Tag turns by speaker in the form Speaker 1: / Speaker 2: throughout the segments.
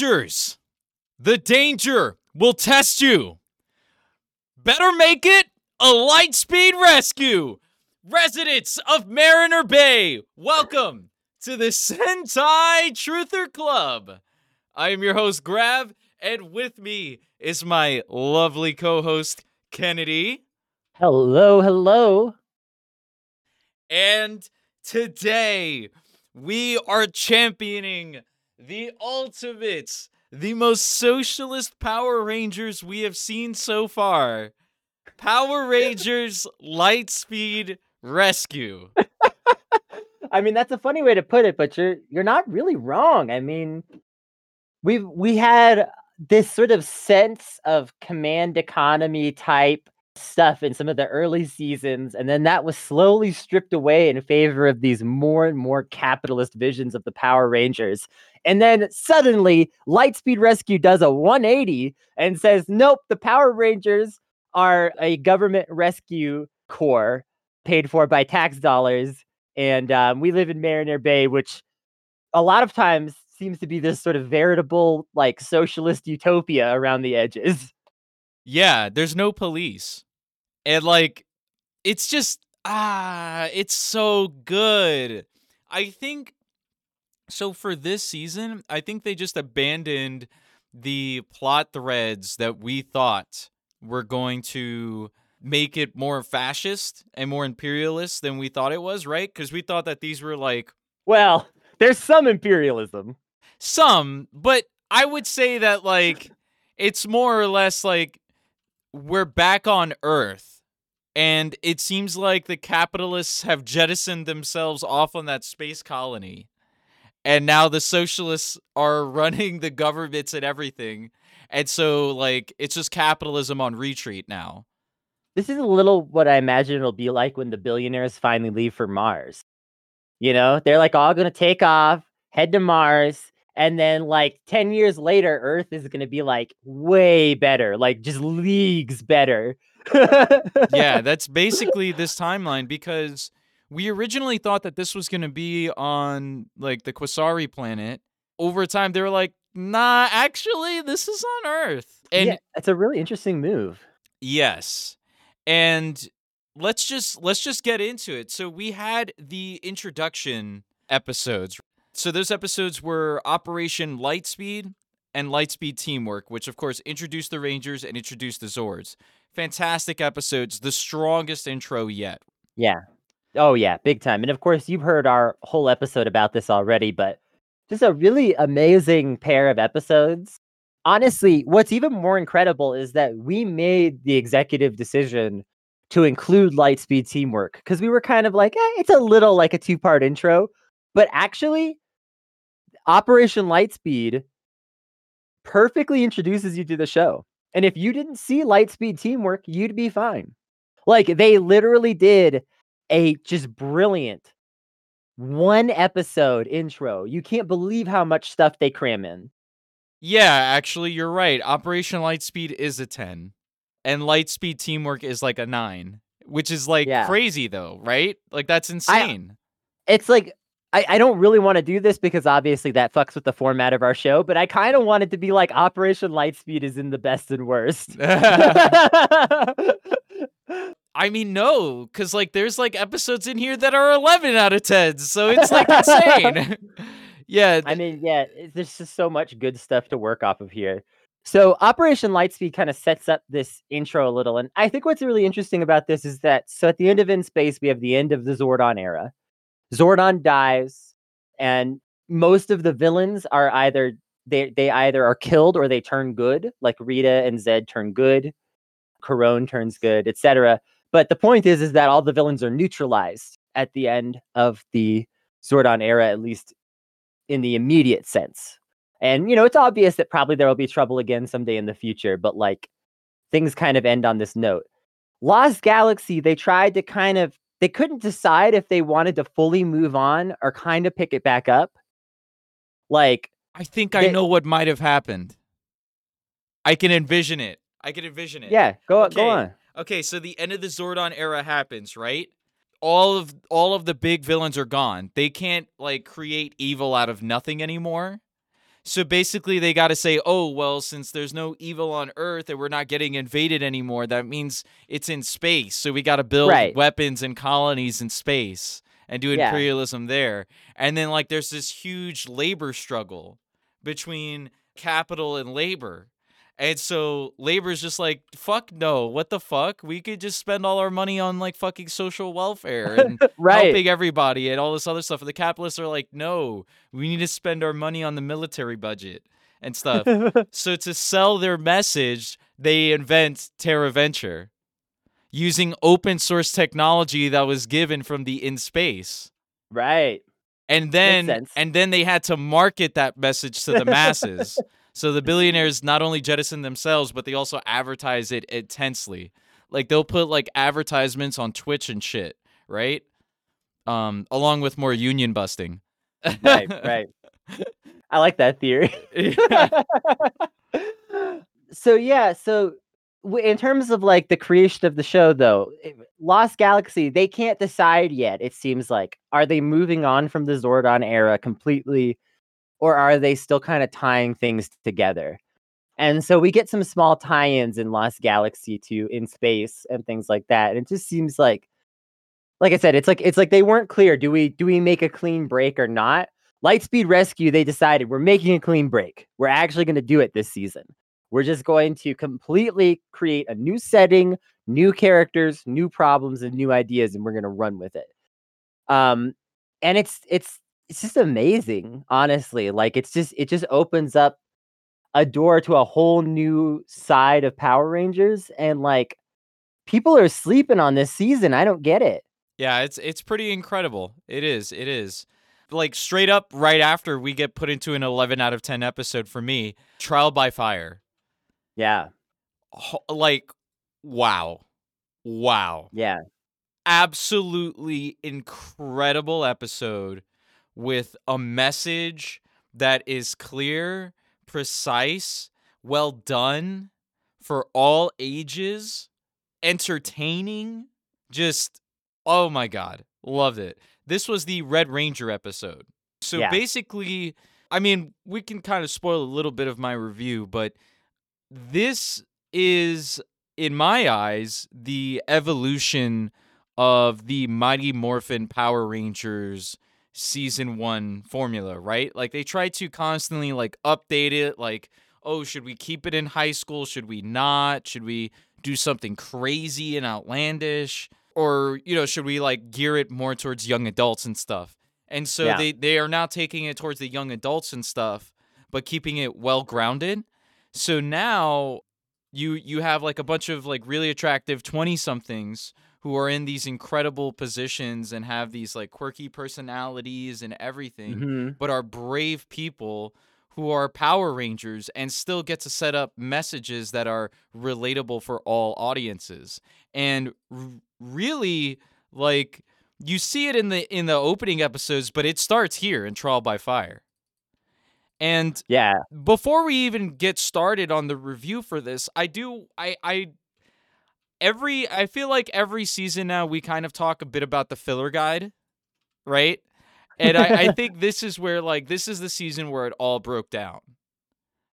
Speaker 1: Rangers, the danger will test you. Better make it a Lightspeed rescue. Residents of Mariner Bay, welcome to the Sentai Truther Club. I am your host, Grav, and with me is my lovely co host, Kennedy.
Speaker 2: Hello, hello.
Speaker 1: And today we are championing the ultimates, the most socialist Power Rangers we have seen so far. Power Rangers Lightspeed Rescue.
Speaker 2: I mean, that's a funny way to put it, but you're you're not really wrong. I mean, we've we had this sort of sense of command economy type stuff in some of the early seasons, and then that was slowly stripped away in favor of these more and more capitalist visions of the Power Rangers. And then suddenly, Lightspeed Rescue does a 180 and says, "Nope, the Power Rangers are a government rescue corps paid for by tax dollars, and um, we live in Mariner Bay, which a lot of times seems to be this sort of veritable like socialist utopia around the edges."
Speaker 1: Yeah, there's no police. And like it's just ah, it's so good. I think so for this season, I think they just abandoned the plot threads that we thought were going to make it more fascist and more imperialist than we thought it was, right? Cuz we thought that these were like
Speaker 2: Well, there's some imperialism.
Speaker 1: some, but I would say that like it's more or less like we're back on Earth, and it seems like the capitalists have jettisoned themselves off on that space colony, and now the socialists are running the governments and everything, and so like it's just capitalism on retreat now.
Speaker 2: This is a little what I imagine it'll be like when the billionaires finally leave for Mars. You know, they're like all going to take off, head to Mars, and then like 10 years later earth is going to be like way better like just leagues better.
Speaker 1: Yeah that's basically this timeline because we originally thought that this was going to be on like the Quasari planet. Over time they were like nah actually this is on earth. And
Speaker 2: yeah, it's a really interesting move.
Speaker 1: Yes. And let's just let's just get into it. So we had the introduction episodes so those episodes were Operation Lightspeed and Lightspeed Teamwork, which of course introduced the Rangers and introduced the Zords. Fantastic episodes, the strongest intro yet.
Speaker 2: Yeah. Oh yeah, big time. And of course, you've heard our whole episode about this already, but just a really amazing pair of episodes. Honestly, what's even more incredible is that we made the executive decision to include Lightspeed Teamwork because we were kind of like, eh, it's a little like a two-part intro, but actually Operation Lightspeed perfectly introduces you to the show. And if you didn't see Lightspeed teamwork, you'd be fine. Like they literally did a just brilliant one episode intro. You can't believe how much stuff they cram in.
Speaker 1: Yeah, actually, you're right. Operation Lightspeed is a 10, and Lightspeed Teamwork is like a 9, which is like
Speaker 2: Yeah.
Speaker 1: crazy, though, right? Like, that's insane.
Speaker 2: It's like I, I don't really want to do this because obviously that fucks with the format of our show, but I kind of want it to be like Operation Lightspeed is in the best and worst.
Speaker 1: I mean, no, because like there's like episodes in here that are 11 out of 10, so it's like insane. yeah,
Speaker 2: I mean, yeah, eh, there's just so much good stuff to work off of here. So Operation Lightspeed kind of sets up this intro a little, and I think what's really interesting about this is that so at the end of In Space, we have the end of the Zordon era. Zordon dies, and most of the villains are either they they either are killed or they turn good, like Rita and Zedd turn good, Karone turns good, etc. But the point is, is that all the villains are neutralized at the end of the Zordon era, at least in the immediate sense. And you know, it's obvious that probably there will be trouble again someday in the future, but like things kind of end on this note. Lost Galaxy, they tried to kind of they couldn't decide if they wanted to fully move on or kind of pick it back up. Like,
Speaker 1: I think I
Speaker 2: they-
Speaker 1: know what might have happened. I can envision it. I can envision it.
Speaker 2: yeah, go
Speaker 1: Okay.
Speaker 2: go on.
Speaker 1: Okay, so the end of the Zordon era happens, right? All of all of the big villains are gone. They can't like create evil out of nothing anymore. So basically, they got to say, oh, well, since there's no evil on Earth and we're not getting invaded anymore, that means it's in space. So we got to build
Speaker 2: Right.
Speaker 1: weapons and colonies in space and do
Speaker 2: Yeah.
Speaker 1: imperialism there. And then, like, there's this huge labor struggle between capital and labor. And so labor's just like, fuck no, what the fuck? We could just spend all our money on like fucking social welfare and
Speaker 2: Right.
Speaker 1: helping everybody and all this other stuff. And the capitalists are like, no, we need to spend our money on the military budget and stuff. so to sell their message, they invent Terra Venture using open source technology that was given from the in space.
Speaker 2: right.
Speaker 1: And then and then they had to market that message to the masses. so the billionaires not only jettison themselves, but they also advertise it intensely. Like they'll put like advertisements on Twitch and shit, right? Um, along with more union busting.
Speaker 2: Right. Right. I like that theory.
Speaker 1: Yeah.
Speaker 2: so yeah, so in terms of like the creation of the show though, Lost Galaxy, they can't decide yet. It seems like are they moving on from the Zordon era completely or are they still kind of tying things together? And so we get some small tie-ins in Lost Galaxy to in space and things like that. And it just seems like like I said, it's like it's like they weren't clear. Do we do we make a clean break or not? Lightspeed Rescue, they decided we're making a clean break. We're actually going to do it this season. We're just going to completely create a new setting, new characters, new problems, and new ideas, and we're going to run with it. Um, and it's it's it's just amazing, honestly. Like it's just it just opens up a door to a whole new side of Power Rangers, and like people are sleeping on this season. I don't get it.
Speaker 1: Yeah, it's it's pretty incredible. It is. It is. Like straight up right after we get put into an 11 out of 10 episode for me, Trial by Fire.
Speaker 2: Yeah,
Speaker 1: Like wow. Wow.
Speaker 2: yeah,
Speaker 1: Absolutely incredible episode with a message that is clear, precise, well done for all ages, entertaining, just oh my god, loved it. This was the Red Ranger episode. So
Speaker 2: Yeah.
Speaker 1: basically, I mean, we can kind of spoil a little bit of my review, but this is in my eyes the evolution of the Mighty Morphin Power Rangers season 1 formula, right? Like they try to constantly like update it like oh, should we keep it in high school? Should we not? Should we do something crazy and outlandish? Or, you know, should we like gear it more towards young adults and stuff? And so
Speaker 2: Yeah.
Speaker 1: they they are now taking it towards the young adults and stuff, but keeping it well grounded. So now you you have like a bunch of like really attractive 20 somethings who are in these incredible positions and have these like quirky personalities and everything
Speaker 2: Mhm.
Speaker 1: but are brave people who are Power Rangers and still get to set up messages that are relatable for all audiences. And r- really like you see it in the in the opening episodes, but it starts here in Trial by Fire. And
Speaker 2: yeah,
Speaker 1: before we even get started on the review for this, I do I I every I feel like every season now we kind of talk a bit about the filler guide, right? And I, I think this is where like this is the season where it all broke down.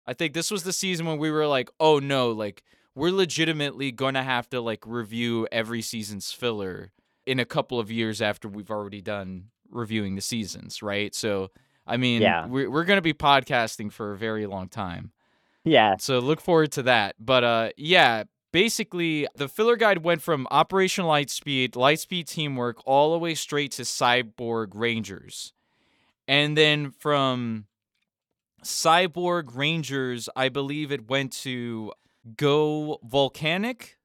Speaker 1: I think this was the season when we were like, oh no, like we're legitimately gonna have to like review every season's filler in a couple of years after we've already done reviewing the seasons, right? So I mean,
Speaker 2: Yeah.
Speaker 1: we're we're gonna be podcasting for a very long time.
Speaker 2: yeah,
Speaker 1: So look forward to that. But uh yeah, basically the filler guide went from Operation Lightspeed, Lightspeed teamwork all the way straight to Cyborg Rangers. And then from Cyborg Rangers, I believe it went to Go Volcanic,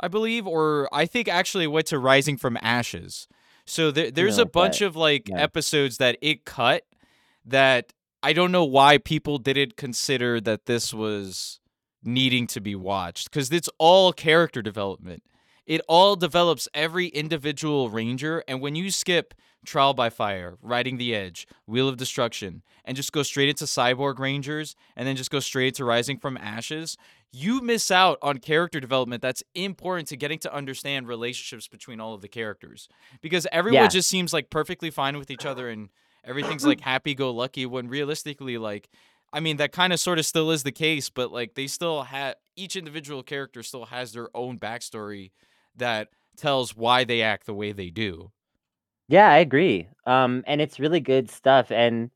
Speaker 1: I believe, or I think actually it went to Rising from Ashes. So there, there's
Speaker 2: No,
Speaker 1: a bunch
Speaker 2: but-
Speaker 1: of like
Speaker 2: yeah.
Speaker 1: episodes that it cut that I don't know why people didn't consider that this was needing to be watched because it's all character development. It all develops every individual ranger, and when you skip Trial by Fire, Riding the Edge, Wheel of Destruction, and just go straight into Cyborg Rangers, and then just go straight to Rising from Ashes, you miss out on character development that's important to getting to understand relationships between all of the characters. Because everyone
Speaker 2: Yeah.
Speaker 1: just seems like perfectly fine with each other and everything's like happy go lucky when realistically, like, I mean, that kind of sort of still is the case, but like they still have each individual character still has their own backstory that tells why they act the way they do.
Speaker 2: Yeah, I agree. Um, and it's really good stuff. And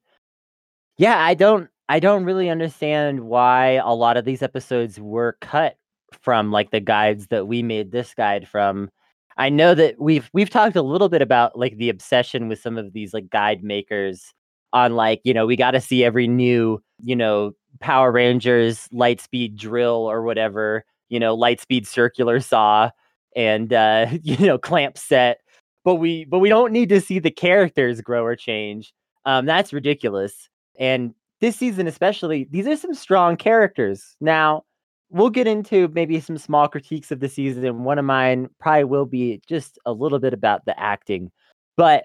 Speaker 2: yeah, I don't I don't really understand why a lot of these episodes were cut from like the guides that we made this guide from. I know that we've we've talked a little bit about like the obsession with some of these like guide makers on like, you know, we got to see every new, you know, Power Rangers Lightspeed drill or whatever, you know, Lightspeed circular saw and uh, you know, clamp set. But we but we don't need to see the characters grow or change. Um, that's ridiculous. And this season, especially, these are some strong characters. Now, we'll get into maybe some small critiques of the season. One of mine probably will be just a little bit about the acting, but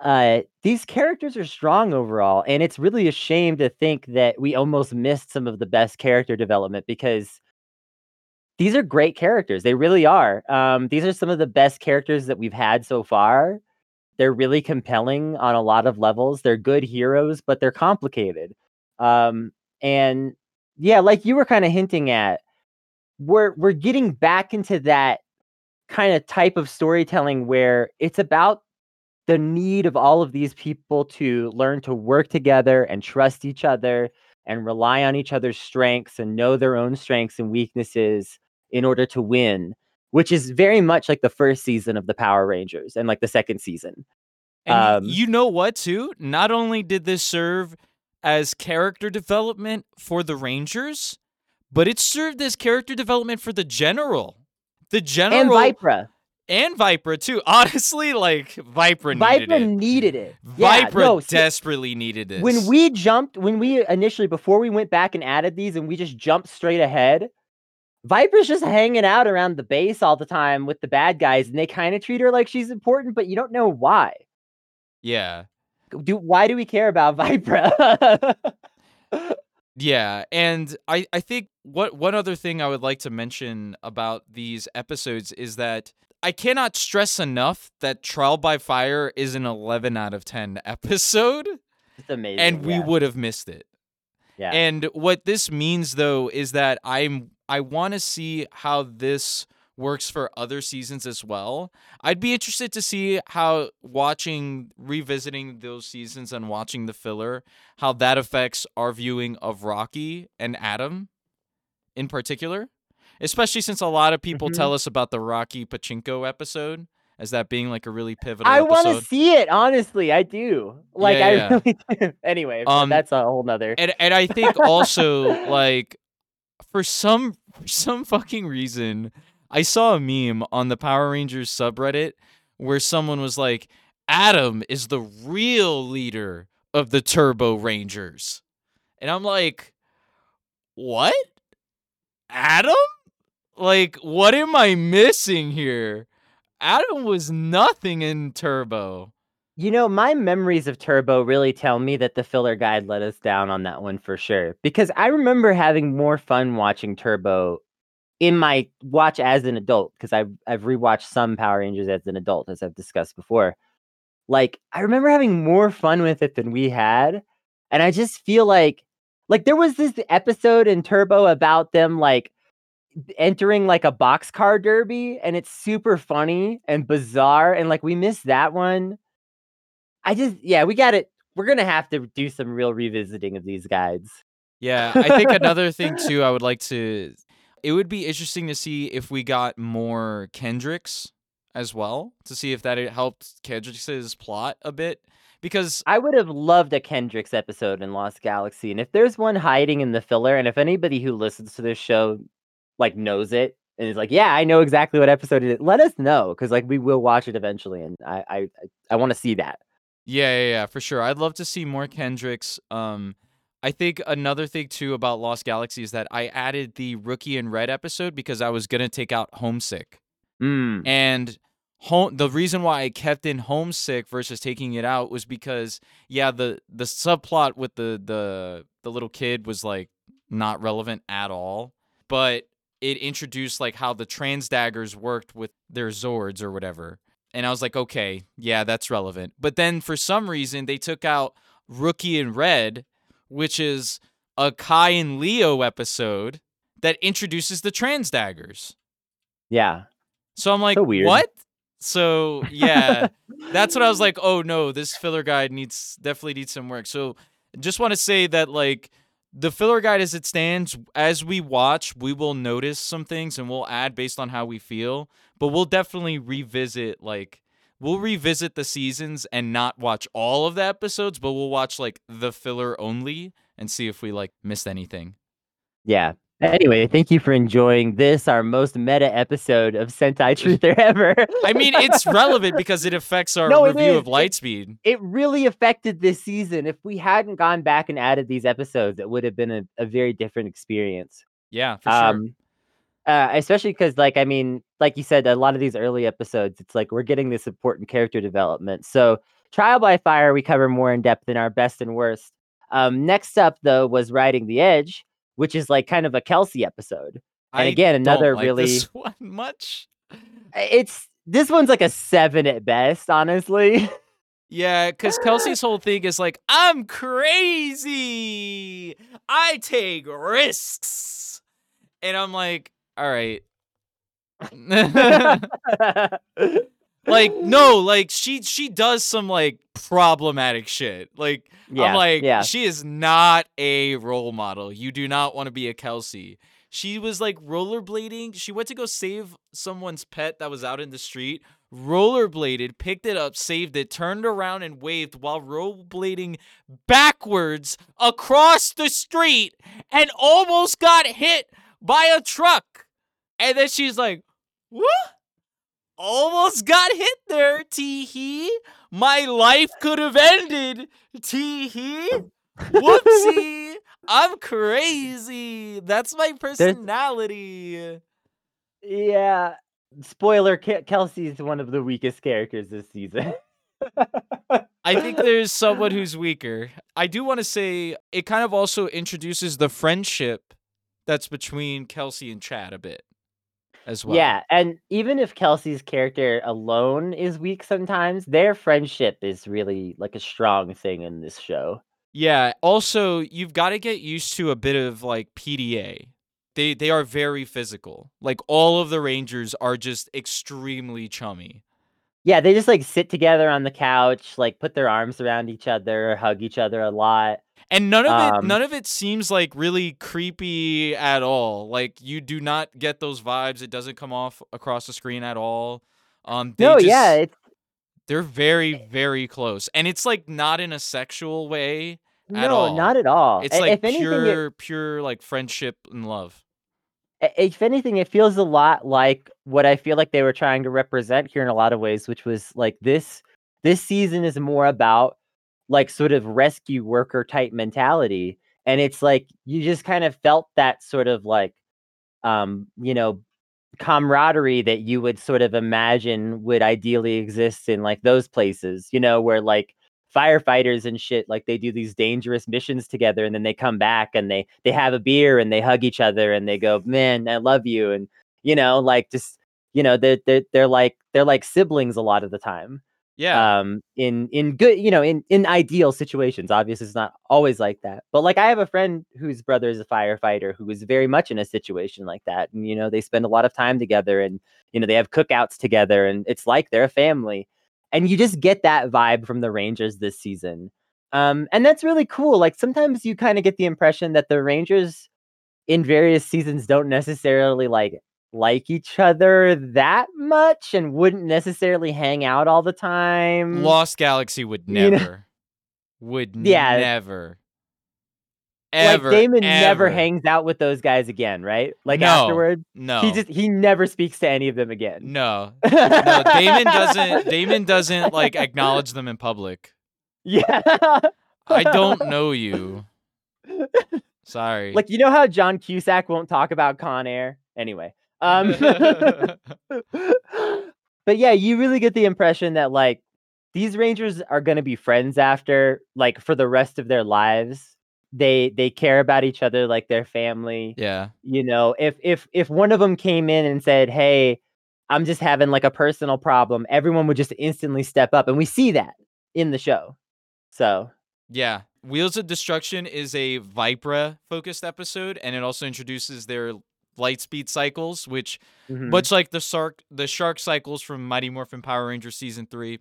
Speaker 2: uh, these characters are strong overall, and it's really a shame to think that we almost missed some of the best character development because these are great characters. They really are. Um, these are some of the best characters that we've had so far. They're really compelling on a lot of levels. They're good heroes, but they're complicated. Um, and yeah, like you were kind of hinting at, we're we're getting back into that kind of type of storytelling where it's about the need of all of these people to learn to work together and trust each other and rely on each other's strengths and know their own strengths and weaknesses in order to win, which is very much like the first season of the Power Rangers and like the second season.
Speaker 1: And um, you know what, too? Not only did this serve as character development for the Rangers, but it served as character development for the general. The general
Speaker 2: and Vypra.
Speaker 1: And Viper too. Honestly, like Viper needed
Speaker 2: Vypra
Speaker 1: it.
Speaker 2: needed it.
Speaker 1: Vypra
Speaker 2: yeah, no,
Speaker 1: desperately needed this.
Speaker 2: When we jumped, when we initially before we went back and added these, and we just jumped straight ahead. Viper's just hanging out around the base all the time with the bad guys, and they kind of treat her like she's important, but you don't know why.
Speaker 1: Yeah.
Speaker 2: Do why do we care about Viper?
Speaker 1: Yeah, and I I think what one other thing I would like to mention about these episodes is that I cannot stress enough that Trial by Fire is an 11 out of 10 episode.
Speaker 2: It's amazing.
Speaker 1: And we
Speaker 2: yeah.
Speaker 1: would have missed it.
Speaker 2: Yeah.
Speaker 1: And what this means though is that I'm I want to see how this works for other seasons as well. I'd be interested to see how watching revisiting those seasons and watching the filler, how that affects our viewing of Rocky and Adam in particular. Especially since a lot of people
Speaker 2: Mhm.
Speaker 1: tell us about the Rocky Pachinko episode as that being like a really pivotal.
Speaker 2: I want to see it, honestly. I do. Like
Speaker 1: Yeah,
Speaker 2: I
Speaker 1: yeah.
Speaker 2: really do. Anyway,
Speaker 1: Um,
Speaker 2: that's a whole nother.
Speaker 1: and and I think also like for some for some fucking reason, I saw a meme on the Power Rangers subreddit where someone was like, "Adam is the real leader of the Turbo Rangers," and I'm like, "What? Adam? Like, what am I missing here?" Adam was nothing in Turbo.
Speaker 2: You know, my memories of Turbo really tell me that the filler guide let us down on that one for sure. Because I remember having more fun watching Turbo in my watch as an adult. Because I've I've rewatched some Power Rangers as an adult, as I've discussed before. Like I remember having more fun with it than we had, and I just feel like like there was this episode in Turbo about them like entering like a boxcar derby, and it's super funny and bizarre, and like we missed that one. I just yeah, we got it. We're gonna have to do some real revisiting of these guides.
Speaker 1: Yeah, I think another thing too I would like to it would be interesting to see if we got more Kendrix as well to see if that it helped Kendrix's plot a bit because
Speaker 2: I would have loved a Kendrix episode in Lost Galaxy, and if there's one hiding in the filler, and if anybody who listens to this show like knows it and is like, yeah, I know exactly what episode it is, let us know because like we will watch it eventually, and I I I, want to see that.
Speaker 1: yeah, yeah, yeah, for sure. I'd love to see more Kendrix. Um I think another thing too about Lost Galaxy is that I added the Rookie in Red episode because I was going to take out Homesick.
Speaker 2: Mm.
Speaker 1: And home the reason why I kept in homesick versus taking it out was because yeah, the the subplot with the the the little kid was like not relevant at all, but it introduced like how the trans daggers worked with their Zords or whatever. And I was like, okay, yeah, that's relevant. But then for some reason they took out Rookie in Red, which is a Kai and Leo episode that introduces the trans daggers.
Speaker 2: Yeah.
Speaker 1: So I'm like,
Speaker 2: So
Speaker 1: what? So yeah, that's what I was like. Oh no, this filler guide needs definitely needs some work. So just want to say that like the filler guide as it stands, as we watch, we will notice some things and we'll add based on how we feel. But we'll definitely revisit like we'll revisit the seasons and not watch all of the episodes, but we'll watch like the filler only and see if we like missed anything.
Speaker 2: Yeah. Anyway, thank you for enjoying this, our most meta episode of Sentai Truther ever.
Speaker 1: I mean, it's relevant because it affects our
Speaker 2: No,
Speaker 1: review of Lightspeed.
Speaker 2: it really affected this season. If we hadn't gone back and added these episodes, it would have been a, a very different experience.
Speaker 1: Yeah, for sure.
Speaker 2: Um, uh, especially because, like, I mean, like you said, a lot of these early episodes, it's like we're getting this important character development. So, Trial by Fire, we cover more in depth in our best and worst. Um, next up, though, was Riding the Edge, which is like kind of a Kelsey episode. And
Speaker 1: I
Speaker 2: again, another
Speaker 1: like
Speaker 2: really,
Speaker 1: this one much.
Speaker 2: it's this one's like a seven at best, honestly.
Speaker 1: Yeah, because Kelsey's whole thing is like, I'm crazy. I take risks. And I'm like, all right. Like, no, like she she does some like problematic shit. Like
Speaker 2: yeah,
Speaker 1: I'm like,
Speaker 2: yeah,
Speaker 1: she is not a role model. You do not want to be a Kelsey. She was like rollerblading. She went to go save someone's pet that was out in the street, rollerbladed, picked it up, saved it, turned around and waved while rollerblading backwards across the street and almost got hit by a truck. And then she's like, what? Almost got hit there, tee hee. My life could have ended, tee hee. Whoopsie. I'm crazy. That's my personality.
Speaker 2: yeah. Spoiler: Ke- Kelsey is one of the weakest characters this season.
Speaker 1: I think there's someone who's weaker. I do want to say it kind of also introduces the friendship that's between Kelsey and Chad a bit as well.
Speaker 2: Yeah, and even if Kelsey's character alone is weak sometimes, their friendship is really like a strong thing in this show.
Speaker 1: Yeah. Also, you've got to get used to a bit of like PDA. They they are very physical. Like all of the Rangers are just extremely chummy.
Speaker 2: Yeah, they just like sit together on the couch, like put their arms around each other, hug each other a lot.
Speaker 1: And none of it
Speaker 2: Um,
Speaker 1: none of it seems like really creepy at all. Like you do not get those vibes. It doesn't come off across the screen at all. Um they
Speaker 2: no,
Speaker 1: just,
Speaker 2: yeah, it's
Speaker 1: they're very very close. And it's like not in a sexual way. at
Speaker 2: no,
Speaker 1: all.
Speaker 2: not at all.
Speaker 1: It's like
Speaker 2: if anything, it-
Speaker 1: pure pure like friendship and love.
Speaker 2: if anything, it feels a lot like what I feel like they were trying to represent here in a lot of ways, which was like this this season is more about like sort of rescue worker type mentality. And it's like you just kind of felt that sort of like um, you know, camaraderie that you would sort of imagine would ideally exist in like those places, you know, where like firefighters and shit like they do these dangerous missions together and then they come back and they they have a beer and they hug each other and they go man i love you and you know like just you know they're they're, they're like they're like siblings a lot of the time
Speaker 1: Yeah.
Speaker 2: um in in good you know in in ideal situations obviously it's not always like that but like i have a friend whose brother is a firefighter who is very much in a situation like that and you know they spend a lot of time together and you know they have cookouts together and it's like they're a family and you just get that vibe from the rangers this season um and that's really cool like sometimes you kind of get the impression that the rangers in various seasons don't necessarily like like each other that much and wouldn't necessarily hang out all the time.
Speaker 1: Lost Galaxy would
Speaker 2: mm. you know-
Speaker 1: never would
Speaker 2: Yeah.
Speaker 1: never ever.
Speaker 2: like
Speaker 1: ever
Speaker 2: Damon never hangs out with those guys again, right? Like
Speaker 1: No.
Speaker 2: afterward,
Speaker 1: No.
Speaker 2: he just he never speaks to any of them again.
Speaker 1: no. No, Damon doesn't Damon doesn't like acknowledge them in public.
Speaker 2: Yeah.
Speaker 1: I don't know you. Sorry.
Speaker 2: like you know how John Cusack won't talk about Con Air? Anyway. Um but yeah, you really get the impression that like these Rangers are going to be friends after like for the rest of their lives. They they care about each other like their family.
Speaker 1: yeah.
Speaker 2: You know, if if if one of them came in and said, "Hey, I'm just having like a personal problem," everyone would just instantly step up and we see that in the show. So,
Speaker 1: Yeah. Wheels of Destruction is a Vypra focused episode, and it also introduces their light speed cycles, which
Speaker 2: Mhm.
Speaker 1: much like the shark the shark cycles from Mighty Morphin Power Rangers season three.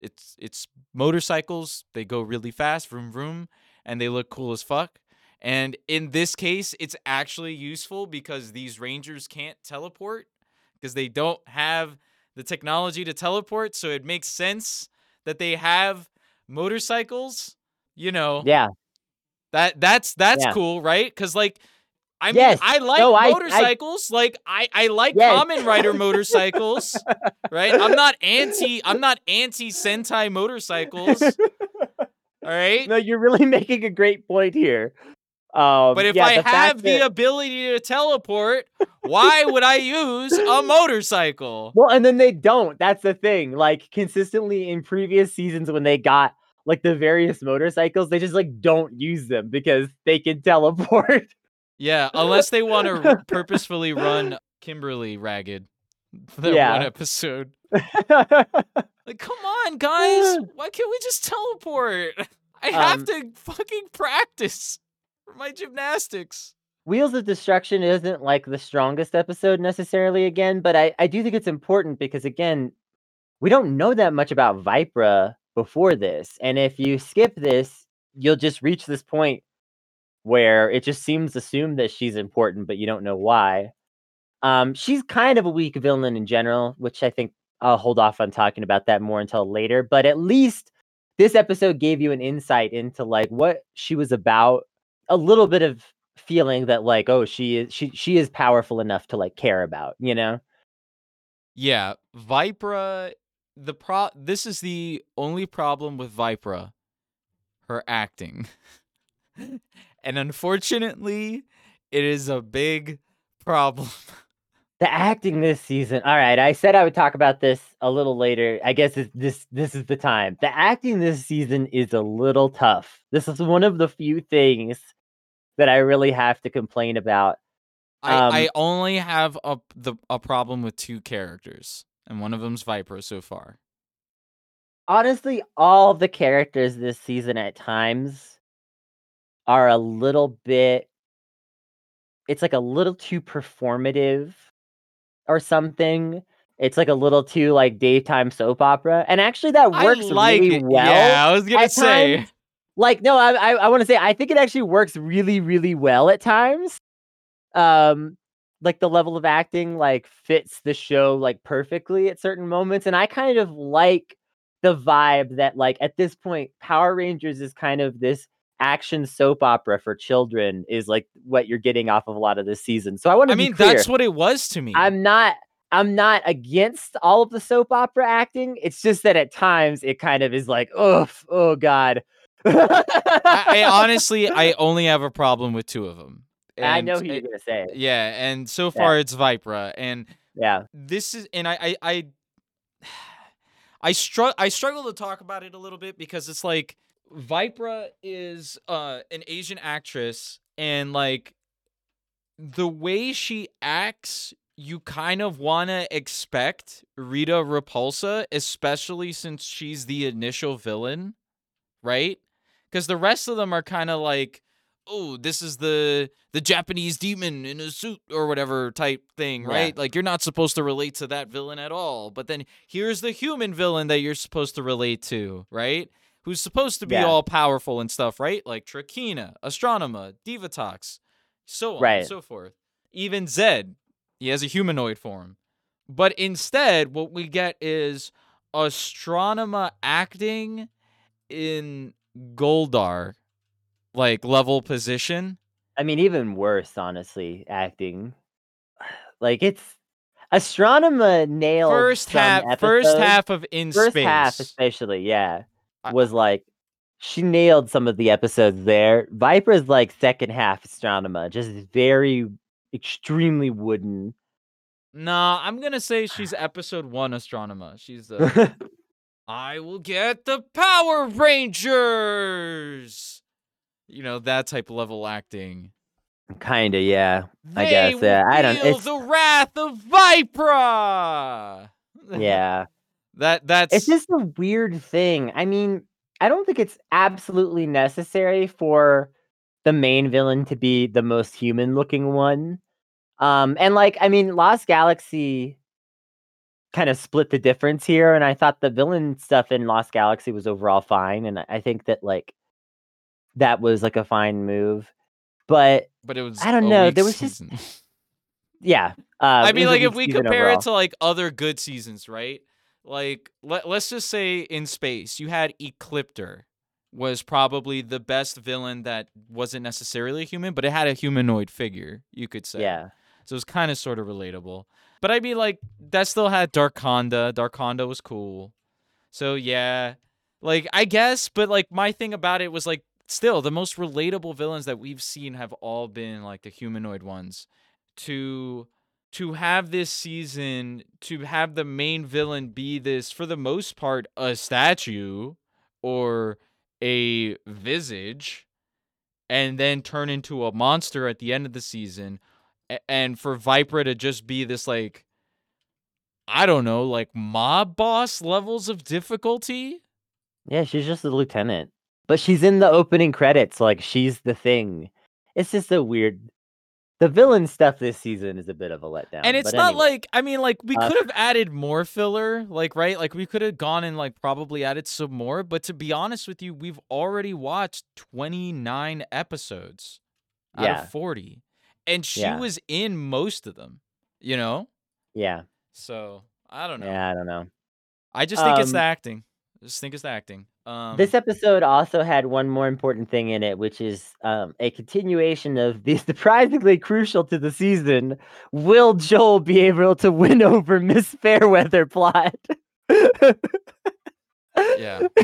Speaker 1: It's it's motorcycles. They go really fast, vroom vroom, and they look cool as fuck. And in this case, it's actually useful because these rangers can't teleport because they don't have the technology to teleport. So it makes sense that they have motorcycles. You know
Speaker 2: yeah,
Speaker 1: that that's that's
Speaker 2: Yeah.
Speaker 1: cool, right? Because like. I mean,
Speaker 2: Yes.
Speaker 1: I like
Speaker 2: No, I- I-
Speaker 1: motorcycles. like I, I like
Speaker 2: Yes.
Speaker 1: common rider motorcycles, right? I'm not anti. I'm not anti Sentai motorcycles. All right.
Speaker 2: no, you're really making a great point here. Um,
Speaker 1: But if
Speaker 2: yeah,
Speaker 1: I
Speaker 2: the
Speaker 1: have the
Speaker 2: that-
Speaker 1: ability to teleport, why would I use a motorcycle?
Speaker 2: well, and then they don't. That's the thing. Like consistently in previous seasons, when they got like the various motorcycles, they just like don't use them because they can teleport.
Speaker 1: Yeah, unless they want to purposefully run Kimberly ragged for that
Speaker 2: Yeah.
Speaker 1: one episode. Like, come on, guys. Why can't we just teleport? I have
Speaker 2: Um,
Speaker 1: to fucking practice for my gymnastics.
Speaker 2: Wheels of Destruction isn't like the strongest episode necessarily again, but I, I do think it's important because again, we don't know that much about Vypra before this. And if you skip this, you'll just reach this point where it just seems assumed that she's important, but you don't know why. Um, she's kind of a weak villain in general, which I think I'll hold off on talking about that more until later. But at least this episode gave you an insight into like what she was about, a little bit of feeling that like, oh, she is she she is powerful enough to like care about, you know?
Speaker 1: Yeah, Vypra. The pro. This is the only problem with Vypra. Her acting, and unfortunately, it is a big problem.
Speaker 2: The acting this season. All right, I said I would talk about this a little later. I guess it's, this this is the time. The acting this season is a little tough. This is one of the few things that I really have to complain about.
Speaker 1: I, I
Speaker 2: Um,
Speaker 1: only have a the a problem with two characters, and one of them's Viper so far.
Speaker 2: Honestly, all the characters this season at times are a little bit it's like a little too performative or something. It's like a little too like daytime soap opera. And actually that works
Speaker 1: like
Speaker 2: really
Speaker 1: it.
Speaker 2: well.
Speaker 1: Yeah, I was gonna say.
Speaker 2: times. like no i i, I want to say i think it actually works really really well at times um like the level of acting like fits the show like perfectly at certain moments and i kind of like the vibe that like at this point power rangers is kind of this action soap opera for children is like what you're getting off of a lot of this season so i want to
Speaker 1: I mean, that's what it was to me.
Speaker 2: I'm not I'm not against all of the soap opera acting. It's just that at times it kind of is like, oh, oh god.
Speaker 1: I, I honestly, I only have a problem with two of them.
Speaker 2: I know who you're gonna say.
Speaker 1: Yeah, and so far it's Vypra, and
Speaker 2: Yeah,
Speaker 1: this is, and I, I, I, I struggle, I struggle to talk about it a little bit because it's like Vypra is uh an Asian actress, and like the way she acts, you kind of want to expect Rita Repulsa, especially since she's the initial villain, right? Because the rest of them are kind of like, oh, this is the the Japanese demon in a suit or whatever type thing,
Speaker 2: Yeah.
Speaker 1: right? Like you're not supposed to relate to that villain at all. But then here's the human villain that you're supposed to relate to, right? Who's supposed to be
Speaker 2: Yeah.
Speaker 1: all powerful and stuff, right? Like Trakina, Astronema, Divatox, so on
Speaker 2: Right.
Speaker 1: and so forth. Even Zedd, he has a humanoid form. But instead, what we get is Astronema acting in Goldar like level position.
Speaker 2: I mean even worse, honestly, acting. Like it's Astronema nailed
Speaker 1: First half first half of In
Speaker 2: first
Speaker 1: Space.
Speaker 2: half especially, yeah, was like she nailed some of the episodes there. Viper's like second half Astronema, just very extremely wooden.
Speaker 1: Nah, I'm gonna say she's episode one Astronema. She's the uh, I will get the Power Rangers. You know that type of level acting.
Speaker 2: Kinda, yeah. I guess, yeah, I don't- it's-
Speaker 1: the wrath of Vypra.
Speaker 2: Yeah.
Speaker 1: That that's
Speaker 2: It's just a weird thing. I mean, I don't think it's absolutely necessary for the main villain to be the most human looking one. Um, and like, I mean, Lost Galaxy kind of split the difference here, and I thought the villain stuff in Lost Galaxy was overall fine, and I think that like that was like a fine move. But
Speaker 1: But it was
Speaker 2: I don't know, there was just- yeah, uh,
Speaker 1: I mean, like if we compare
Speaker 2: overall.
Speaker 1: it to like other good seasons, right? Like let let's just say in space, you had Ecliptor was probably the best villain that wasn't necessarily a human, but it had a humanoid figure, you could say.
Speaker 2: yeah,
Speaker 1: So it was kind of sort of relatable. But I mean, like that still had Darkonda. Darkonda was cool. So yeah, like I guess, but like my thing about it was like still the most relatable villains that we've seen have all been like the humanoid ones. To to have this season to have the main villain be this for the most part a statue or a visage and then turn into a monster at the end of the season and for Viper to just be this like I don't know, like mob boss levels of difficulty.
Speaker 2: yeah, she's just a lieutenant, but she's in the opening credits. Like she's the thing. It's just a weird. The villain stuff this season is a bit of a letdown.
Speaker 1: and it's not
Speaker 2: anyway.
Speaker 1: like I mean like we
Speaker 2: Uh,
Speaker 1: could have added more filler, like right? Like we could have gone and like probably added some more, but to be honest with you, we've already watched 29 episodes out
Speaker 2: Yeah.
Speaker 1: of 40. And she
Speaker 2: Yeah.
Speaker 1: was in most of them, you know?
Speaker 2: yeah,
Speaker 1: So, I don't know.
Speaker 2: yeah, I don't know.
Speaker 1: I just think it's the
Speaker 2: Um,
Speaker 1: acting. I just think it's the acting. Um
Speaker 2: this episode also had one more important thing in it, which is um, a continuation of the surprisingly crucial to the season. Will Joel be able to win over Miss Fairweather plot?
Speaker 1: Yeah.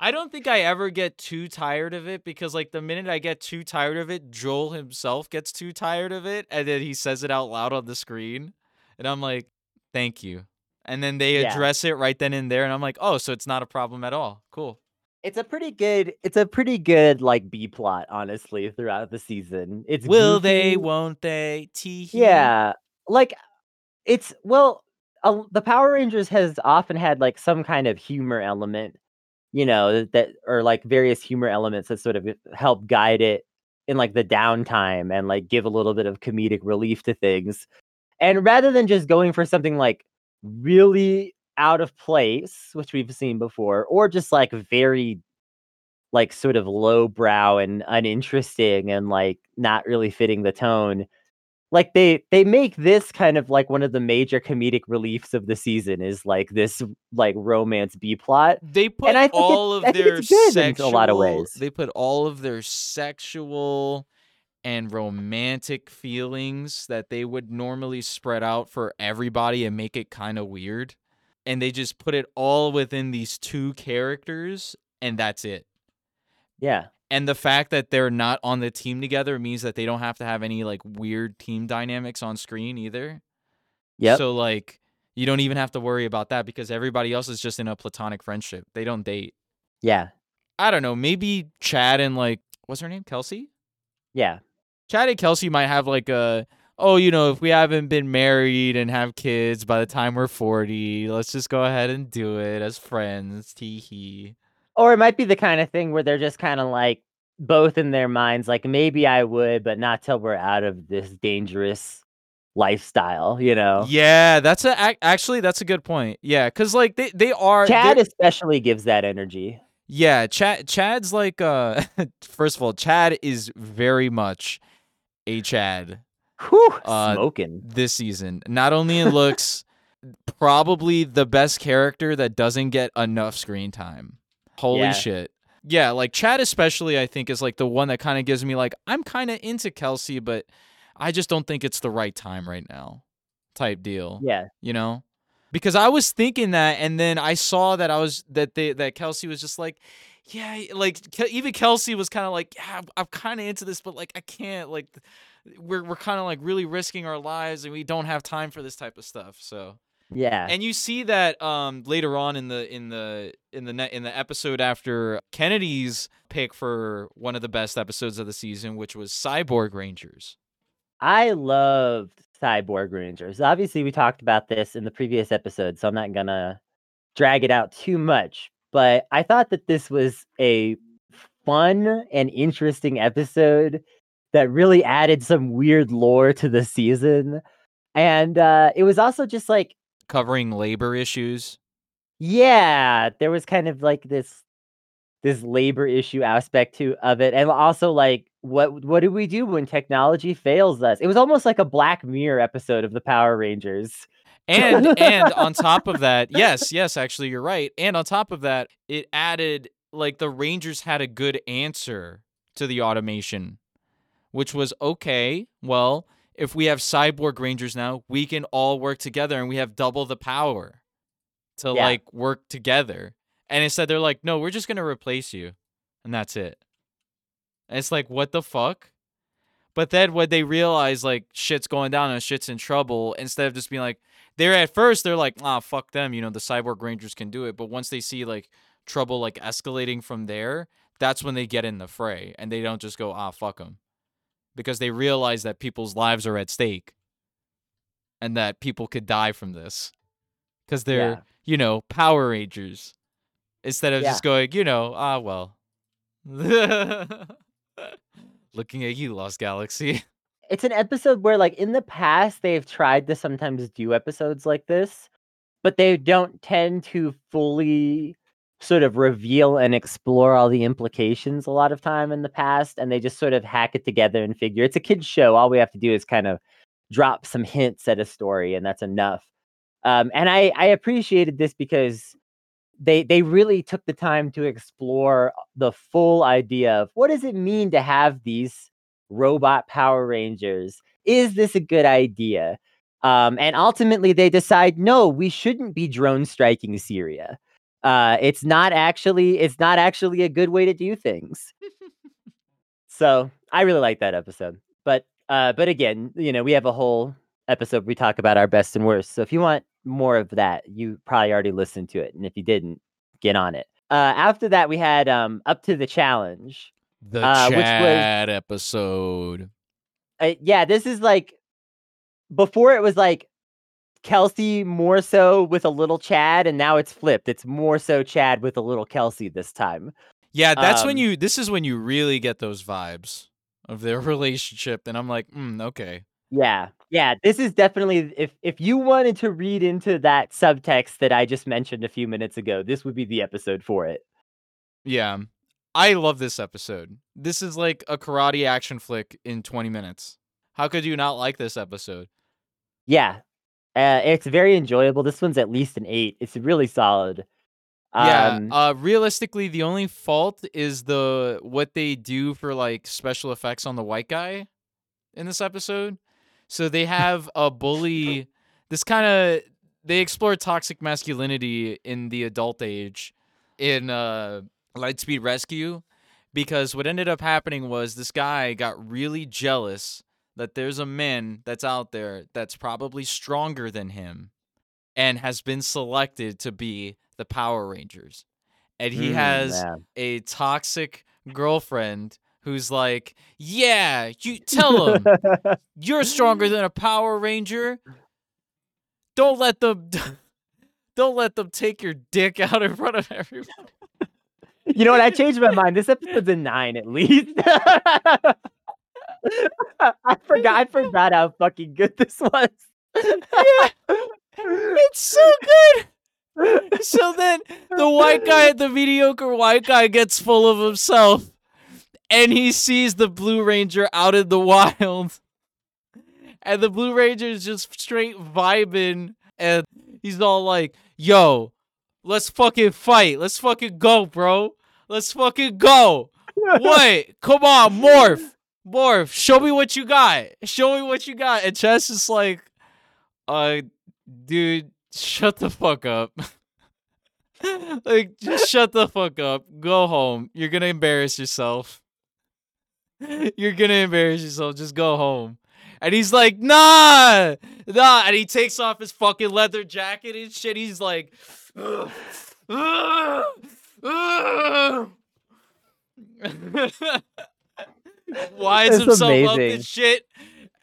Speaker 1: I don't think I ever get too tired of it because like the minute I get too tired of it, Joel himself gets too tired of it and then he says it out loud on the screen and I'm like, "Thank you." And then they
Speaker 2: Yeah.
Speaker 1: address it right then and there and I'm like, "Oh, so it's not a problem at all. Cool."
Speaker 2: It's a pretty good. It's a pretty good like B plot, honestly, throughout the season. It's
Speaker 1: Will they, won't they? Tee.
Speaker 2: Yeah, like it's well, uh, the Power Rangers has often had like some kind of humor element, you know, that or like various humor elements that sort of help guide it in like the downtime and like give a little bit of comedic relief to things. And rather than just going for something like really out of place, which we've seen before, or just like very like sort of lowbrow and uninteresting and like not really fitting the tone like they they make this kind of like one of the major comedic reliefs of the season is like this like romance b plot
Speaker 1: They put and
Speaker 2: I think it-
Speaker 1: all of
Speaker 2: I
Speaker 1: their sexual
Speaker 2: a lot of ways.
Speaker 1: They put all of their sexual and romantic feelings that they would normally spread out for everybody and make it kind of weird. And they just put it all within these two characters and that's it.
Speaker 2: yeah
Speaker 1: And the fact that they're not on the team together means that they don't have to have any like weird team dynamics on screen either.
Speaker 2: Yeah.
Speaker 1: So like you don't even have to worry about that because everybody else is just in a platonic friendship. They don't date.
Speaker 2: yeah
Speaker 1: I don't know. Maybe Chad and like what's her name? Kelsey?
Speaker 2: yeah
Speaker 1: Chad and Kelsey might have like a oh, you know, if we haven't been married and have kids by the time we're 40, let's just go ahead and do it as friends. Tee hee.
Speaker 2: or it might be the kind of thing where they're just kind of like both in their minds like maybe i would but not till we're out of this dangerous lifestyle you know
Speaker 1: Yeah, that's a actually that's a good point. Yeah, cuz like they they are
Speaker 2: chad especially gives that energy
Speaker 1: Yeah, Chad Chad's like uh first of all, Chad is very much a Chad
Speaker 2: Whew,
Speaker 1: Uh,
Speaker 2: smoking
Speaker 1: this season. Not only in looks, probably the best character that doesn't get enough screen time. Holy
Speaker 2: Yeah.
Speaker 1: shit. Yeah, like Chad especially I think is like the one that kind of gives me like I'm kind of into Kelsey, but I just don't think it's the right time right now. Type deal
Speaker 2: yeah
Speaker 1: you know because i was thinking that and then i saw that i was that they that kelsey was just like yeah like even kelsey was kind of like yeah i'm, I'm kind of into this but like i can't like we're, we're kind of like really risking our lives and we don't have time for this type of stuff so
Speaker 2: yeah
Speaker 1: and you see that um later on in the in the in the net in the episode after kennedy's pick for one of the best episodes of the season which was cyborg rangers
Speaker 2: I loved Cyborg Rangers. Obviously, we talked about this in the previous episode, so I'm not gonna drag it out too much. But I thought that this was a fun and interesting episode that really added some weird lore to the season. And uh, it was also just like
Speaker 1: Covering labor issues.
Speaker 2: yeah, there was kind of like this this labor issue aspect to of it, and also like what what do we do when technology fails us? It was almost like a Black Mirror episode of the Power Rangers.
Speaker 1: And and on top of that, yes, yes, actually you're right. And on top of that, it added like the Rangers had a good answer to the automation, which was okay, well, if we have cyborg Rangers now, we can all work together and we have double the power to
Speaker 2: Yeah.
Speaker 1: like work together. And instead they're like, "No, we're just going to replace you." And that's it. And it's like, "What the fuck?" But then when they realize like shit's going down and shit's in trouble, instead of just being like, they're at first they're like, ah, fuck them, you know, the cyborg rangers can do it. But once they see like trouble like escalating from there, that's when they get in the fray and they don't just go, ah, fuck them, because they realize that people's lives are at stake and that people could die from this because they're
Speaker 2: Yeah.
Speaker 1: you know Power Rangers instead of
Speaker 2: Yeah.
Speaker 1: just going, you know, ah, well. Looking at you, Lost Galaxy.
Speaker 2: It's an episode where like in the past they've tried to sometimes do episodes like this, but they don't tend to fully sort of reveal and explore all the implications a lot of time in the past and they just sort of hack it together and figure it's a kids show. All we have to do is kind of drop some hints at a story and that's enough. Um, and I, I appreciated this because they they really took the time to explore the full idea of what does it mean to have these robot power rangers is this a good idea? Um, and ultimately they decide no we shouldn't be drone striking syria. Uh, it's not actually it's not actually a good way to do things. So i really like that episode but uh, but again you know we have a whole episode we talk about our best and worst so if you want more of that you probably already listened to it and if you didn't get on it. Uh, after that we had um, up to the challenge
Speaker 1: The
Speaker 2: Uh, which was-
Speaker 1: Chad episode.
Speaker 2: uh, yeah, this is like before it was like Kelsey more so with a little Chad, and now it's flipped. It's more so Chad with a little Kelsey this time.
Speaker 1: Yeah, that's when
Speaker 2: Um,
Speaker 1: you. This is when you really get those vibes of their relationship, and I'm like, mm, okay.
Speaker 2: Yeah, yeah. This is definitely if if you wanted to read into that subtext that I just mentioned a few minutes ago, this would be the episode for it.
Speaker 1: Yeah, I love this episode. This is like a karate action flick in 20 minutes. How could you not like this episode?
Speaker 2: Yeah, uh, it's very enjoyable. This one's at least an eight. It's really solid.
Speaker 1: Yeah,
Speaker 2: Um,
Speaker 1: uh, realistically, the only fault is the what they do for like special effects on the white guy in this episode. So they have a bully. This kind of they explore toxic masculinity in the adult age in uh, Lightspeed Rescue, because what ended up happening was this guy got really jealous that there's a man that's out there that's probably stronger than him and has been selected to be the Power Rangers. And he
Speaker 2: mm,
Speaker 1: has
Speaker 2: yeah.
Speaker 1: a toxic girlfriend who's like, "Yeah, you tell him you're stronger than a Power Ranger. Don't let them don't let them take your dick out in front of everyone."
Speaker 2: You know what? I changed my mind. This episode's a nine at least. I forgot. I forgot how fucking good this was.
Speaker 1: yeah, It's so good. So then the white guy, the mediocre white guy, gets full of himself, and he sees the Blue Ranger out in the wild, and the Blue Ranger is just straight vibing, and he's all like, "Yo, let's fucking fight. Let's fucking go, bro. Let's fucking go. Wait, come on, morph, morph. Show me what you got. Show me what you got." And Chess is like, "Uh, dude." Shut the fuck up. like, just shut the fuck up. Go home. You're gonna embarrass yourself. You're gonna embarrass yourself. Just go home. And he's like, nah, nah. And he takes off his fucking leather jacket and shit. He's like,
Speaker 2: It's
Speaker 1: himself up
Speaker 2: amazing.
Speaker 1: and shit.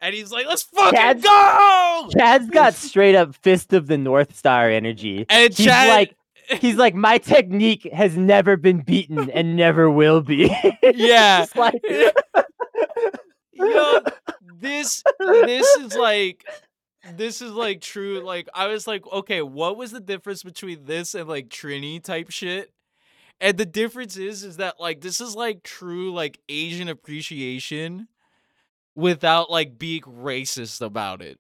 Speaker 1: And he's like, let's fucking
Speaker 2: Chad's-
Speaker 1: go!
Speaker 2: Chad's got straight up fist of the North Star energy.
Speaker 1: And
Speaker 2: He's
Speaker 1: Chad,
Speaker 2: like, he's like, my technique has never been beaten and never will be.
Speaker 1: Yeah.
Speaker 2: Like,
Speaker 1: Yo, this this is like this is like true. Like I was like, okay, what was the difference between this and like Trini type shit? And the difference is is that like this is like true like Asian appreciation without like being racist about it.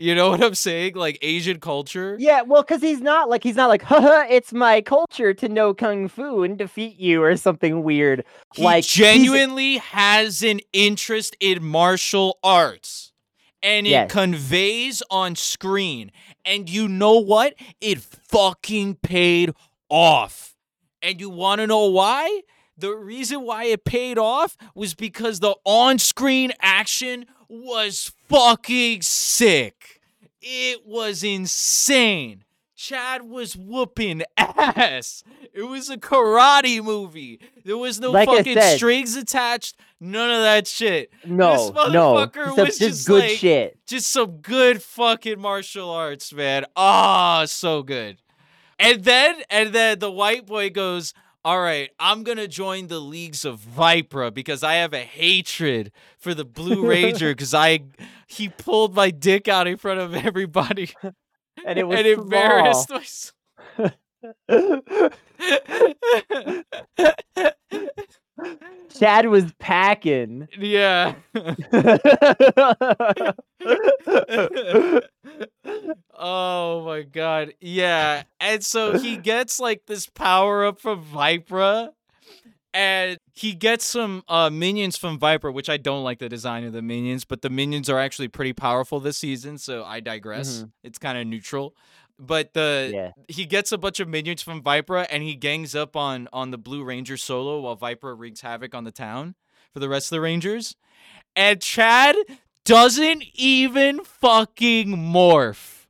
Speaker 1: You know what I'm saying? Like Asian culture.
Speaker 2: yeah, well, because he's not like he's not like, haha, it's my culture to know kung fu and defeat you or something weird.
Speaker 1: He
Speaker 2: like
Speaker 1: genuinely has an interest in martial arts. And it
Speaker 2: Yes.
Speaker 1: conveys on screen. And you know what? It fucking paid off. And you want to know why? The reason why it paid off was because the on screen action was fucking sick. It was insane. Chad was whooping ass. It was a karate movie. There was no
Speaker 2: Like
Speaker 1: fucking
Speaker 2: said-
Speaker 1: strings attached. None of that shit.
Speaker 2: No, no,
Speaker 1: motherfucker
Speaker 2: just,
Speaker 1: was
Speaker 2: just good
Speaker 1: like-
Speaker 2: shit.
Speaker 1: Just some good fucking martial arts, man. Ah, so good. And then and then the white boy goes, "All right, I'm going to join the leagues of Vypra because I have a hatred for the Blue Ranger cuz I he pulled my dick out in front of everybody
Speaker 2: And it was
Speaker 1: and embarrassed myself."
Speaker 2: Chad was packing.
Speaker 1: yeah. oh my god. Yeah. And so he gets like this power up from Vypra. And he gets some uh, minions from Viper, which I don't like the design of the minions, but the minions are actually pretty powerful this season, so I digress. It's kind of neutral. But the
Speaker 2: yeah.
Speaker 1: he gets a bunch of minions from Viper, and he gangs up on on the Blue Ranger solo while Viper wreaks havoc on the town for the rest of the Rangers. And Chad doesn't even fucking morph.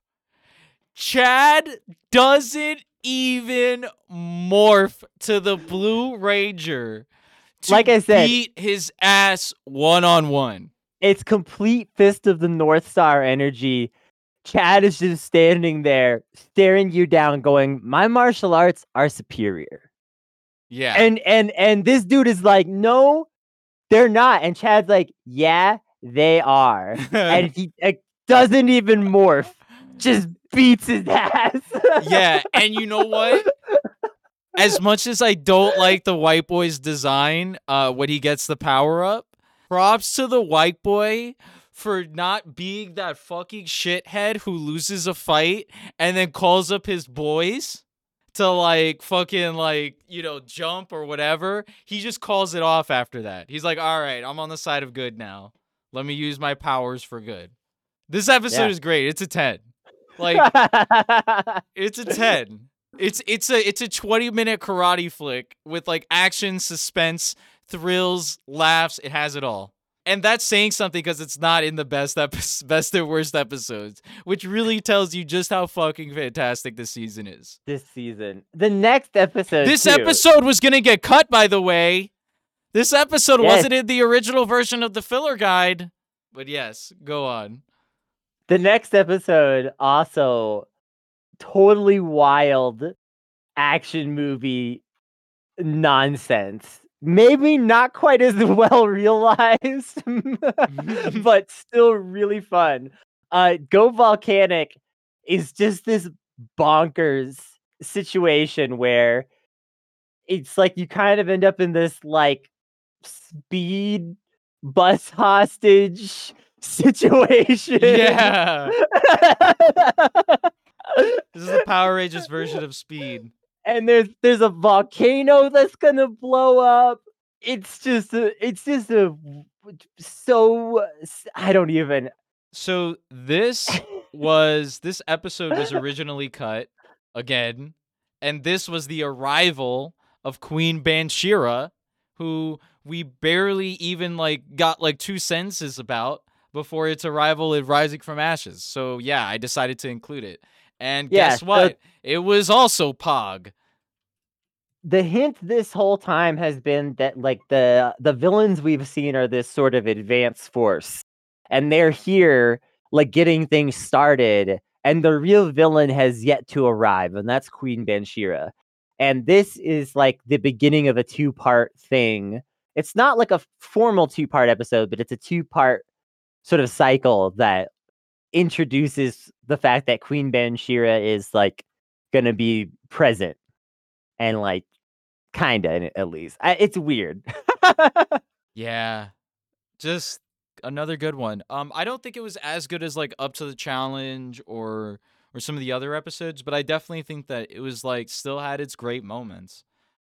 Speaker 1: Chad doesn't even morph to the Blue Ranger. To
Speaker 2: Like I said-
Speaker 1: beat his ass one on one.
Speaker 2: It's complete fist of the North Star energy. Chad is just standing there, staring you down, going, My martial arts are superior.
Speaker 1: Yeah.
Speaker 2: And and and this dude is like, No, they're not. And Chad's like, Yeah, they are. and he like, doesn't even morph, just beats his ass.
Speaker 1: Yeah, and you know what? As much as I don't like the white boy's design, uh, when he gets the power up, props to the white boy for not being that fucking shithead who loses a fight and then calls up his boys to like fucking like you know jump or whatever. He just calls it off after that. He's like, "All right, I'm on the side of good now. Let me use my powers for good." This episode
Speaker 2: Yeah.
Speaker 1: is great. It's a ten. Like it's a 10. It's it's a it's a 20 minute karate flick with like action, suspense, thrills, laughs. It has it all. And that's saying something because it's not in the best epi- best and worst episodes, which really tells you just how fucking fantastic this season is.
Speaker 2: this season. The next episode.
Speaker 1: This
Speaker 2: too.
Speaker 1: episode was gonna get cut, by the way. This episode
Speaker 2: Yes.
Speaker 1: wasn't in the original version of the filler guide. But yes, go on.
Speaker 2: The next episode also totally wild action movie nonsense. Maybe not quite as well realized, but still really fun. Uh Go Volcanic is just this bonkers situation where it's like you kind of end up in this like speed bus hostage situation.
Speaker 1: Yeah. This is the Power Rangers version of Speed.
Speaker 2: and there's there's a volcano that's gonna blow up. It's just a, it's just a so I don't even.
Speaker 1: So this was this episode was originally cut again, and this was the arrival of Queen Bansheera, who we barely even like got like two sentences about before its arrival in Rising from Ashes. So yeah, I decided to include it. And
Speaker 2: Yeah,
Speaker 1: guess
Speaker 2: so-
Speaker 1: what? It was also Pog.
Speaker 2: The hint this whole time has been that like the the villains we've seen are this sort of advanced force, and they're here like getting things started, and the real villain has yet to arrive, and that's Queen Bansheera. And this is like the beginning of a two part thing. It's not like a formal two part episode, but it's a two part sort of cycle that introduces the fact that Queen Bansheera is like to be present and like kind of at least. I, it's weird.
Speaker 1: Yeah. Just another good one. Um I don't think it was as good as like Up to the Challenge or or some of the other episodes, but I definitely think that it was like still had its great moments.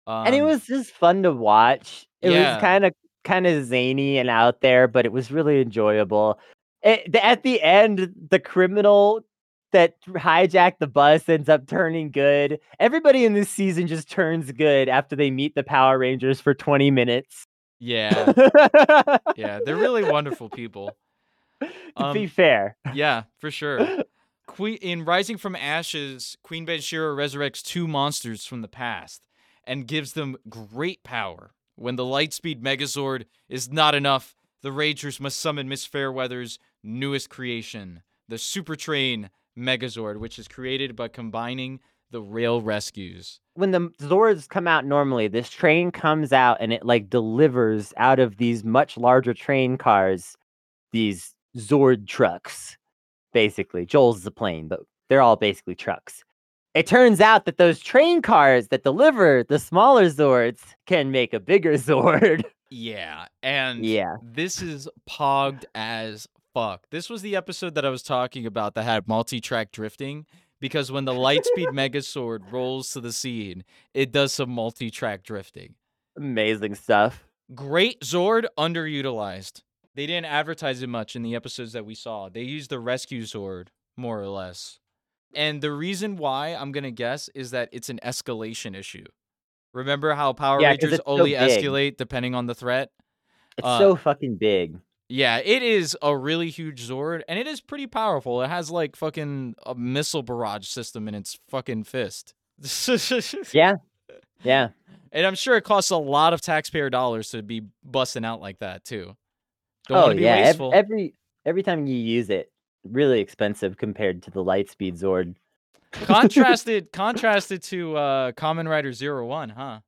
Speaker 1: Um
Speaker 2: and it was just fun to watch. It
Speaker 1: Yeah.
Speaker 2: was kind of kind of zany and out there, but it was really enjoyable. It, at the end, the criminal that hijacked the bus ends up turning good. Everybody in this season just turns good after they meet the Power Rangers for 20 minutes.
Speaker 1: yeah. Yeah, they're really wonderful people.
Speaker 2: be
Speaker 1: Um,
Speaker 2: fair.
Speaker 1: Yeah, for sure. Queen in Rising from Ashes, Queen Bansheera resurrects two monsters from the past and gives them great power. When the Lightspeed Megazord is not enough, the Rangers must summon Miss Fairweather's newest creation, the Super Train Megazord, which is created by combining the rail rescues.
Speaker 2: when the Zords come out normally, this train comes out and it like delivers out of these much larger train cars these Zord trucks. Basically, Joel's the plane, but they're all basically trucks. It turns out that those train cars that deliver the smaller Zords can make a bigger Zord.
Speaker 1: Yeah, and
Speaker 2: yeah.
Speaker 1: this is pogged as fuck. This was the episode that I was talking about that had multi-track drifting because when the Lightspeed Megazord rolls to the scene, it does some multi-track drifting.
Speaker 2: Amazing stuff.
Speaker 1: Great Zord underutilized. They didn't advertise it much in the episodes that we saw. They used the Rescue Zord more or less. And the reason why I'm going to guess is that it's an escalation issue. Remember how Power
Speaker 2: Yeah,
Speaker 1: Rangers
Speaker 2: it's so
Speaker 1: only escalate depending on the threat?
Speaker 2: It's
Speaker 1: Uh,
Speaker 2: so fucking big.
Speaker 1: Yeah, it is a really huge Zord, and it is pretty powerful. It has like fucking a missile barrage system in its fucking fist.
Speaker 2: Yeah. Yeah.
Speaker 1: And I'm sure it costs a lot of taxpayer dollars to be busting out like that too. Don't
Speaker 2: oh
Speaker 1: be
Speaker 2: yeah. every every time you use it, really expensive compared to the Lightspeed Zord.
Speaker 1: contrasted contrasted to uh Kamen Rider Zero One, huh?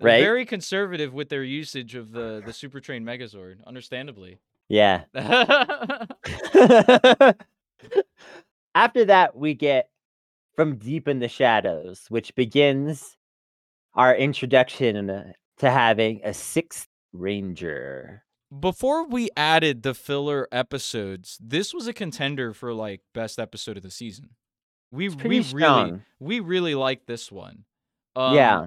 Speaker 2: Right?
Speaker 1: Very conservative with their usage of the the Super Train Megazord, understandably.
Speaker 2: Yeah. After that, we get from deep in the shadows, which begins our introduction to having a sixth ranger.
Speaker 1: Before we added the filler episodes, this was a contender for like best episode of the season. We we
Speaker 2: pretty
Speaker 1: really we really like this one. Um,
Speaker 2: yeah.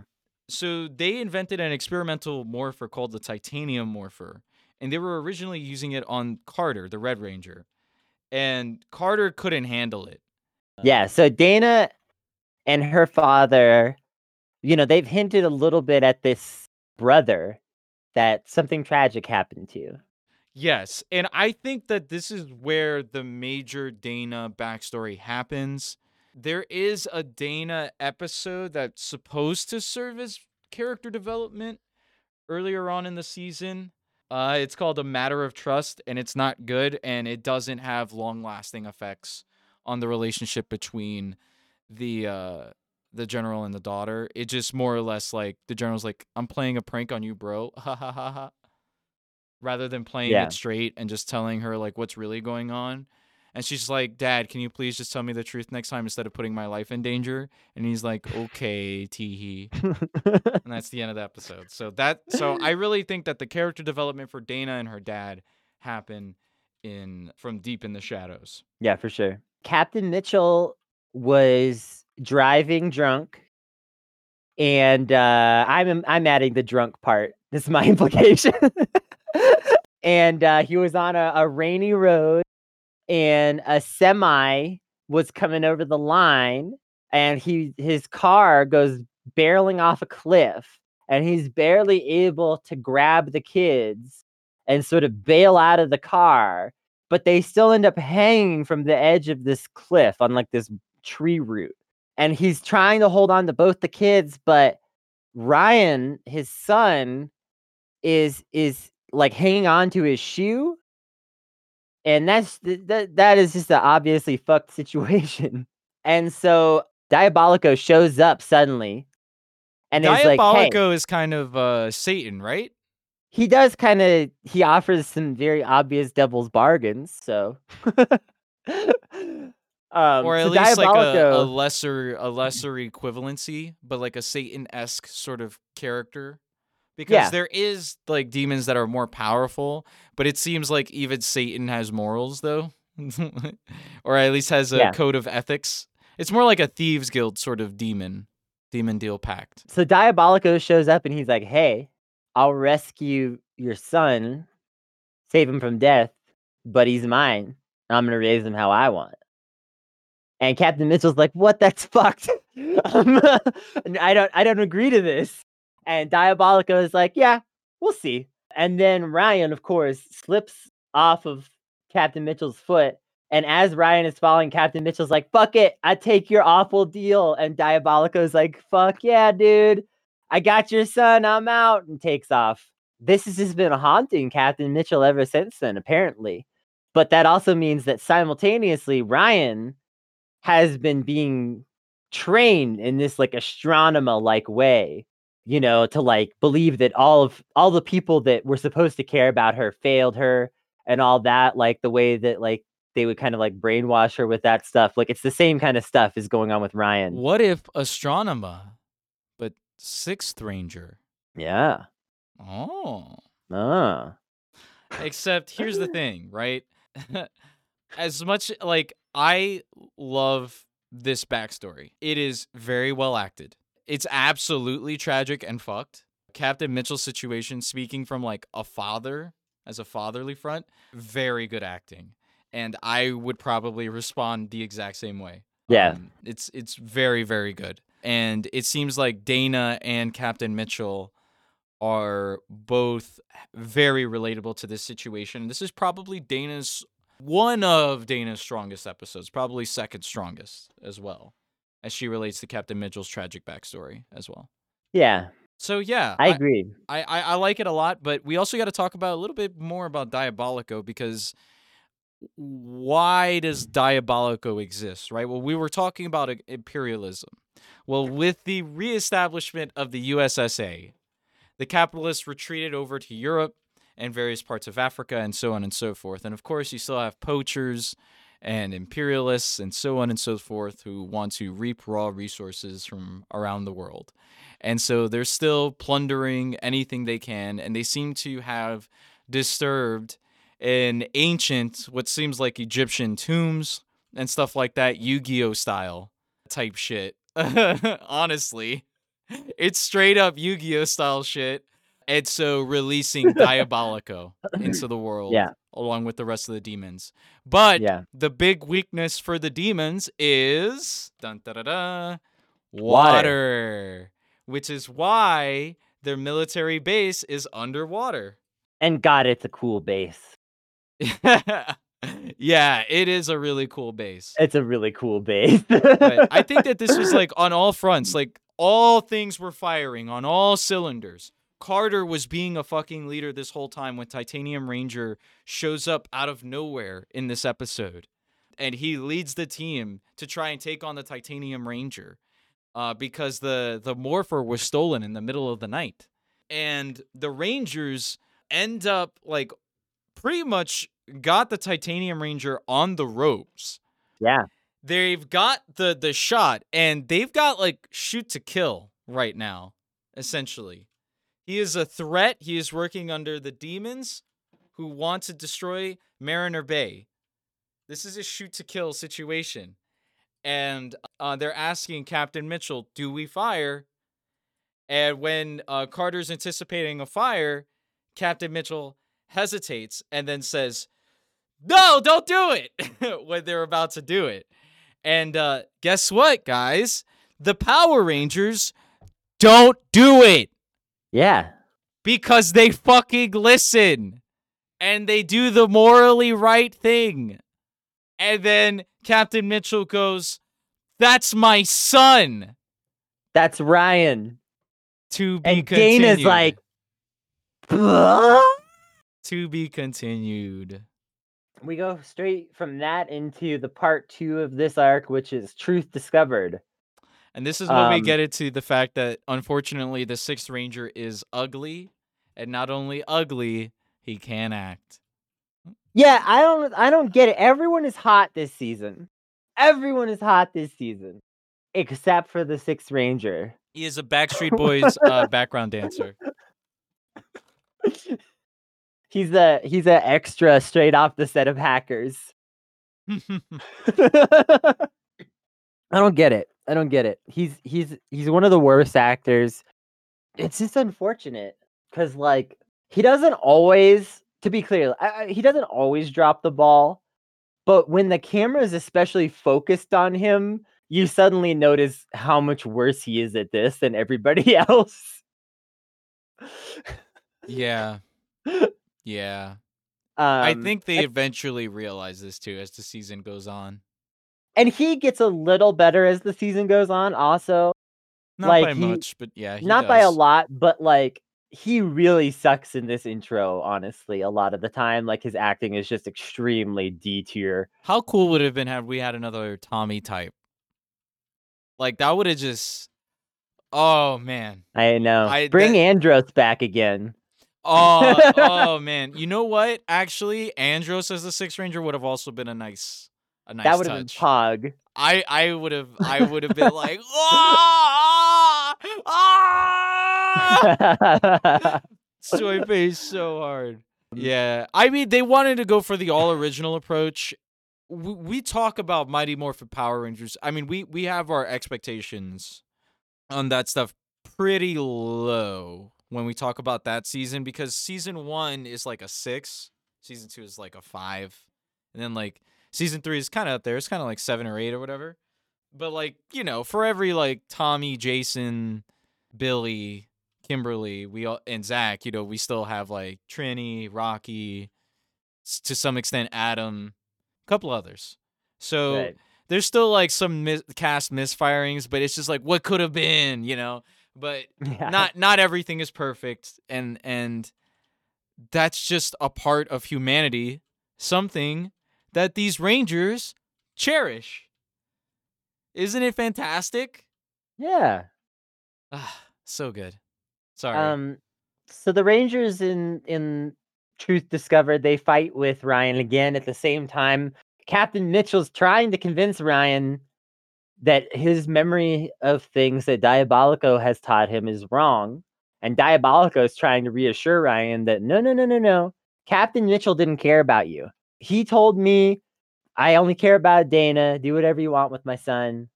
Speaker 1: So they invented an experimental morpher called the titanium morpher, and they were originally using it on Carter, the Red Ranger, and Carter couldn't handle it.
Speaker 2: Yeah. So Dana and her father, you know, they've hinted a little bit at this brother that something tragic happened to.
Speaker 1: Yes, and I think that this is where the major Dana backstory happens. There is a Dana episode that's supposed to serve as character development earlier on in the season. Uh, it's called A Matter of Trust, and it's not good, and it doesn't have long lasting effects on the relationship between the uh, the general and the daughter. It just more or less like the general's like, I'm playing a prank on you, bro. Ha ha ha ha rather than playing
Speaker 2: Yeah.
Speaker 1: it straight and just telling her like what's really going on. And she's like, "Dad, can you please just tell me the truth next time instead of putting my life in danger?" And he's like, "Okay, teehee." And that's the end of the episode. So that so I really think that the character development for Dana and her dad happen in from deep in the shadows.
Speaker 2: Yeah, for sure. Captain Mitchell was driving drunk, and uh, I'm I'm adding the drunk part. This is my implication. and uh, he was on a, a rainy road, and a semi was coming over the line, and he his car goes barreling off a cliff, and he's barely able to grab the kids and sort of bail out of the car but they still end up hanging from the edge of this cliff on like this tree root. And he's trying to hold on to both the kids, but Ryan, his son, is is like hanging on to his shoe. and that's that that is just an obviously fucked situation. And so Diabolico shows up suddenly, and is like, "Hey."
Speaker 1: Diabolico is kind of uh, Satan, right?
Speaker 2: he does kind of he offers some very obvious devil's bargains so um
Speaker 1: or at least like a, a lesser a lesser equivalency, but like a Satan esque sort of character. Because
Speaker 2: Yeah.
Speaker 1: there is like demons that are more powerful, but it seems like even Satan has morals though. or at least has a
Speaker 2: Yeah.
Speaker 1: code of ethics. It's more like a thieves guild sort of demon. Demon deal pact.
Speaker 2: so diabolico shows up and he's like hey i'll rescue your son save him from death but he's mine i'm gonna raise him how i want and captain mitchell's like what that's fucked Um, i don't i don't agree to this and diabolico is like yeah we'll see and then ryan of course slips off of captain mitchell's foot and as Ryan is falling, Captain Mitchell's like, fuck it, I take your awful deal. And Diabolico's like, fuck yeah, dude. I got your son, I'm out, and takes off. This has just been haunting Captain Mitchell ever since then, apparently. But that also means that simultaneously, Ryan has been being trained in this like astronomer like way, you know, to like believe that all of all the people that were supposed to care about her failed her and all that, like the way that like they would kind of like brainwash her with that stuff. Like it's the same kind of stuff is going on with Ryan.
Speaker 1: What if astronomer, but sixth ranger?
Speaker 2: Yeah.
Speaker 1: Oh.
Speaker 2: Ah.
Speaker 1: Except here's the thing, right? as much like I love this backstory, it is very well acted. It's absolutely tragic and fucked. Captain Mitchell's situation, speaking from like a father as a fatherly front, very good acting. And I would probably respond the exact same way.
Speaker 2: Yeah.
Speaker 1: Um, it's it's very very good, and it seems like Dana and Captain Mitchell are both very relatable to this situation. This is probably Dana's one of Dana's strongest episodes, probably second strongest as well, as she relates to Captain Mitchell's tragic backstory as well.
Speaker 2: Yeah.
Speaker 1: So yeah,
Speaker 2: I agree.
Speaker 1: I, I, I like it a lot, but we also got to talk about a little bit more about Diabolico because why does Diabolico exist, right? Well, we were talking about imperialism. Well, with the reestablishment of the USSA, the capitalists retreated over to Europe and various parts of Africa and so on and so forth. And of course, you still have poachers and imperialists and so on and so forth who want to reap raw resources from around the world. And so they're still plundering anything they can, and they seem to have disturbed an ancient, what seems like Egyptian tombs and stuff like that, Yu Gi Oh style type shit. Honestly, it's straight up Yu Gi Oh style shit. And so releasing Diabolico into the world
Speaker 2: Yeah.
Speaker 1: along with the rest of the demons. But
Speaker 2: Yeah.
Speaker 1: the big weakness for the demons is dun, da, da, da,
Speaker 2: Water.
Speaker 1: water, which is why their military base is underwater.
Speaker 2: And God, it's a cool base.
Speaker 1: yeah, it is a really cool base.
Speaker 2: It's a really cool base.
Speaker 1: I think that this was like on all fronts, like all things were firing on all cylinders. Carter was being a fucking leader this whole time when Titanium Ranger shows up out of nowhere in this episode. And he leads the team to try and take on the Titanium Ranger uh, because the, the Morpher was stolen in the middle of the night. And the Rangers end up like pretty much got the Titanium Ranger on the ropes
Speaker 2: yeah.
Speaker 1: they've got the the shot and they've got like shoot to kill right now essentially he is a threat. He is working under the demons who want to destroy mariner bay. This is a shoot to kill situation. And uh, they're asking captain mitchell do we fire? And when uh, carter's anticipating a fire captain mitchell hesitates and then says no don't do it when they're about to do it. And uh, guess what, guys? The Power Rangers don't do it
Speaker 2: Yeah.
Speaker 1: because they fucking listen and they do the morally right thing. And then Captain Mitchell goes, That's my son.
Speaker 2: That's Ryan.
Speaker 1: To be
Speaker 2: And
Speaker 1: continued.
Speaker 2: Dana's like, "Huh?"
Speaker 1: To be continued.
Speaker 2: we go straight from that into the part two of this arc, which is Truth Discovered.
Speaker 1: And this is when we
Speaker 2: Um,
Speaker 1: get into the fact that unfortunately the sixth ranger is ugly, and not only ugly, he can act.
Speaker 2: Yeah, I don't I don't get it. Everyone is hot this season. Everyone is hot this season. Except for the Sixth Ranger.
Speaker 1: He is a Backstreet Boys uh, background dancer.
Speaker 2: he's a he's a extra straight off the set of hackers. I don't get it. I don't get it. He's he's he's one of the worst actors. It's just unfortunate because like he doesn't always, to be clear, I, I- he doesn't always drop the ball. But when the camera is especially focused on him, you suddenly notice how much worse he is at this than everybody else.
Speaker 1: yeah. Yeah.
Speaker 2: Um,
Speaker 1: I think they eventually realize this too as the season goes on.
Speaker 2: And he gets a little better as the season goes on. Also,
Speaker 1: Not
Speaker 2: Like,
Speaker 1: by
Speaker 2: he-
Speaker 1: much, but yeah. He
Speaker 2: not by a lot, but like he really sucks in this intro. Honestly, a lot of the time, like his acting is just extremely D tier.
Speaker 1: How cool would it have been had we had another Tommy type? Like that would have just Oh man.
Speaker 2: I know.
Speaker 1: I-
Speaker 2: Bring
Speaker 1: that-
Speaker 2: Andros back again.
Speaker 1: Oh, oh man. You know what? Actually, Andros as the Sixth Ranger would have also been a nice a nice
Speaker 2: that would have been. Pog.
Speaker 1: I I would have I would have been like ah, ah! Soy face so hard. Yeah, I mean they wanted to go for the all original approach. We, we talk about Mighty Morphin Power Rangers. I mean, we we have our expectations on that stuff pretty low when we talk about that season because season one is like a six, season two is like a five, and then like season three is kind of up there. It's kind of like seven or eight or whatever. But like you know, for every like Tommy, Jason, Billy, Kimberly, we all and Zach, you know, we still have like Trini, Rocky, to some extent Adam, a couple others. So
Speaker 2: Right.
Speaker 1: there's still like some mis- cast misfirings, but it's just like what could have been, you know. But
Speaker 2: Yeah.
Speaker 1: not not everything is perfect, and and that's just a part of humanity. Something that these Rangers cherish. Isn't it fantastic?
Speaker 2: yeah.
Speaker 1: Ah, so good. Sorry.
Speaker 2: Um. So the Rangers in in Truth Discovered they fight with Ryan again at the same time. Captain Mitchell's trying to convince Ryan that his memory of things that Diabolico has taught him is wrong. And Diabolico is trying to reassure Ryan that no, no, no, no, no. Captain Mitchell didn't care about you. He told me, I only care about Dana. Do whatever you want with my son.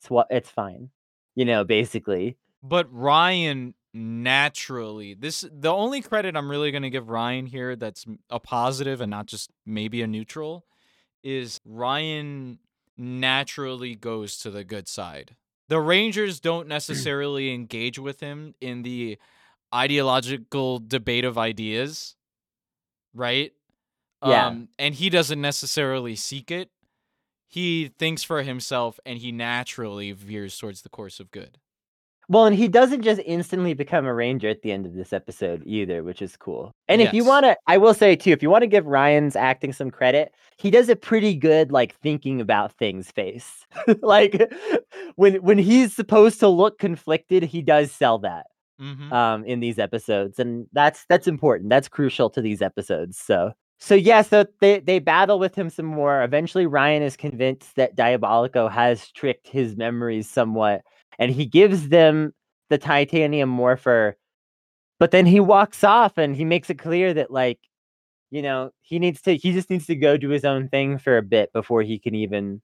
Speaker 2: It's what it's fine. You know, basically.
Speaker 1: But Ryan naturally, this the only credit I'm really going to give Ryan here that's a and not just maybe a neutral is Ryan naturally goes to the good side. The Rangers don't necessarily engage with him in the ideological debate of ideas, right?
Speaker 2: Yeah.
Speaker 1: Um and he doesn't necessarily seek it. He thinks for himself and he naturally veers towards the course of good.
Speaker 2: Well, and he doesn't just instantly become a ranger at the end of this episode either, which is cool. And if you want to, I will say too, if you want to give Ryan's acting some credit, he does a pretty good like thinking about things face. like when when he's supposed to look conflicted, he does sell that
Speaker 1: Mhm.
Speaker 2: um in these episodes and that's that's important that's crucial to these episodes so so yeah so they they battle with him some more eventually ryan is convinced that diabolico has tricked his memories somewhat and he gives them the titanium morpher but then he walks off and he makes it clear that like you know he needs to he just needs to go do his own thing for a bit before he can even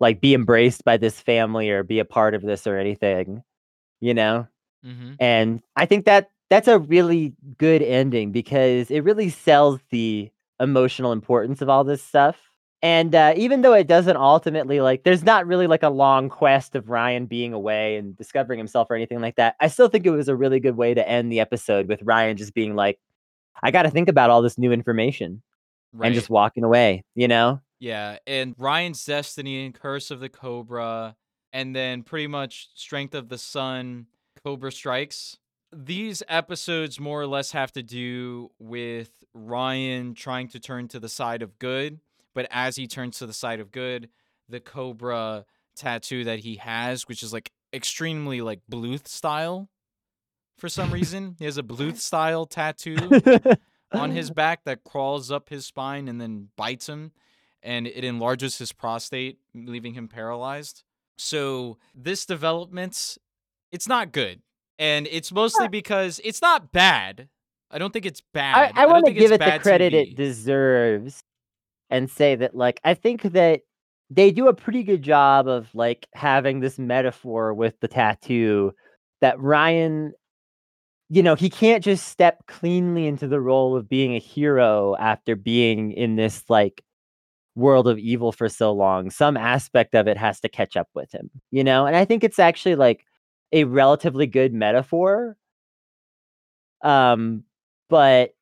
Speaker 2: like be embraced by this family or be a part of this or anything you know
Speaker 1: Mhm.
Speaker 2: and I think that that's a really good ending because it really sells the emotional importance of all this stuff. And uh, even though it doesn't ultimately like, there's not really like a long quest of Ryan being away and discovering himself or anything like that. I still think it was a really good way to end the episode with Ryan just being like, I got to think about all this new information
Speaker 1: Right.
Speaker 2: and just walking away, you know?
Speaker 1: yeah, and Ryan's Destiny and Curse of the Cobra, and then pretty much Strength of the Sun, Cobra Strikes. These episodes more or less have to do with Ryan trying to turn to the side of good, but as he turns to the side of good, the cobra tattoo that he has, which is like extremely like Bluth style for some reason. he has a Bluth style tattoo on his back that crawls up his spine and then bites him and it enlarges his prostate, leaving him paralyzed. So this development, it's not good. And it's mostly because it's not bad. I don't think it's bad.
Speaker 2: I, I want to give it the credit
Speaker 1: TV.
Speaker 2: it deserves and say that like I think that they do a pretty good job of like having this metaphor with the tattoo that Ryan you know, he can't just step cleanly into the role of being a hero after being in this like world of evil for so long. Some aspect of it has to catch up with him, you know? And I think it's actually like a relatively good metaphor. Um, but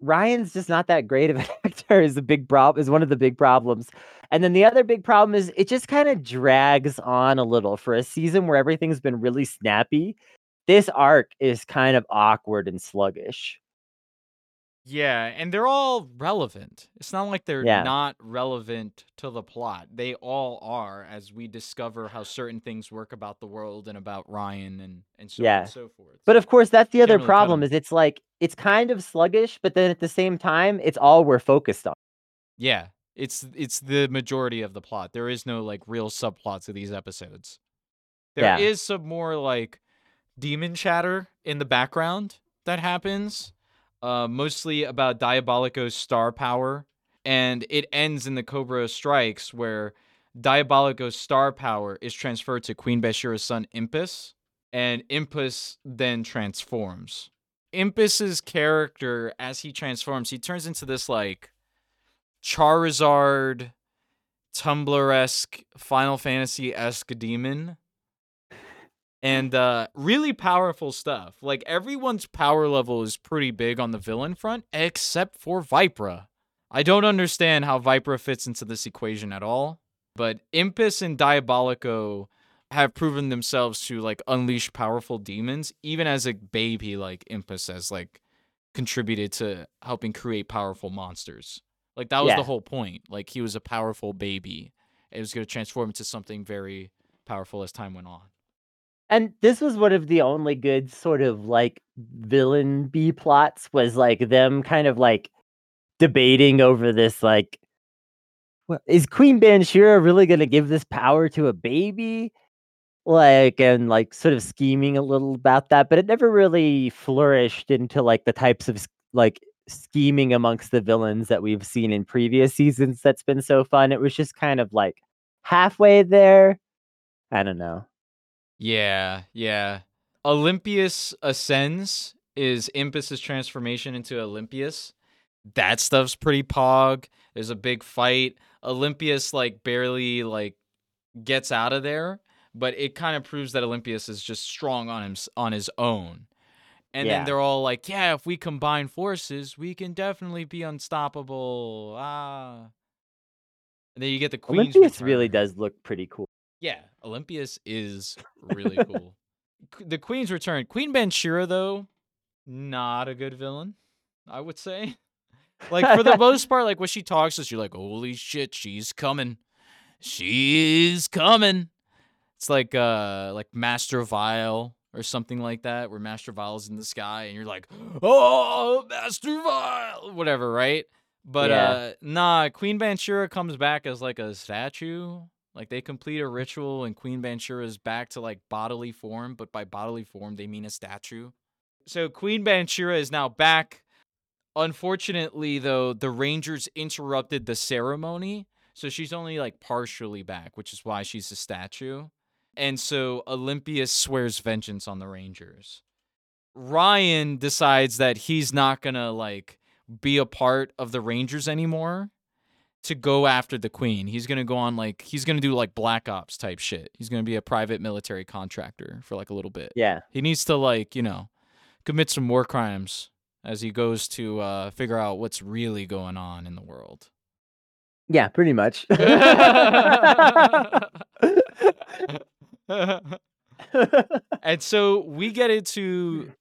Speaker 2: Ryan's just not that great of an actor is a big problem is one of the big problems. And then the other big problem is it just kind of drags on a little for a season where everything's been really snappy. This arc is kind of awkward and sluggish.
Speaker 1: Yeah, and they're all relevant. It's not like they're
Speaker 2: Yeah.
Speaker 1: not relevant to the plot. They all are as we discover how certain things work about the world and about Ryan and and so on
Speaker 2: Yeah.
Speaker 1: and so forth.
Speaker 2: But of course, that's the other
Speaker 1: really
Speaker 2: problem
Speaker 1: 'em.
Speaker 2: is it's like it's kind of sluggish, but then at the same time, it's all we're focused on.
Speaker 1: Yeah, it's it's the majority of the plot. There is no like real subplots of these episodes. There is
Speaker 2: Yeah.
Speaker 1: some more like demon chatter in the background that happens, uh, mostly about Diabolico's star power, and it ends in the Cobra strikes where Diabolico's star power is transferred to Queen Bansheera's son Impus, and Impus then transforms. Impus's character, as he transforms, he turns into this like Charizard, Tumblr esque, Final Fantasy esque demon. And uh, really powerful stuff. Like everyone's power level is pretty big on the villain front, except for Vypra. I don't understand how Vypra fits into this equation at all. But Impus and Diabolico have proven themselves to like unleash powerful demons, even as a baby like Impus has like contributed to helping create powerful monsters. Like that was the whole point. Like he was a powerful baby. It was going to transform into something very powerful as time went on.
Speaker 2: And this was one of the only good sort of like villain B plots was like them kind of like debating over this like well, is Queen Bansheera really going to give this power to a baby? Like and like sort of scheming a little about that, but it never really flourished into like the types of like scheming amongst the villains that we've seen in previous seasons that's been so fun. It was just kind of like halfway there. I don't know.
Speaker 1: Yeah, yeah. Olympius ascends is Impus's transformation into Olympius. That stuff's pretty pog. There's a big fight. Olympius like barely like gets out of there, but it kind of proves that Olympius is just strong on him on his own. And then they're all like, "Yeah, if we combine forces, we can definitely be unstoppable." Ah. And then you get the Queen's
Speaker 2: Olympius really does look pretty cool.
Speaker 1: Yeah, Olympius is really cool. The Queen's Return. Queen Bansheera, though, not a good villain, I would say. Like for the most part, like when she talks, is you're like, holy shit, she's coming. She's coming. It's like uh like Master Vile or something like that, where Master Vile's in the sky and you're like, oh Master Vile, whatever, right? But
Speaker 2: Yeah.
Speaker 1: uh nah, Queen Bansheera comes back as like a statue. Like they complete a ritual and Queen Bansheera is back to like bodily form, but by bodily form they mean a statue. So Queen Bansheera is now back. Unfortunately, though, the Rangers interrupted the ceremony, so she's only like partially back, which is why she's a statue. And so Olympius swears vengeance on the Rangers. Ryan decides that he's not gonna like be a part of the Rangers anymore to go after the Queen. He's gonna go on like he's gonna do like black ops type shit. He's gonna be a private military contractor for like a little bit.
Speaker 2: Yeah.
Speaker 1: He needs to like, you know, commit some war crimes as he goes to uh, figure out what's really going on in the world.
Speaker 2: Yeah, pretty much.
Speaker 1: and so we get into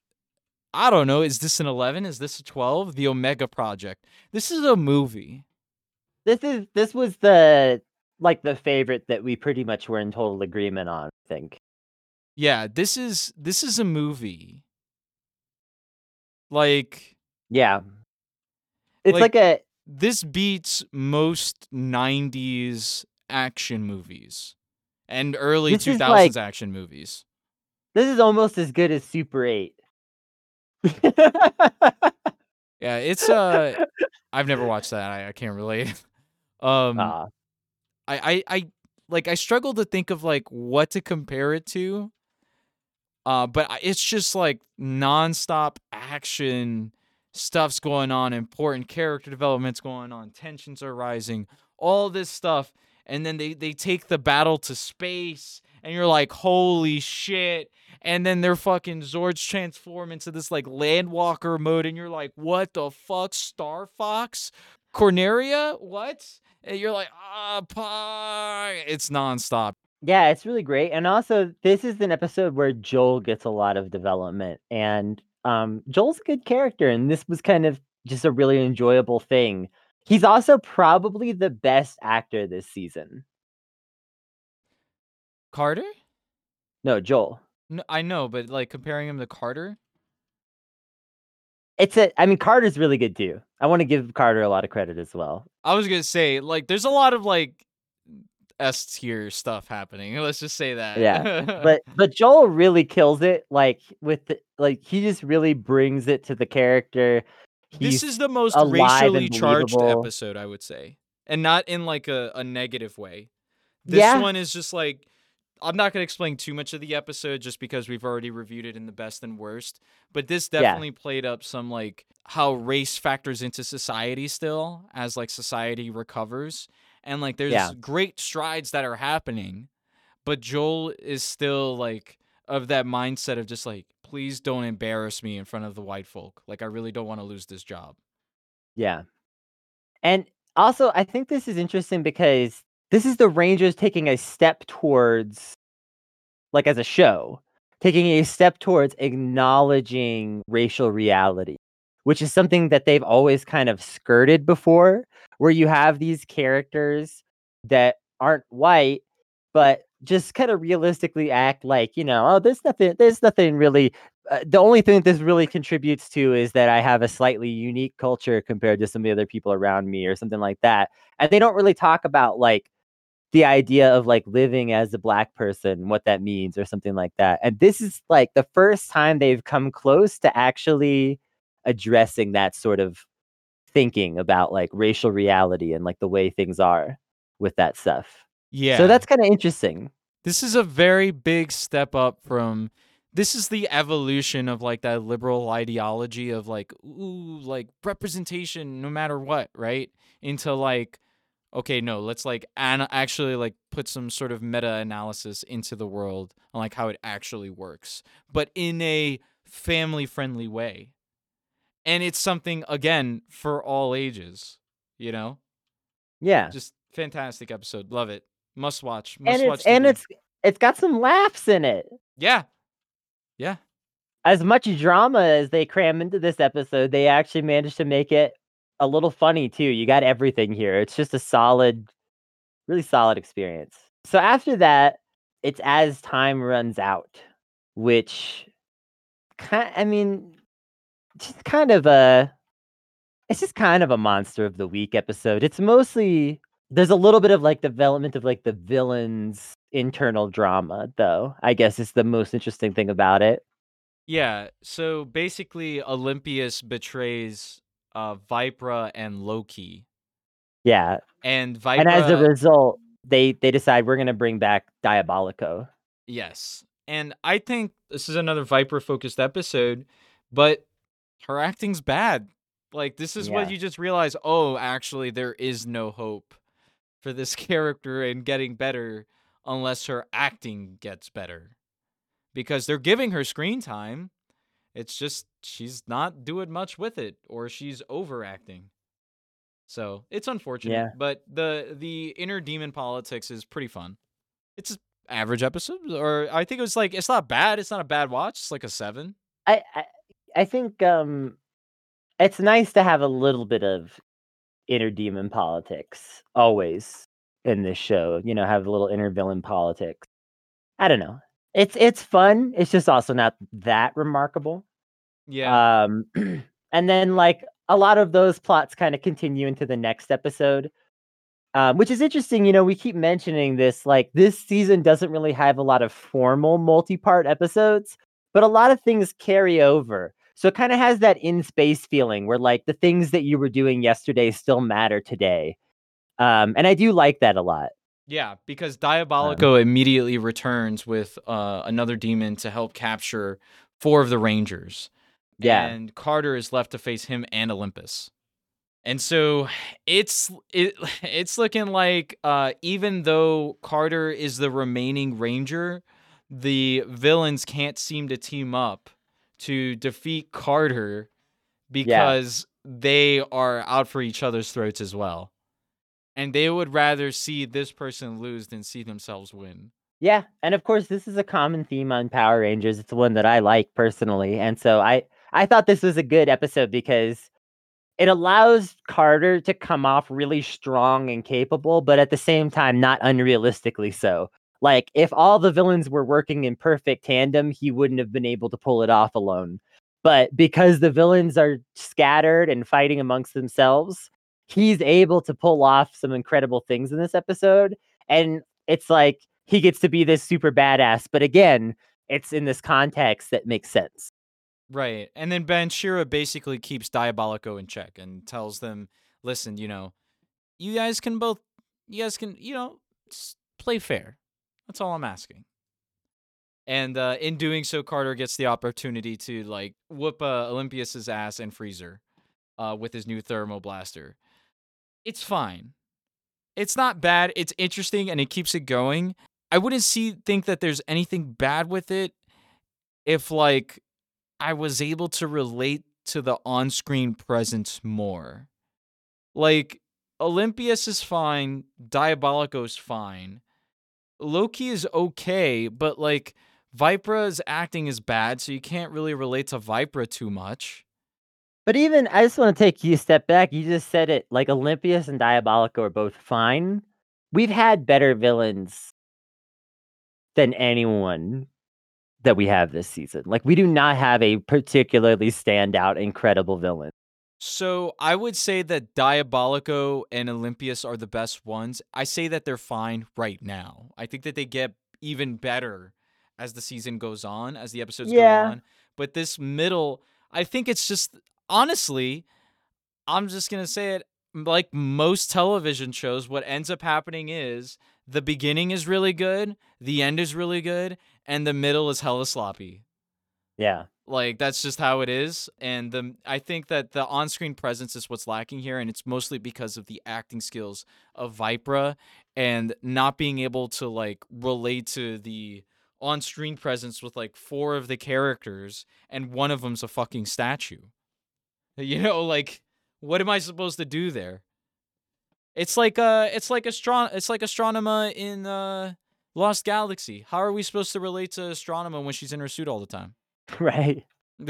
Speaker 1: I don't know. Is this an 11? Is this a 12? The Omega Project. This is a movie.
Speaker 2: This is this was the like the favorite that we pretty much were in total agreement on, I think.
Speaker 1: Yeah, this is this is a movie. Like
Speaker 2: Yeah. It's
Speaker 1: Like-
Speaker 2: like, a
Speaker 1: this beats most 90s action movies and early 2000s
Speaker 2: like-
Speaker 1: action movies.
Speaker 2: this is almost as good as Super 8.
Speaker 1: Yeah, it's uh I've never watched that. I, I can't relate. um
Speaker 2: Aw.
Speaker 1: I, I I like I struggle to think of like what to compare it to. Uh but it's just like nonstop action stuff's going on, important character developments going on, tensions are rising, all this stuff. And then they, they take the battle to space and you're like, holy shit. And then their fucking Zords transform into this like landwalker mode, and you're like, what the fuck? Star Fox? Corneria? What? And you're like, ah, pie. It's nonstop.
Speaker 2: Yeah, it's really great. And also, this is an episode where Joel gets a lot of development. And um, Joel's a good character. And this was kind of just a really enjoyable thing. He's also probably the best actor this season.
Speaker 1: Carter?
Speaker 2: No, Joel.
Speaker 1: No, I know, but like comparing him to Carter,
Speaker 2: It's a, I mean, Carter's really good too. I want to give Carter a lot of credit as well.
Speaker 1: I was gonna say like there's a lot of like S tier stuff happening. Let's just say that.
Speaker 2: Yeah, But but Joel really kills it. Like with the, like he just really brings it to the character.
Speaker 1: this is the most racially charged episode, I would say, and not in like a, a negative way. This
Speaker 2: Yeah.
Speaker 1: one is just like I'm not gonna explain too much of the episode just because we've already reviewed it in the best and worst. But this
Speaker 2: Yeah.
Speaker 1: definitely played up some like how race factors into society still as like society recovers, and like there's
Speaker 2: Yeah.
Speaker 1: great strides that are happening, but Joel is still like of that mindset of just like please don't embarrass me in front of the white folk. Like I really don't want to lose this job.
Speaker 2: Yeah. And also, I think this is interesting because this is the Rangers taking a step towards, like as a show, taking a step towards acknowledging racial reality, which is something that they've always kind of skirted before, where you have these characters that aren't white, but just kind of realistically act like, you know, oh, there's nothing, there's nothing really uh, the only thing this really contributes to is that I have a slightly unique culture compared to some of the other people around me or something like that. And they don't really talk about like the idea of like living as a black person, what that means or something like that. And this is like the first time they've come close to actually addressing that sort of thinking about like racial reality and like the way things are with that stuff.
Speaker 1: Yeah.
Speaker 2: So that's kind of interesting.
Speaker 1: this is a very big step up from this is the evolution of like that liberal ideology of like ooh like representation no matter what right into like okay no let's like an- actually like put some sort of meta analysis into the world on like how it actually works but in a family friendly way. And it's something again for all ages you know?
Speaker 2: Yeah.
Speaker 1: just fantastic episode. Love it. Must watch must
Speaker 2: And
Speaker 1: watch
Speaker 2: it's and it's it's got some laughs in it.
Speaker 1: yeah. Yeah.
Speaker 2: As much drama as they cram into this episode, they actually managed to make it a little funny too. You got everything here. It's just a solid, really solid experience. So after that, it's as time runs out, which kind I mean, just kind of a it's just kind of a monster of the week episode. It's mostly there's a little bit of like development of like the villain's internal drama, though. I guess is the most interesting thing about it.
Speaker 1: Yeah, so basically Olympius betrays uh Vypra and Loki.
Speaker 2: Yeah,
Speaker 1: And Vypra
Speaker 2: and as a result, they they decide we're gonna bring back Diabolico.
Speaker 1: Yes. And I think this is another Viper focused episode, but her acting's bad. Like this is what you just realize, oh, actually there is no hope for this character in getting better unless her acting gets better. Because they're giving her screen time. It's just she's not doing much with it or she's overacting. So, it's unfortunate,
Speaker 2: Yeah.
Speaker 1: but the the inner demon politics is pretty fun. It's an average episode or I think it was like it's not bad, it's not a bad watch, it's like a 7.
Speaker 2: I, I I think um it's nice to have a little bit of inner demon politics always in this show. You know, have a little inner villain politics. I don't know. It's it's fun. It's just also not that remarkable.
Speaker 1: Yeah.
Speaker 2: Um and then like a lot of those plots kind of continue into the next episode. Um, which is interesting, you know, we keep mentioning this like this season doesn't really have a lot of formal multi-part episodes, but a lot of things carry over. So it kind of has that in space feeling where like the things that you were doing yesterday still matter today. Um, and I do like that a lot.
Speaker 1: Yeah, because Diabolico um, immediately returns with uh, another demon to help capture four of the Rangers.
Speaker 2: Yeah.
Speaker 1: And Carter is left to face him and Olympius. And so it's it, it's looking like uh, even though Carter is the remaining Ranger, the villains can't seem to team up to defeat Carter because yeah. they are out for each other's throats as well. And they would rather see this person lose than see themselves win.
Speaker 2: Yeah, and of course this is a common theme on Power Rangers. It's one that I like personally. And so I I thought this was a good episode because it allows Carter to come off really strong and capable, but at the same time not unrealistically so. Like if all the villains were working in perfect tandem, he wouldn't have been able to pull it off alone. But because the villains are scattered and fighting amongst themselves, he's able to pull off some incredible things in this episode. And it's like he gets to be this super badass. But again, it's in this context that makes sense.
Speaker 1: Right. And then Bansheera basically keeps Diabolico in check and tells them, listen, you know, you guys can both, you guys can, you know, play fair. That's all I'm asking. And uh, in doing so, Carter gets the opportunity to like whoop uh, ass and Freezer uh, with his new thermal blaster. It's fine. It's not bad. It's interesting and it keeps it going. I wouldn't see think that there's anything bad with it if like I was able to relate to the on-screen presence more. Like Olympius is fine, Diabolico's fine. Loki is okay, but like Vypra's acting is bad, so you can't really relate to Vypra too much.
Speaker 2: But even I just want to take you a step back. You just said it like Olympius and Diabolico are both fine. We've had better villains than anyone that we have this season. Like we do not have a particularly standout incredible villain.
Speaker 1: So I would say that Diabolico and Olympius are the best ones. I say that they're fine right now. I think that they get even better as the season goes on, as the episodes yeah. go on. But this middle, I think it's just honestly, I'm just gonna say it like most television shows, what ends up happening is the beginning is really good, the end is really good, and the middle is hella sloppy.
Speaker 2: Yeah.
Speaker 1: Like that's just how it is, and the I think that the on-screen presence is what's lacking here, and it's mostly because of the acting skills of Vypra and not being able to like relate to the on-screen presence with like four of the characters, and one of them's a fucking statue. You know, like what am I supposed to do there? It's like uh, it's like astron, it's like Astronema in uh, Lost Galaxy. How are we supposed to relate to Astronema when she's in her suit all the time?
Speaker 2: Right.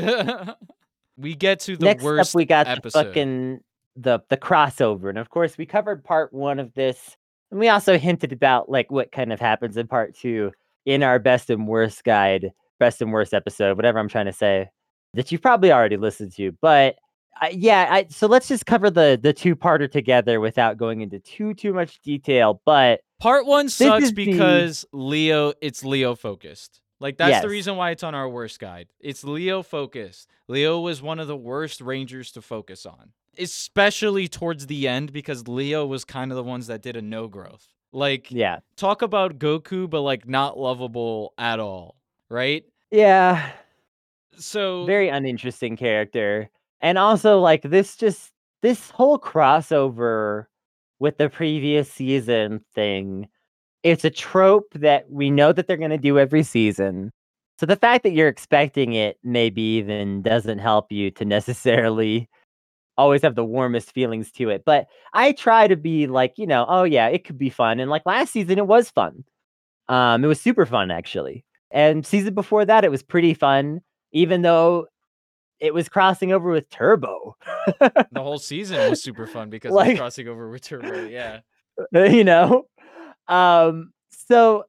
Speaker 1: we get to the
Speaker 2: Next
Speaker 1: worst.
Speaker 2: Up, we got
Speaker 1: episode.
Speaker 2: the fucking the the crossover, and of course we covered part one of this, and we also hinted about like what kind of happens in part two in our best and worst guide, best and worst episode, whatever I'm trying to say, that you've probably already listened to. But uh, yeah, I, so let's just cover the the two parter together without going into too too much detail. But
Speaker 1: part one sucks because the... Leo, it's Leo focused. Like that's yes. the reason why it's on our worst guide. It's Leo focused. Leo was one of the worst Rangers to focus on, especially towards the end because Leo was kind of the ones that did a no growth. Like,
Speaker 2: yeah,
Speaker 1: talk about Goku, but like not lovable at all, right?
Speaker 2: Yeah.
Speaker 1: So
Speaker 2: very uninteresting character, and also like this just this whole crossover with the previous season thing it's a trope that we know that they're going to do every season. So the fact that you're expecting it maybe even doesn't help you to necessarily always have the warmest feelings to it. But I try to be like, you know, oh yeah, it could be fun. And like last season it was fun. Um it was super fun actually. And season before that it was pretty fun even though it was crossing over with Turbo.
Speaker 1: the whole season was super fun because like, it was crossing over with Turbo. Yeah,
Speaker 2: you know. Um, so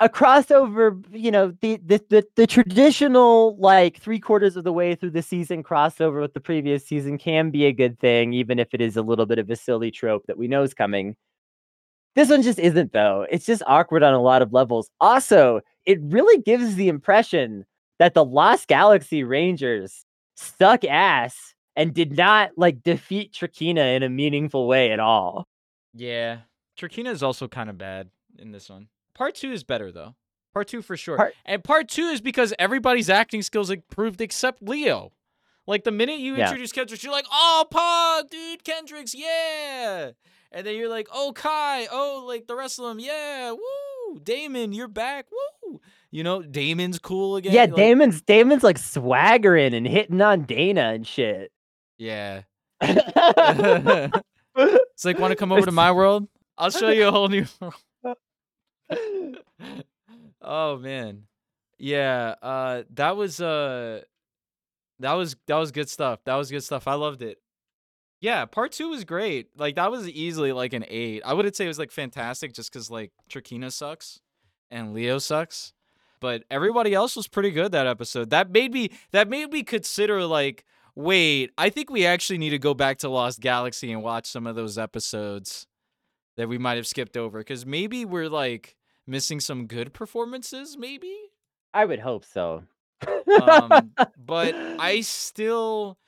Speaker 2: a crossover, you know, the, the the the traditional like three quarters of the way through the season crossover with the previous season can be a good thing, even if it is a little bit of a silly trope that we know is coming. This one just isn't though. It's just awkward on a lot of levels. Also, it really gives the impression that the Lost Galaxy Rangers stuck ass and did not like defeat Trakina in a meaningful way at all.
Speaker 1: Yeah. Trakina is also kind of bad in this one. Part two is better though. Part two for sure.
Speaker 2: Part-
Speaker 1: and part two is because everybody's acting skills improved except Leo. Like the minute you
Speaker 2: Yeah.
Speaker 1: introduce Kendrix, you're like, oh, Pog, dude, Kendrix, yeah. And then you're like, oh, Kai, oh, like the rest of them, yeah, woo. Damon, you're back, woo. You know, Damon's cool again.
Speaker 2: Yeah,
Speaker 1: like-
Speaker 2: Damon's Damon's like swaggering and hitting on Dana and shit.
Speaker 1: Yeah. it's like, want to come over to my world? I'll show you a whole new world. oh man yeah uh that was uh that was that was good stuff that was good stuff i loved it yeah part two was great like that was easily like an eight i wouldn't say it was like fantastic just because like Trakina sucks and leo sucks but everybody else was pretty good that episode. That made me that made me consider like wait i think we actually need to go back to lost galaxy and watch some of those episodes that we might have skipped over because maybe we're like missing some good performances maybe?
Speaker 2: I would hope so.
Speaker 1: um, but i still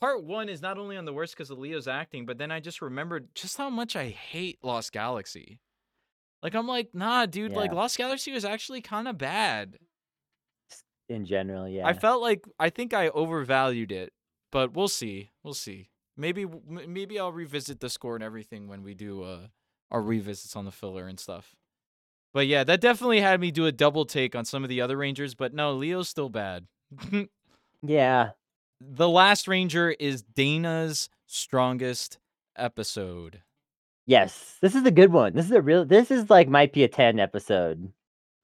Speaker 1: part one is not only on the worst because of leo's acting but then i just remembered just how much i hate lost galaxy like i'm like nah dude like lost galaxy was actually kind of bad
Speaker 2: in general, yeah.
Speaker 1: i felt like i think i overvalued it but we'll see we'll see. Maybe maybe i'll revisit the score and everything when we do uh our revisits on the filler and stuff. But yeah that definitely had me do a double take on some of the other rangers but no leo's still bad.
Speaker 2: Yeah.
Speaker 1: the last ranger is dana's strongest episode
Speaker 2: Yes. This is a good one. This is a real this is like might be a 10 episode.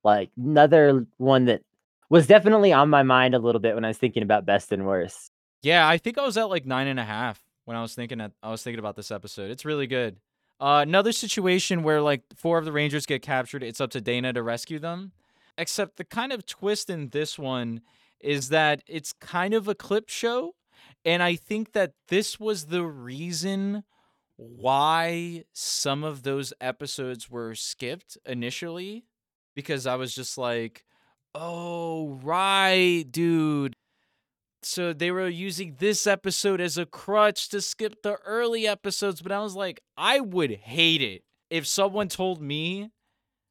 Speaker 2: Like another one that was definitely on my mind a little bit when I was thinking about best and worst.
Speaker 1: Yeah, I think I was at like nine and a half when I was thinking at, I was thinking about this episode. It's really good. Uh, another situation where like four of the Rangers get captured. It's up to Dana to rescue them. Except the kind of twist in this one is that it's kind of a clip show, and I think that this was the reason why some of those episodes were skipped initially because I was just like, "Oh, right, dude." so they were using this episode as a crutch to skip the early episodes but i was like i would hate it if someone told me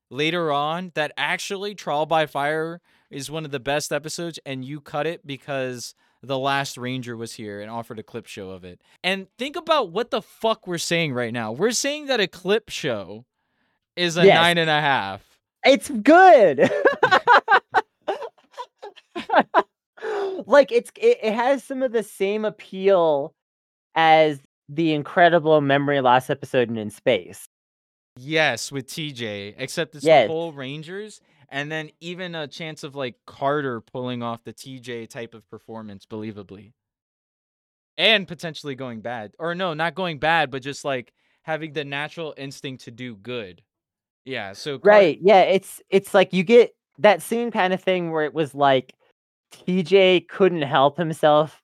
Speaker 1: later on that actually trial by fire is one of the best episodes and you cut it because the last ranger was here and offered a clip show of it and think about what the fuck we're saying right now we're saying that a clip show is a
Speaker 2: Yes.
Speaker 1: nine and a half
Speaker 2: It's good. like it's it, it has some of the same appeal as the incredible memory loss episode in, space.
Speaker 1: Yes, with TJ, except it's
Speaker 2: Yes.
Speaker 1: the whole Rangers, and then even a chance of like Carter pulling off the TJ type of performance, believably, and potentially going bad, or no, not going bad, but just like having the natural instinct to do good. Yeah, so
Speaker 2: Right. Yeah, it's it's like you get that same kind of thing where it was like TJ couldn't help himself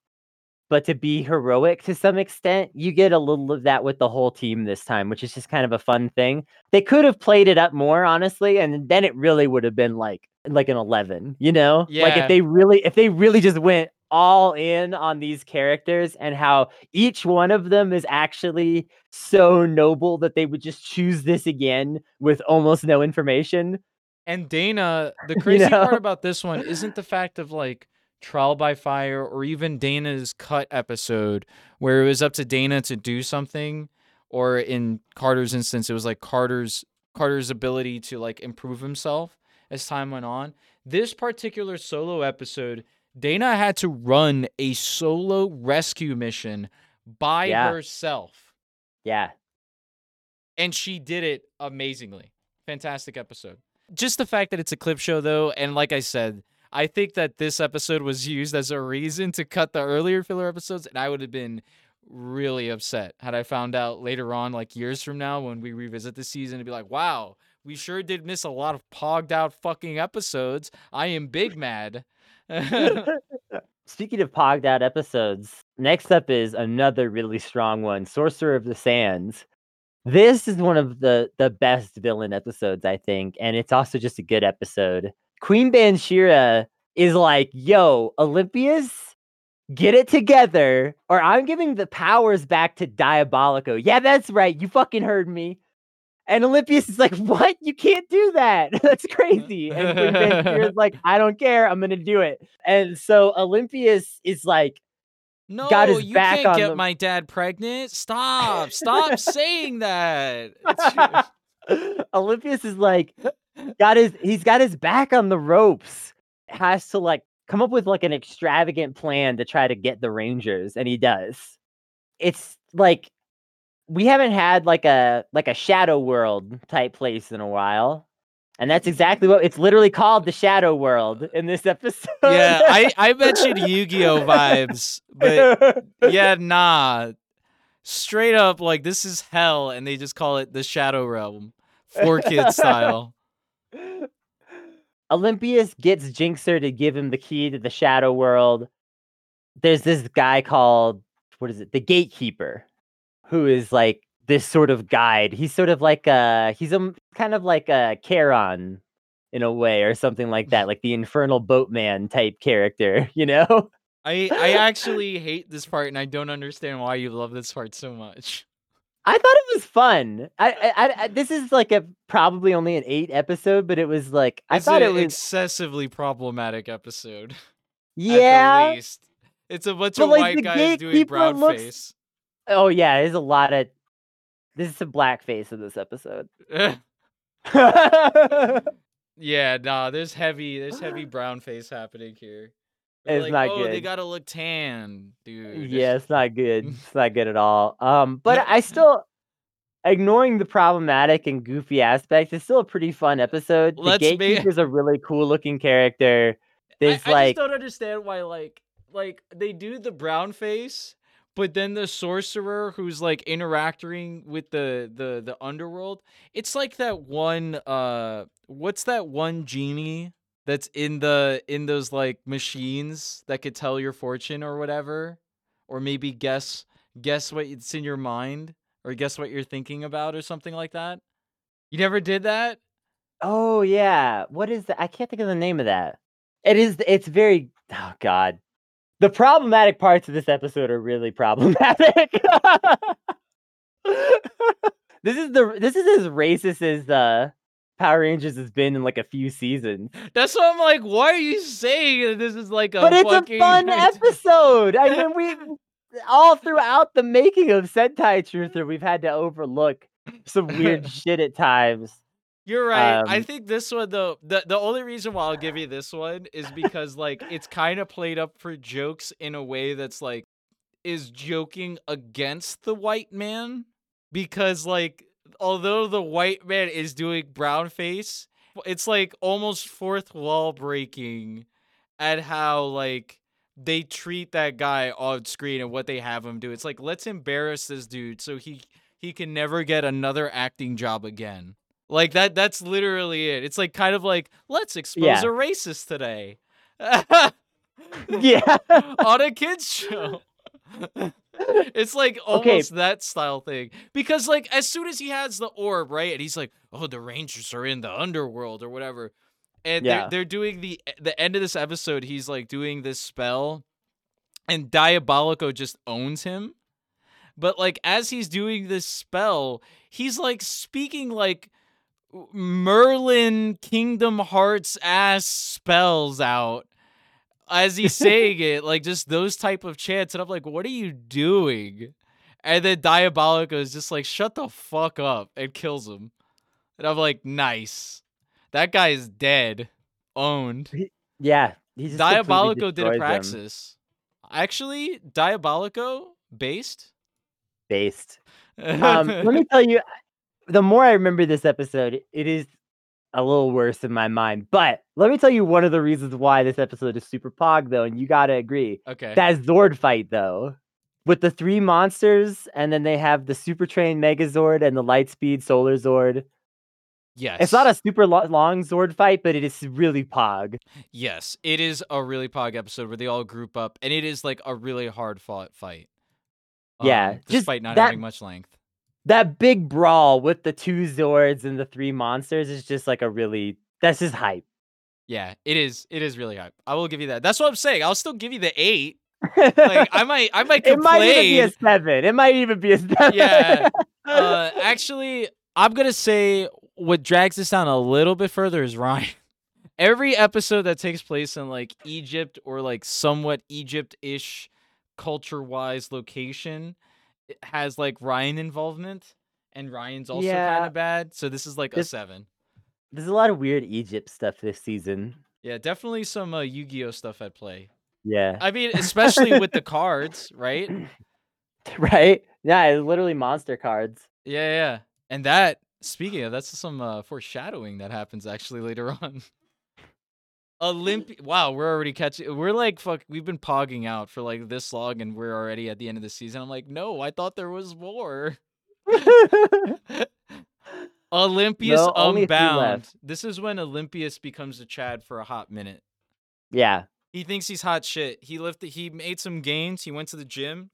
Speaker 2: but to be heroic to some extent. You get a little of that with the whole team this time, which is just kind of a fun thing. They could have played it up more honestly and then it really would have been like like an 11, you know?
Speaker 1: Yeah.
Speaker 2: Like if they really if they really just went all in on these characters and how each one of them is actually so noble that they would just choose this again with almost no information.
Speaker 1: And Dana, the crazy
Speaker 2: know?
Speaker 1: part about this one isn't the fact of like trial by fire or even Dana's cut episode where it was up to Dana to do something or in Carter's instance it was like Carter's Carter's ability to like improve himself as time went on. This particular solo episode, Dana had to run a solo rescue mission by
Speaker 2: Yeah.
Speaker 1: herself
Speaker 2: Yeah.
Speaker 1: and she did it amazingly. Fantastic episode. Just the fact that it's a clip show, though, and like I said, I think that this episode was used as a reason to cut the earlier filler episodes, and I would have been really upset had I found out later on, like years from now, when we revisit the season, to be like, wow, we sure did miss a lot of pogged out fucking episodes. I am big mad.
Speaker 2: Speaking of pogged out episodes, next up is another really strong one Sorcerer of the Sands. This is one of the the best villain episodes, I think, and it's also just a good episode. Queen Bansheera is like, "Yo, Olympius, get it together, or I'm giving the powers back to Diabolico." Yeah, that's right. You fucking heard me. And Olympius is like, "What? You can't do that. That's crazy." And Queen Bansheera is like, "I don't care. I'm gonna do it." And so Olympius is like,
Speaker 1: no,
Speaker 2: got his
Speaker 1: you
Speaker 2: back
Speaker 1: can't
Speaker 2: on
Speaker 1: get my dad pregnant. Stop. Stop saying that.
Speaker 2: Olympius is like got his he's got his back on the ropes. Has to like come up with like an extravagant plan to try to get the Rangers, and he does. It's like we haven't had like a like a shadow world type place in a while. And that's exactly what it's literally called the Shadow World in this episode.
Speaker 1: yeah, I, I mentioned Yu-Gi-Oh vibes, but yeah, nah. Straight up, like this is hell, and they just call it the Shadow Realm, four kids style.
Speaker 2: Olympius gets Jinxer to give him the key to the shadow world. There's this guy called what is it? The Gatekeeper, who is like this sort of guide. He's sort of like a he's a kind of like a Charon in a way or something like that, like the infernal boatman type character, you know?
Speaker 1: I I actually hate this part, and I don't understand why you love this part so much.
Speaker 2: I thought it was fun. I, I, I- this is like a probably only an eight episode, but it was like I
Speaker 1: It's
Speaker 2: thought
Speaker 1: an
Speaker 2: it was
Speaker 1: excessively problematic episode.
Speaker 2: yeah.
Speaker 1: least. It's a bunch
Speaker 2: But,
Speaker 1: of
Speaker 2: like,
Speaker 1: white guys doing brown
Speaker 2: looks-
Speaker 1: face.
Speaker 2: Oh yeah, there's a lot of this is some blackface in this episode.
Speaker 1: yeah, nah, there's heavy, there's heavy brown face happening here.
Speaker 2: It's
Speaker 1: like,
Speaker 2: not
Speaker 1: oh, they gotta look tan, dude.
Speaker 2: yeah, it's not good. It's not good at all. Um, but I still ignoring the problematic and goofy aspects, it's still a pretty fun episode. The
Speaker 1: Let's ma-
Speaker 2: gatekeeper's a really cool looking character.
Speaker 1: I,
Speaker 2: There's
Speaker 1: I
Speaker 2: like
Speaker 1: just don't understand why, like, like they do the brown face, but then the sorcerer who's like interacting with the the the underworld. It's like that one. Uh, what's that one genie that's in the in those like machines that could tell your fortune or whatever, or maybe guess guess what it's in your mind or guess what you're thinking about or something like that. You never did that.
Speaker 2: Oh yeah, what is that? I can't think of the name of that. It is. It's very. Oh god, the problematic parts of this episode are really problematic. this is the. This is as racist as uh, Power Rangers has been in like a few seasons.
Speaker 1: That's what I'm like. Why are you saying that this is like a
Speaker 2: but it's
Speaker 1: fucking
Speaker 2: a fun episode. I mean, we all throughout the making of Sentai Truther, we've had to overlook some weird shit at times.
Speaker 1: You're right. I
Speaker 2: Um,
Speaker 1: think this one though, the the only reason why I'll give you this one is because like it's kind of played up for jokes in a way that's like is joking against the white man because like although the white man is doing brown face, it's like almost fourth wall breaking at how like they treat that guy on screen and what they have him do. It's like let's embarrass this dude so he he can never get another acting job again. Like that that's literally it. It's like kind of like let's expose
Speaker 2: Yeah.
Speaker 1: a racist today.
Speaker 2: Yeah.
Speaker 1: on a kids show. it's like
Speaker 2: Okay.
Speaker 1: almost that style thing because like as soon as he has the orb right and he's like oh the rangers are in the underworld or whatever and
Speaker 2: Yeah.
Speaker 1: they're, they're doing the the end of this episode he's like doing this spell and diabolico just owns him but like as he's doing this spell he's like speaking like merlin kingdom hearts ass spells out as he's saying it, like just those type of chants, and I'm like, what are you doing? And then Diabolico is just like, shut the fuck up, and kills him. And I'm like, nice. That guy is dead. Owned.
Speaker 2: Yeah. He just
Speaker 1: Diabolico did a
Speaker 2: destroys them.
Speaker 1: praxis. Actually, Diabolico based.
Speaker 2: Based. Um, let me tell you, the more I remember this episode, it is a little worse in my mind. But let me tell you one of the reasons why this episode is super pog though, and you gotta agree.
Speaker 1: Okay.
Speaker 2: That Zord fight though. With the three monsters, and then they have the Super Train Megazord and the Lightspeed Solar Zord.
Speaker 1: yes.
Speaker 2: It's not a super lo- long Zord fight, but it is really pog.
Speaker 1: Yes, it is a really pog episode where they all group up, and it is like a really hard fought fight.
Speaker 2: Yeah,
Speaker 1: um,
Speaker 2: just
Speaker 1: despite not
Speaker 2: that-
Speaker 1: having much length.
Speaker 2: That big brawl with the two Zords and the three monsters is just like a really that's just hype.
Speaker 1: Yeah, it is. It is really hype. I will give you that. That's what I'm saying. I'll still give you the eight. Like I might, I might complain.
Speaker 2: it might even be a seven. It might even be a seven.
Speaker 1: Yeah. uh, actually, I'm gonna say what drags this down a little bit further is Ryan. Every episode that takes place in like Egypt or like somewhat Egypt-ish culture-wise location it has like Ryan involvement, and Ryan's also kind of bad. So this is like a seven.
Speaker 2: There's a lot of weird Egypt stuff this season.
Speaker 1: Yeah, definitely some uh, Yu-Gi-Oh stuff at play.
Speaker 2: Yeah.
Speaker 1: I mean, especially with the cards, right?
Speaker 2: right? Yeah, it's literally monster cards.
Speaker 1: Yeah, yeah. And that, speaking of, that's some uh, foreshadowing that happens actually later on. Olympi Wow, we're already catching. We're like, fuck, we've been pogging out for like this long and we're already at the end of the season. I'm like, no, I thought there was more. Olympius
Speaker 2: No, only a few
Speaker 1: Unbound. This is when Olympius becomes a Chad for a hot minute.
Speaker 2: yeah.
Speaker 1: He thinks he's hot shit. He lifted, he made some gains. He went to the gym.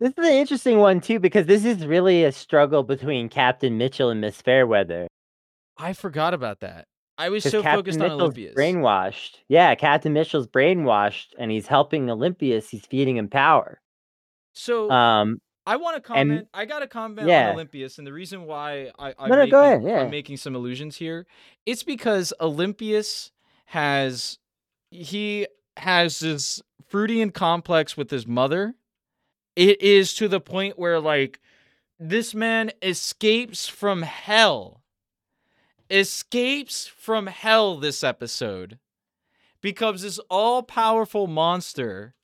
Speaker 2: This is an interesting one too because this is really a struggle between Captain Mitchell and Miss Fairweather.
Speaker 1: I forgot about that. I was so
Speaker 2: Captain
Speaker 1: focused on
Speaker 2: Mitchell's
Speaker 1: Olympius.
Speaker 2: brainwashed. Yeah, Captain Mitchell's brainwashed, and he's helping Olympius. He's feeding him power.
Speaker 1: So
Speaker 2: Um,
Speaker 1: I want to comment. I got to comment
Speaker 2: yeah.
Speaker 1: on Olympius, and the reason why I, I'm,
Speaker 2: No, no,
Speaker 1: making,
Speaker 2: go ahead, yeah.
Speaker 1: Making some allusions here, it's because Olympius has he has this Freudian complex with his mother. It is to the point where like this man escapes from hell, escapes from hell. This episode becomes this all-powerful monster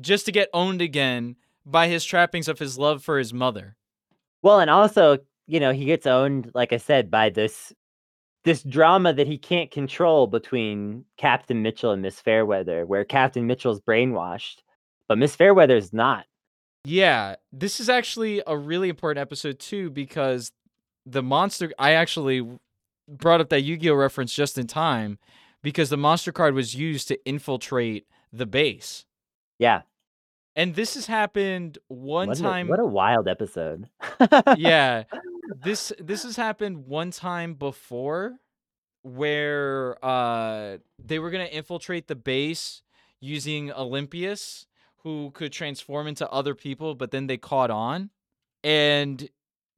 Speaker 1: just to get owned again by his trappings of his love for his mother.
Speaker 2: well, and also, you know, he gets owned, like I said, by this this drama that he can't control between Captain Mitchell and Miss Fairweather, where Captain Mitchell's brainwashed, but Miss Fairweather's not.
Speaker 1: Yeah, this is actually a really important episode too because the monster I actually brought up that Yu-Gi-Oh reference just in time because the monster card was used to infiltrate the base.
Speaker 2: Yeah.
Speaker 1: And this has happened one
Speaker 2: What a-
Speaker 1: time
Speaker 2: what a wild episode.
Speaker 1: yeah this this has happened one time before where uh they were gonna infiltrate the base using olympius who could transform into other people but then they caught on and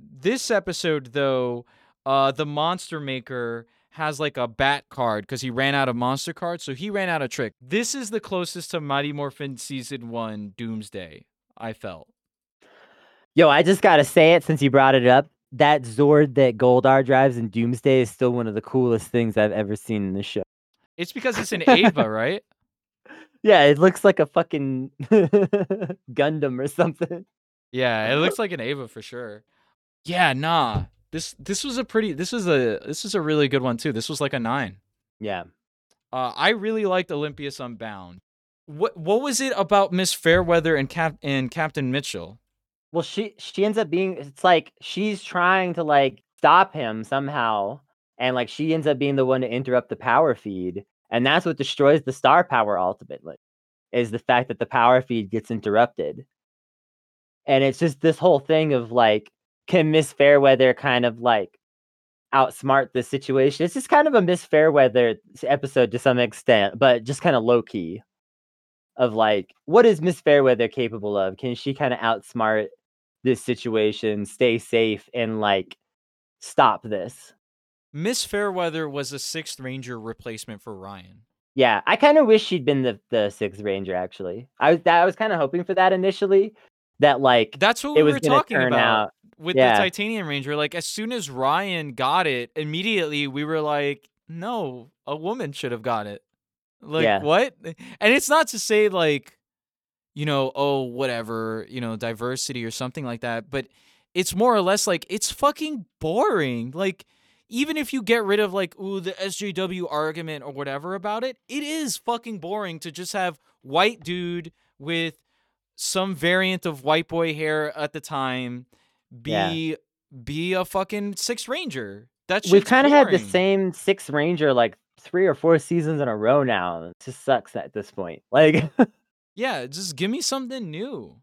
Speaker 1: this episode though uh the monster maker has like a bat card because he ran out of monster cards so he ran out of trick this is the closest to mighty morphin season one doomsday i felt
Speaker 2: Yo, I just gotta say it since you brought it up. That Zord that Goldar drives in Doomsday is still one of the coolest things I've ever seen in the show.
Speaker 1: it's because it's an ava right
Speaker 2: Yeah, it looks like a fucking Gundam or something.
Speaker 1: Yeah, it looks like an Ava for sure. Yeah, nah. This this was a pretty this was a this is a really good one too. This was like a 9.
Speaker 2: Yeah.
Speaker 1: Uh I really liked Olympius Unbound. What what was it about Miss Fairweather and Cap and Captain Mitchell?
Speaker 2: Well, she she ends up being it's like she's trying to like stop him somehow, and like she ends up being the one to interrupt the power feed, and that's what destroys the star power ultimately, is the fact that the power feed gets interrupted. And it's just this whole thing of like, can Miss Fairweather kind of like outsmart the situation? It's just kind of a Miss Fairweather episode to some extent, but just kind of low key. Of like, what is Miss Fairweather capable of? Can she kind of outsmart this situation, stay safe, and like stop this?
Speaker 1: Miss Fairweather was a 6th Ranger replacement for Ryan.
Speaker 2: Yeah, I kind of wish she'd been the the sixth ranger. Actually, I was that I was kind of hoping for that initially. That like
Speaker 1: That's what
Speaker 2: it
Speaker 1: we
Speaker 2: was
Speaker 1: were talking about
Speaker 2: out.
Speaker 1: With
Speaker 2: yeah.
Speaker 1: the Titanium Ranger. Like as soon as Ryan got it, immediately we were like, no, a woman should have got it. Like
Speaker 2: Yeah.
Speaker 1: what? Eh, and it's not to say like, you know, oh whatever, you know, diversity or something like that, but it's more or less like it's fucking boring. Like even if you get rid of like ooh the SJW argument or whatever about it, it is fucking boring to just have white dude with some variant of white boy hair at the time be be a fucking six ranger. That's
Speaker 2: We've kind of had the same six ranger like three or four seasons in a row now. It just sucks at this point. Like,
Speaker 1: Yeah, just give me something new.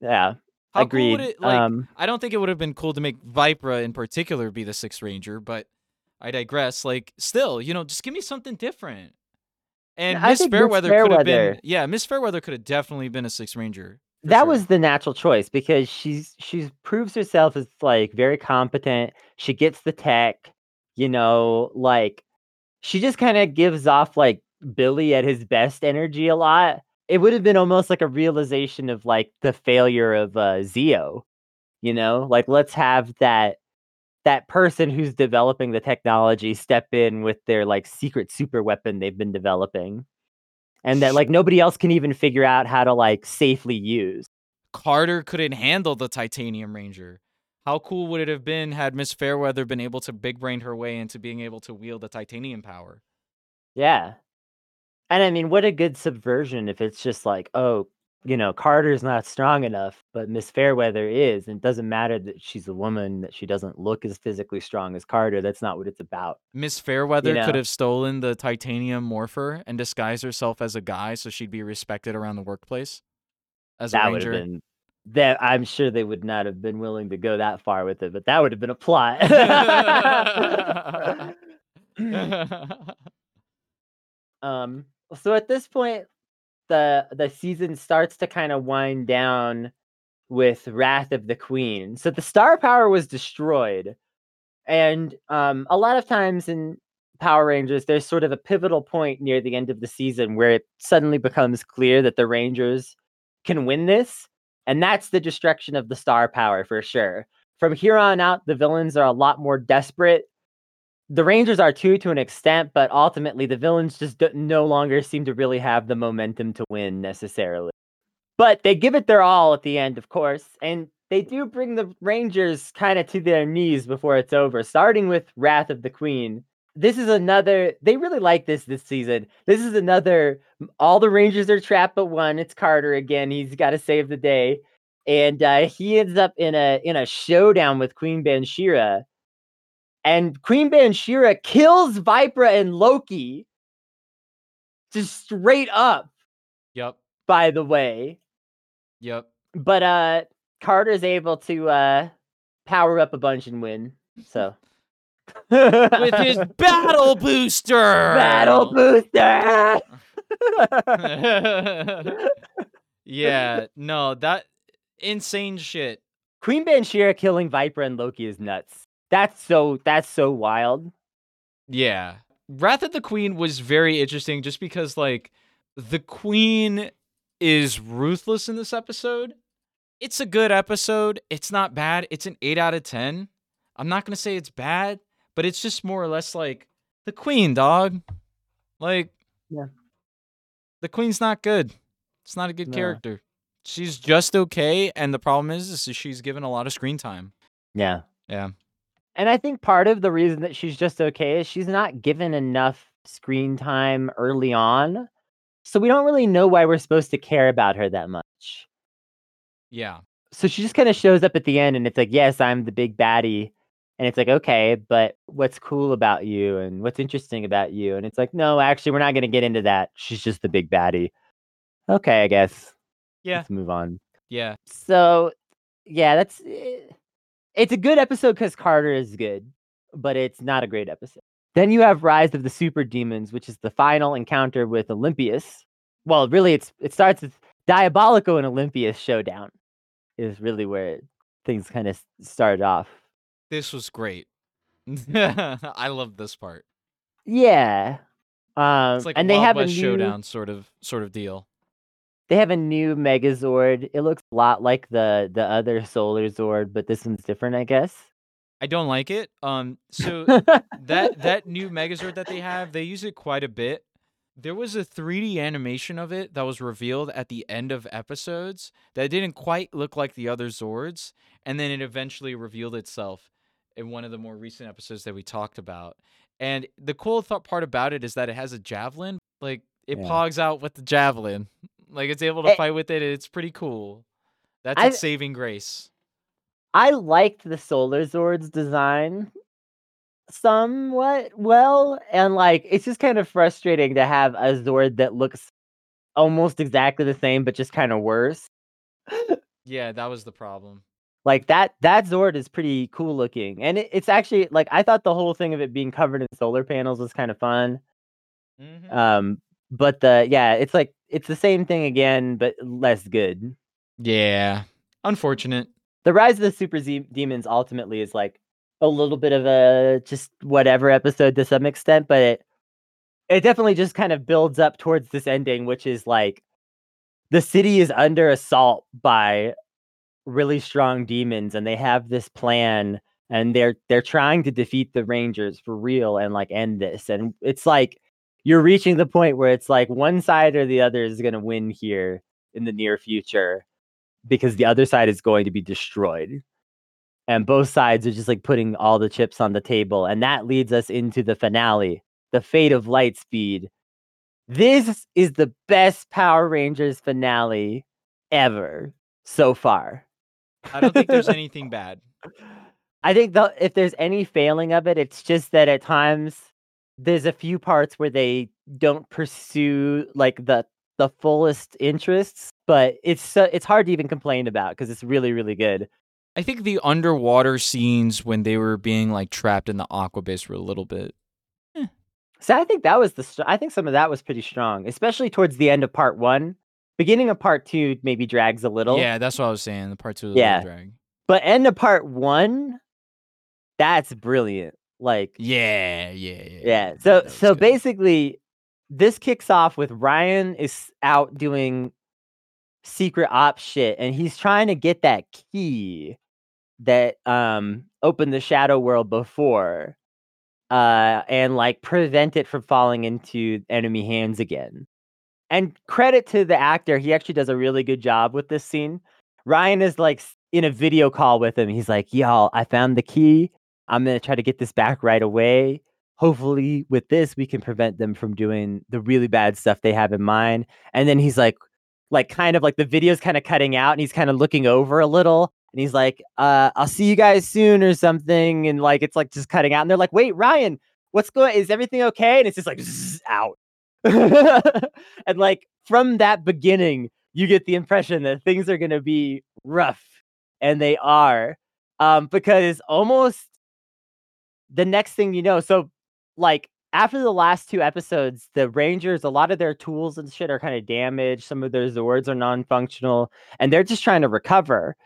Speaker 2: yeah,
Speaker 1: How
Speaker 2: agreed.
Speaker 1: cool would it like
Speaker 2: um,
Speaker 1: I don't think it would have been cool to make Vypra in particular be the Sixth Ranger, but I digress. Like, still, you know, just give me something different. And
Speaker 2: I
Speaker 1: Miss
Speaker 2: Miss
Speaker 1: Fairweather could have been, yeah, Miss Fairweather could have definitely been a Sixth Ranger.
Speaker 2: That
Speaker 1: sure.
Speaker 2: was the natural choice because she's she's proves herself as like very competent. She gets the tech, you know, like she just kind of gives off like Billy at his best energy a lot. It would have been almost like a realization of like the failure of uh Zeo, you know? Like let's have that that person who's developing the technology step in with their like secret super weapon they've been developing. And that like nobody else can even figure out how to like safely use.
Speaker 1: Carter couldn't handle the Titanium Ranger. How cool would it have been had Miss Fairweather been able to big brain her way into being able to wield the titanium power?
Speaker 2: Yeah. And I mean, what a good subversion if it's just like, oh, you know, Carter's not strong enough, but Miss Fairweather is. And it doesn't matter that she's a woman, that she doesn't look as physically strong as Carter. That's not what it's about.
Speaker 1: Miss Fairweather could
Speaker 2: know.
Speaker 1: have stolen the titanium morpher and disguised herself as a guy so she'd be respected around the workplace as a
Speaker 2: That would
Speaker 1: ranger.
Speaker 2: have been that I'm sure they would not have been willing to go that far with it, but that would have been a plot. um so at this point the the season starts to kind of wind down with wrath of the queen. So the star power was destroyed. And um a lot of times in power rangers there's sort of a pivotal point near the end of the season where it suddenly becomes clear that the rangers can win this and that's the destruction of the star power for sure. From here on out the villains are a lot more desperate the Rangers are too to an extent, but ultimately the villains just do- no longer seem to really have the momentum to win necessarily. But they give it their all at the end, of course, and they do bring the Rangers kind of to their knees before it's over, starting with Wrath of the Queen. This is another, they really like this this season. This is another, all the Rangers are trapped but one. It's Carter again. He's got to save the day. And uh, he ends up in a in a showdown with Queen Bansheera and Queen Bansheera kills Vypra and Loki. Just straight up,
Speaker 1: yep.
Speaker 2: by the way.
Speaker 1: Yep.
Speaker 2: But uh Carter's able to uh power up a bunch and win. So
Speaker 1: With his battle booster.
Speaker 2: battle booster.
Speaker 1: yeah, no, that insane shit.
Speaker 2: Queen Bansheera killing Viper and Loki is nuts. That's so that's so wild.
Speaker 1: Yeah. Wrath of the Queen was very interesting just because like the queen is ruthless in this episode. It's a good episode. It's not bad. It's an 8 out of 10. I'm not going to say it's bad, but it's just more or less like the queen, dog. Like
Speaker 2: Yeah.
Speaker 1: The queen's not good. It's not a good
Speaker 2: No.
Speaker 1: character. She's just okay and the problem is, is she's given a lot of screen time.
Speaker 2: Yeah.
Speaker 1: Yeah.
Speaker 2: And I think part of the reason that she's just okay is she's not given enough screen time early on. So we don't really know why we're supposed to care about her that much.
Speaker 1: Yeah.
Speaker 2: So she just kind of shows up at the end and it's like, yes, I'm the big baddie. And it's like, okay, but what's cool about you and what's interesting about you? And it's like, no, actually, we're not going to get into that. She's just the big baddie. Okay, I guess.
Speaker 1: Yeah.
Speaker 2: Let's move on.
Speaker 1: Yeah.
Speaker 2: So, yeah, that's eh, it's a good episode because Carter is good, but it's not a great episode. Then you have Rise of the Super Demons, which is the final encounter with Olympius. Well, really, it's it starts with Diabolico and Olympius showdown. Is really where things kind of started off.
Speaker 1: This was great. I love this part.
Speaker 2: Yeah, um,
Speaker 1: It's like
Speaker 2: and
Speaker 1: a
Speaker 2: they
Speaker 1: Wild
Speaker 2: have
Speaker 1: West
Speaker 2: a new,
Speaker 1: showdown sort of sort of deal.
Speaker 2: They have a new Megazord. It looks a lot like the the other Solar Zord, but this one's different, I guess.
Speaker 1: I don't like it. Um so that that new Megazord that they have, they use it quite a bit. There was a 3D animation of it that was revealed at the end of episodes that didn't quite look like the other Zords, and then it eventually revealed itself. in one of the more recent episodes that we talked about. And the cool th- part about it is that it has a javelin. Like it
Speaker 2: Yeah.
Speaker 1: pogs out with the javelin. Like it's able to
Speaker 2: Eh
Speaker 1: fight with it. It's pretty cool. That's
Speaker 2: I
Speaker 1: its saving grace.
Speaker 2: I liked the Solar Zord's design somewhat well, and like it's just kind of frustrating to have a Zord that looks almost exactly the same, but just kind of worse.
Speaker 1: Yeah, that was the problem.
Speaker 2: Like that that Zord is pretty cool looking, and it, it's actually like I thought the whole thing of it being covered in solar panels was kind of fun.
Speaker 1: Mhm.
Speaker 2: Um, but the yeah, it's like it's the same thing again, but less good.
Speaker 1: Yeah. Unfortunate.
Speaker 2: the rise of the super Z- demons ultimately is like a little bit of a just whatever episode to some extent but it it definitely just kind of builds up towards this ending which is like the city is under assault by really strong demons and they have this plan and they're they're trying to defeat the rangers for real and like end this and it's like you're reaching the point where it's like one side or the other is going to win here in the near future because the other side is going to be destroyed. And both sides are just like putting all the chips on the table. And that leads us into the finale, the fate of Lightspeed. This is the best Power Rangers finale ever so far.
Speaker 1: I don't think there's anything bad.
Speaker 2: I think the, if there's any failing of it, it's just that at times there's a few parts where they don't pursue like the the fullest interests, but it's so, it's hard to even complain about because it's really really good.
Speaker 1: I think the underwater scenes when they were being like trapped in the aqua base were a little bit. Eh.
Speaker 2: So I think that was the str- I think some of that was pretty strong, especially towards the end of part one. Beginning of part two maybe drags a little.
Speaker 1: Yeah, that's what I was saying. The part two
Speaker 2: Yeah.
Speaker 1: drag.
Speaker 2: But end of part one, that's brilliant. Like
Speaker 1: Yeah, yeah, yeah.
Speaker 2: yeah. So so
Speaker 1: good.
Speaker 2: basically, this kicks off with Ryan is out doing secret ops shit, and he's trying to get that key that um opened the shadow world before, uh, and like prevent it from falling into enemy hands again. And credit to the actor, he actually does a really good job with this scene. Ryan is like in a video call with him. He's like, "Y'all, I found the key. I'm gonna try to get this back right away. Hopefully, with this, we can prevent them from doing the really bad stuff they have in mind." And then he's like, like kind of like the video's kind of cutting out, and he's kind of looking over a little, and he's like, "Uh, I'll see you guys soon" or something, and like it's like just cutting out, and they're like, "Wait, Ryan, what's going? Is everything okay?" And it's just like out. and like from that beginning, you get the impression that things are going to be rough, and they are, um, because almost the next thing you know, so like after the last two episodes, the Rangers, a lot of their tools and shit are kind of damaged. Some of their Zords are non-functional, and they're just trying to recover.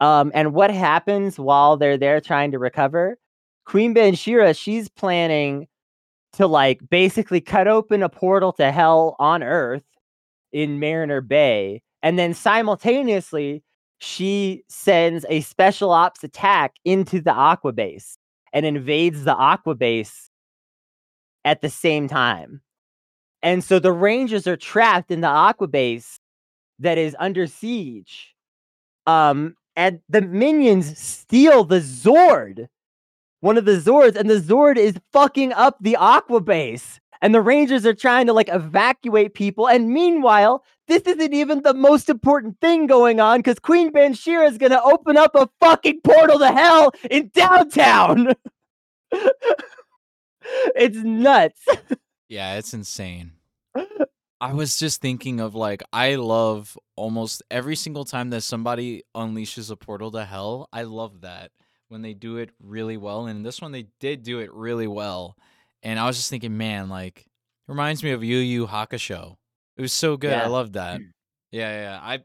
Speaker 2: Um, and what happens while they're there trying to recover? Queen Bansheera, she's planning to like basically cut open a portal to hell on Earth in Mariner Bay, and then simultaneously she sends a special ops attack into the Aqua Base and invades the Aqua Base at the same time. And so the Rangers are trapped in the Aqua Base that is under siege. Um, and the minions steal the Zord, one of the Zords, and the Zord is fucking up the Aqua Base. And the Rangers are trying to like evacuate people. And meanwhile, this isn't even the most important thing going on because Queen Bansheera is gonna open up a fucking portal to hell in downtown. it's nuts.
Speaker 1: Yeah, it's insane. I was just thinking of like I love almost every single time that somebody unleashes a portal to hell. I love that when they do it really well, and this one they did do it really well. And I was just thinking, man, like reminds me of Yu Yu Hakusho. It was so good. I
Speaker 2: Yeah.
Speaker 1: love that. Yeah, yeah. I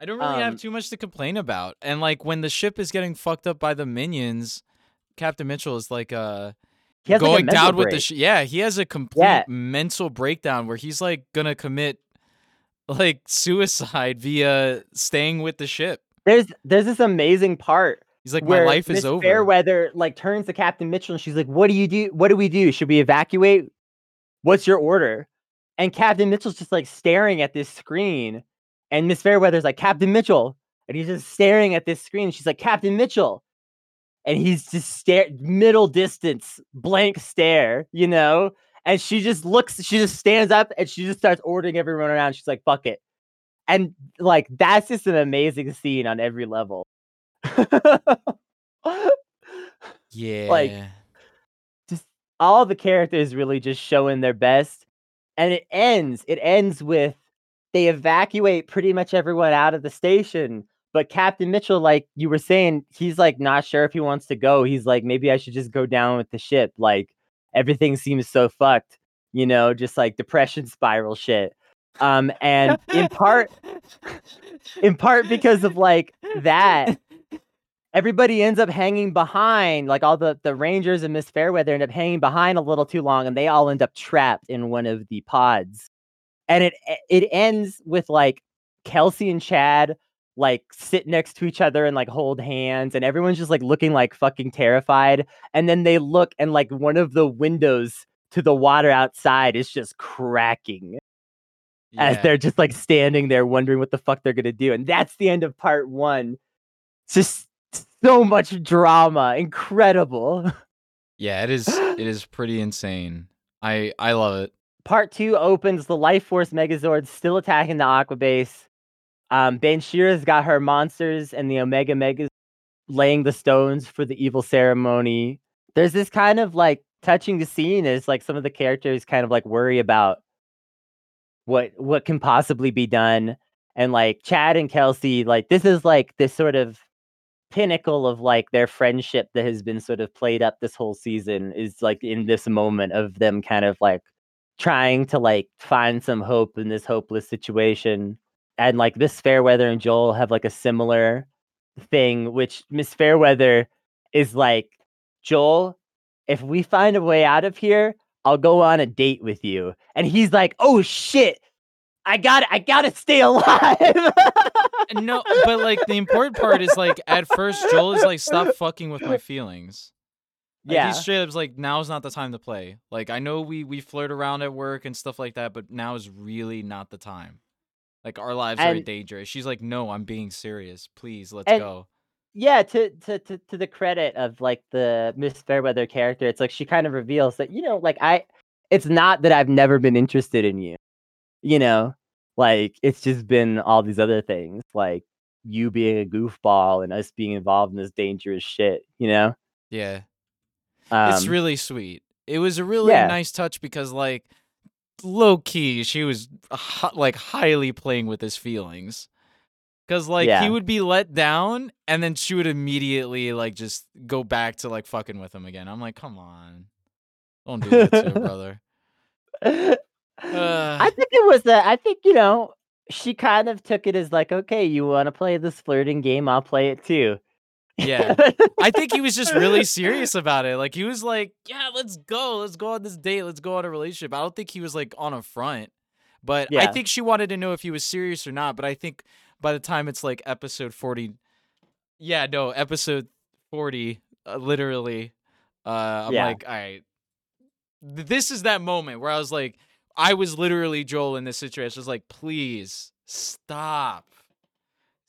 Speaker 1: I don't really have
Speaker 2: Um,
Speaker 1: too much to complain about. And like when the ship is getting fucked up by the minions, Captain Mitchell is like uh
Speaker 2: He has, like, a
Speaker 1: going
Speaker 2: mental
Speaker 1: down with the
Speaker 2: break.
Speaker 1: sh- yeah he has a complete
Speaker 2: Yeah.
Speaker 1: mental breakdown where he's like gonna commit like suicide via staying with the ship
Speaker 2: There's there's this amazing part
Speaker 1: he's like
Speaker 2: where
Speaker 1: my life
Speaker 2: Miss
Speaker 1: is over
Speaker 2: Fairweather like turns to Captain Mitchell and she's like, "What do you do? What do we do? Should we evacuate? What's your order?" And Captain Mitchell's just like staring at this screen, and Miss Fairweather's like, "Captain Mitchell," and he's just staring at this screen. She's like, "Captain Mitchell," and he's just stare middle distance, blank stare, you know. And she just looks, she just stands up and she just starts ordering everyone around. She's like, "Fuck it," and like that's just an amazing scene on every level.
Speaker 1: Yeah.
Speaker 2: Like just all the characters really just showing their best and it ends it ends with they evacuate pretty much everyone out of the station but captain mitchell like you were saying he's like not sure if he wants to go. He's like maybe i should just go down with the ship. Like everything seems so fucked you know just like depression spiral shit. Um and in part in part because of like that everybody ends up hanging behind like all the the rangers and miss fairweather end up hanging behind a little too long and they all end up trapped in one of the pods. And it it ends with like kelsey and chad like sit next to each other and like hold hands and everyone's just like looking like fucking terrified. And then they look and like one of the windows to the water outside is just cracking. As they're just like standing there wondering what the fuck they're gonna do and that's the end of part one. It's just so much drama incredible
Speaker 1: Yeah, it is it is pretty insane. I I love it.
Speaker 2: part two opens the life force megazord still attacking the aqua base um Bansheera's got her monsters and the omega megas laying the stones for the evil ceremony there's this kind of like touching the scene as like some of the characters kind of like worry about what what can possibly be done and like chad and kelsey like this is like this sort of pinnacle of like their friendship that has been sort of played up this whole season is like in this moment of them kind of like trying to like find some hope in this hopeless situation. And like Miss Fairweather and Joel have like a similar thing which Miss Fairweather is like Joel if we find a way out of here I'll go on a date with you. And he's like oh shit I got I got to stay alive
Speaker 1: No, but like the important part is like at first Joel is like stop fucking with my feelings. Like,
Speaker 2: yeah
Speaker 1: He's straight up's like now's not the time to play. Like I know we we flirt around at work and stuff like that, but now is really not the time. Like our lives are in danger. She's like, no, I'm being serious. Please, let's
Speaker 2: And-
Speaker 1: go.
Speaker 2: yeah to, to to to the credit of like the miss fairweather character it's like she kind of reveals that you know like i it's not that i've never been interested in you you know like it's just been all these other things like you being a goofball and us being involved in this dangerous shit you know
Speaker 1: Yeah.
Speaker 2: um,
Speaker 1: it's really sweet. It was a really
Speaker 2: yeah.
Speaker 1: nice touch because like low key she was like highly playing with his feelings. Cuz like
Speaker 2: Yeah.
Speaker 1: he would be let down and then she would immediately like just go back to like fucking with him again. I'm like, "Come on. Don't do that to a brother."
Speaker 2: I think it was a, I think you know she kind of took it as like okay you want to play this flirting game I'll play it too
Speaker 1: Yeah. I think he was just really serious about it. Like he was like, "Yeah, let's go. Let's go on this date. Let's go on a relationship." I don't think he was like on a front. But I think she wanted to know if he was serious or not, but I think by the time it's like episode 40 Yeah, no, episode 40 uh, literally uh I'm
Speaker 2: Yeah.
Speaker 1: like, "All right. This is that moment where I was like I was literally Joel in this situation. I was like, "Please stop."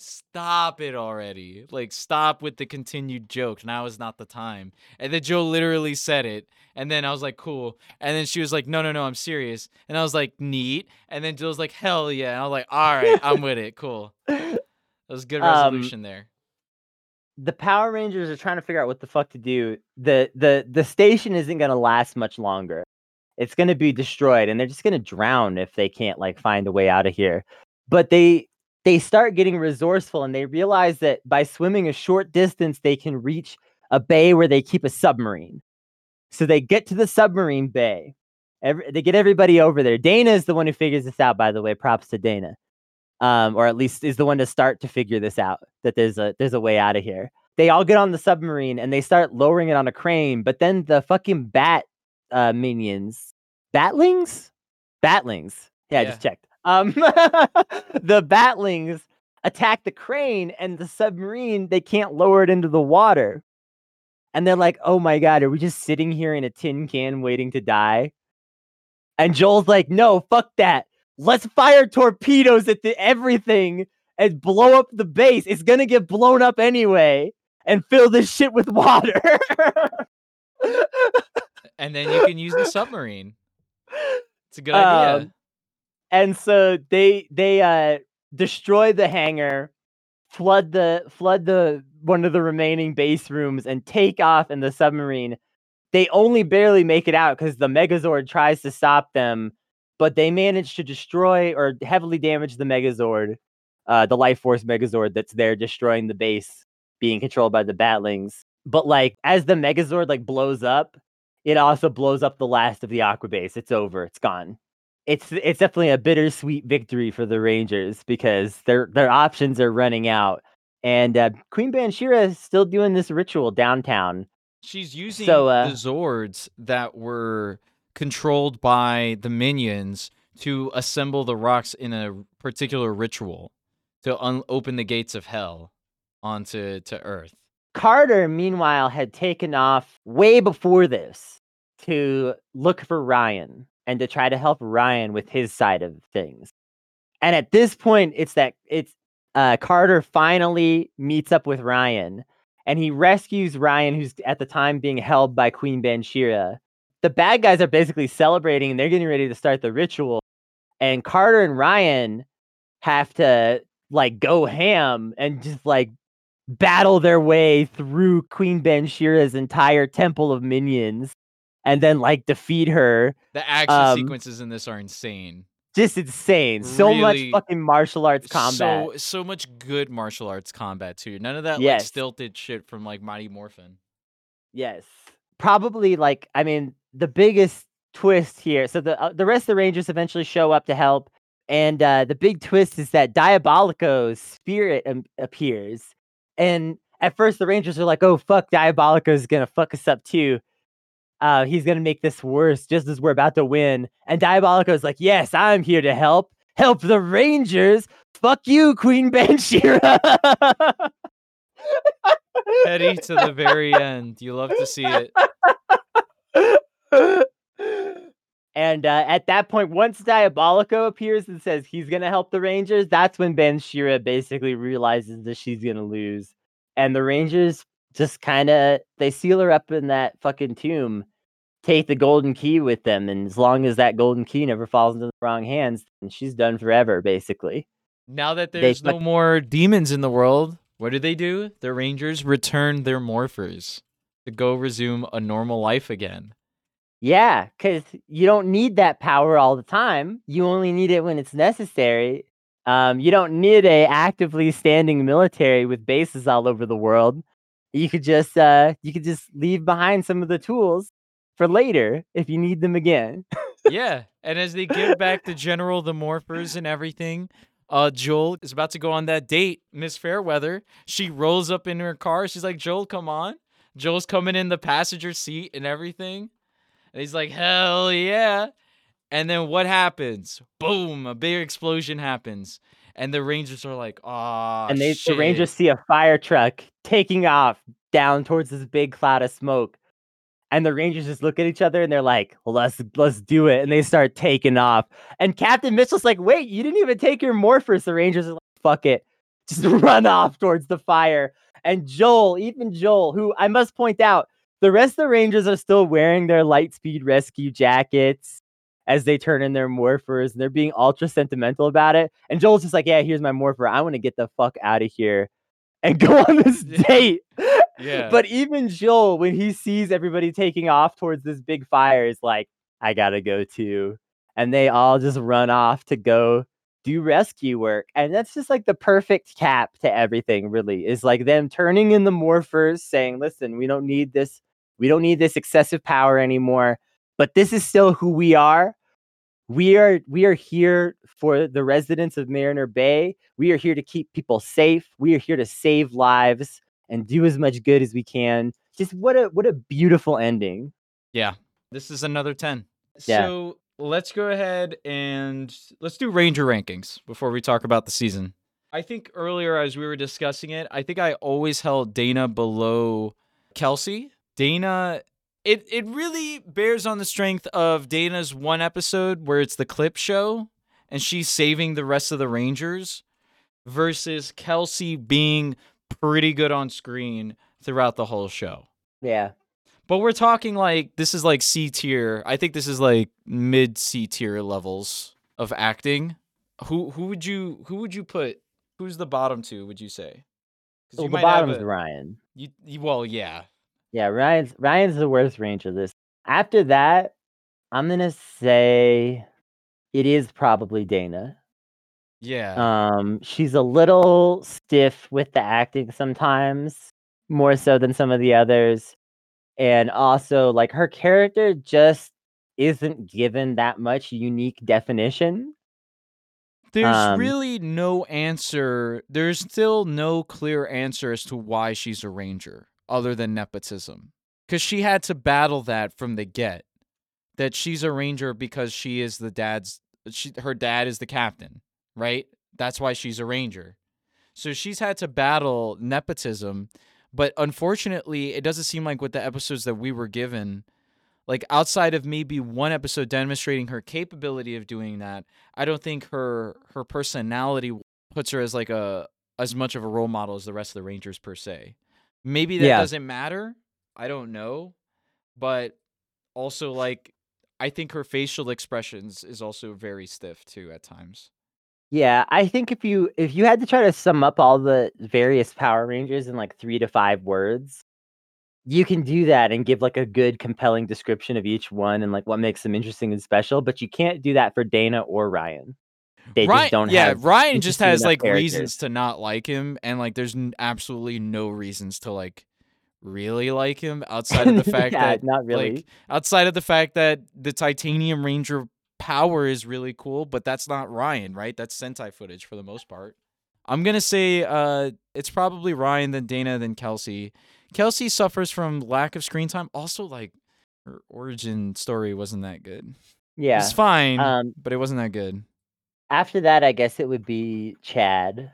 Speaker 1: Stop it already. Like, stop with the continued joke. Now is not the time. And then Joe literally said it. And then I was like, cool. And then she was like, no, no, no, I'm serious. And I was like, neat. And then Joe was like, hell yeah. And I was like, all right, I'm with it. Cool. That was good
Speaker 2: Um,
Speaker 1: resolution there.
Speaker 2: the Power Rangers are trying to figure out what the fuck to do. The the the station isn't gonna last much longer. It's gonna be destroyed, and they're just gonna drown if they can't like find a way out of here. But they they start getting resourceful, and they realize that by swimming a short distance, they can reach a bay where they keep a submarine. So they get to the submarine bay. Every, they get everybody over there. Dana is the one who figures this out, by the way. Props to Dana um, or at least is the one to start to figure this out that there's a there's a way out of here. They all get on the submarine and they start lowering it on a crane, but then the fucking bat uh, minions, batlings, batlings. Yeah, I just checked. Um, the batlings attack the crane and the submarine. They can't lower it into the water, and they're like, "Oh my god, are we just sitting here in a tin can waiting to die?" And Joel's like, "No, fuck that." let's fire torpedoes at the everything and blow up the base. It's gonna get blown up anyway. and fill this shit with water.
Speaker 1: and then you can use the submarine. It's a good idea.
Speaker 2: Um, and so they they uh destroy the hangar, flood the flood the one of the remaining base rooms, and take off in the submarine. They only barely make it out because the Megazord tries to stop them, but they manage to destroy or heavily damage the Megazord, uh, the Life Force Megazord that's there destroying the base, being controlled by the Batlings. But like as the Megazord like blows up, it also blows up the last of the Aqua base. It's over. It's gone it's it's definitely a bittersweet victory for the Rangers because their their options are running out, and uh, Queen Bansheera is still doing this ritual downtown.
Speaker 1: She's using
Speaker 2: So, uh,
Speaker 1: the Zords that were controlled by the minions to assemble the rocks in a particular ritual to un- open the gates of hell onto to Earth.
Speaker 2: Carter, meanwhile, had taken off way before this to look for Ryan and to try to help Ryan with his side of things. And at this point, it's that it's uh, Carter finally meets up with Ryan and he rescues Ryan, who's at the time being held by Queen Bansheera. The bad guys are basically celebrating and they're getting ready to start the ritual. And Carter and Ryan have to like go ham and just like battle their way through Queen Bansheera's entire temple of minions and then like defeat her.
Speaker 1: The action
Speaker 2: Um,
Speaker 1: sequences in this are insane.
Speaker 2: Just insane. So much fucking martial arts combat.
Speaker 1: So so much good martial arts combat too. None of that like
Speaker 2: Yes.
Speaker 1: stilted shit from like Mighty Morphin.
Speaker 2: Yes. Probably like I mean the biggest twist here. So the uh, the rest of the Rangers eventually show up to help and uh the big twist is that Diabolico's spirit appears. And at first the Rangers are like, "Oh fuck, Diabolico is going to fuck us up too." Uh he's going to make this worse just as we're about to win. And Diabolico is like, "Yes, I'm here to help. Help the Rangers. Fuck you, Queen Bansheera."
Speaker 1: Petty to the very end. You love to see it.
Speaker 2: and uh, at that point, once Diabolico appears and says he's gonna help the Rangers, that's when Bansheera basically realizes that she's gonna lose, and the Rangers just kind of they seal her up in that fucking tomb, take the golden key with them, and as long as that golden key never falls into the wrong hands, then she's done forever, basically.
Speaker 1: Now that
Speaker 2: They
Speaker 1: there's no
Speaker 2: fuck-
Speaker 1: more demons in the world, what do they do? The Rangers return their morphers to go resume a normal life again.
Speaker 2: Yeah, because you don't need that power all the time. You only need it when it's necessary. Um, you don't need a actively standing military with bases all over the world. You could just uh, you could just leave behind some of the tools for later if you need them again.
Speaker 1: yeah, and as they give back the general the morphers and everything, uh, Joel is about to go on that date. Miss Fairweather, she rolls up in her car. She's like, "Joel, come on." Joel's coming in the passenger seat and everything, and he's like, "Hell yeah!" And then what happens? Boom! A big explosion happens, and the Rangers are like, "Ah!"
Speaker 2: and they the Rangers see a fire truck taking off down towards this big cloud of smoke. And the Rangers just look at each other and they're like, let's let's do it. And they start taking off. And Captain Mitchell's like, wait, you didn't even take your morphers. The Rangers are like, fuck it. Just run off towards the fire. And Joel, even Joel, who I must point out, the rest of the Rangers are still wearing their Lightspeed rescue jackets as they turn in their morphers and they're being ultra sentimental about it. And Joel's just like, yeah, here's my morpher. I want to get the fuck out of here and go on this date.
Speaker 1: Yeah.
Speaker 2: But even Joel, when he sees everybody taking off towards this big fire, is like, I gotta go too. And they all just run off to go do rescue work. And that's just like the perfect cap to everything, really, is like them turning in the morphers, saying, listen, we don't need this, we don't need this excessive power anymore. But this is still who we are. We are we are here for the residents of Mariner Bay. We are here to keep people safe. We are here to save lives and do as much good as we can. Just what a what a beautiful ending.
Speaker 1: Yeah, this is another 10.
Speaker 2: Yeah.
Speaker 1: So let's go ahead and let's do Ranger rankings before we talk about the season. I think earlier, as we were discussing it, I think I always held Dana below Kelsey. Dana, it, it really bears on the strength of Dana's one episode where it's the clip show and she's saving the rest of the Rangers versus Kelsey being pretty good on screen throughout the whole show.
Speaker 2: Yeah.
Speaker 1: But we're talking like this is like C tier. I think this is like mid C tier levels of acting. Who who would you who would you put? Who's the bottom two? Would you say?
Speaker 2: Well,
Speaker 1: you
Speaker 2: the bottom's
Speaker 1: a-
Speaker 2: Ryan.
Speaker 1: You, you well, yeah.
Speaker 2: Yeah, Ryan's Ryan's the worst ranger this. After that, I'm gonna say it is probably Dana.
Speaker 1: Yeah.
Speaker 2: Um, she's a little stiff with the acting sometimes, more so than some of the others. And also, like her character just isn't given that much unique definition.
Speaker 1: There's
Speaker 2: um,
Speaker 1: really no answer. There's still no clear answer as to why she's a ranger other than nepotism. Cuz she had to battle that from the get. That she's a ranger because she is the dad's she, her dad is the captain, right? That's why she's a ranger. So she's had to battle nepotism, but unfortunately, it doesn't seem like with the episodes that we were given like outside of maybe one episode demonstrating her capability of doing that i don't think her her personality puts her as like a as much of a role model as the rest of the rangers per se maybe that
Speaker 2: Yeah.
Speaker 1: doesn't matter i don't know but also like i think her facial expressions is also very stiff too at times
Speaker 2: Yeah, I think if you if you had to try to sum up all the various Power Rangers in like three to five words, you can do that and give like a good, compelling description of each one and like what makes them interesting and special. But you can't do that for Dana or Ryan. They
Speaker 1: Ryan,
Speaker 2: just don't
Speaker 1: yeah ryan just has like
Speaker 2: characters.
Speaker 1: reasons to not like him and like there's n- absolutely no reasons to like really like him outside of the fact
Speaker 2: yeah,
Speaker 1: that
Speaker 2: not really.
Speaker 1: Like outside of the fact that the Titanium Ranger power is really cool, but that's not Ryan, right? That's Sentai footage for the most part. I'm gonna say uh, it's probably Ryan, then Dana, then Kelsey. Kelsey suffers from lack of screen time. Also, like her origin story wasn't that good.
Speaker 2: yeah.
Speaker 1: It's fine,
Speaker 2: Um,
Speaker 1: but it wasn't that good.
Speaker 2: After that, I guess it would be Chad.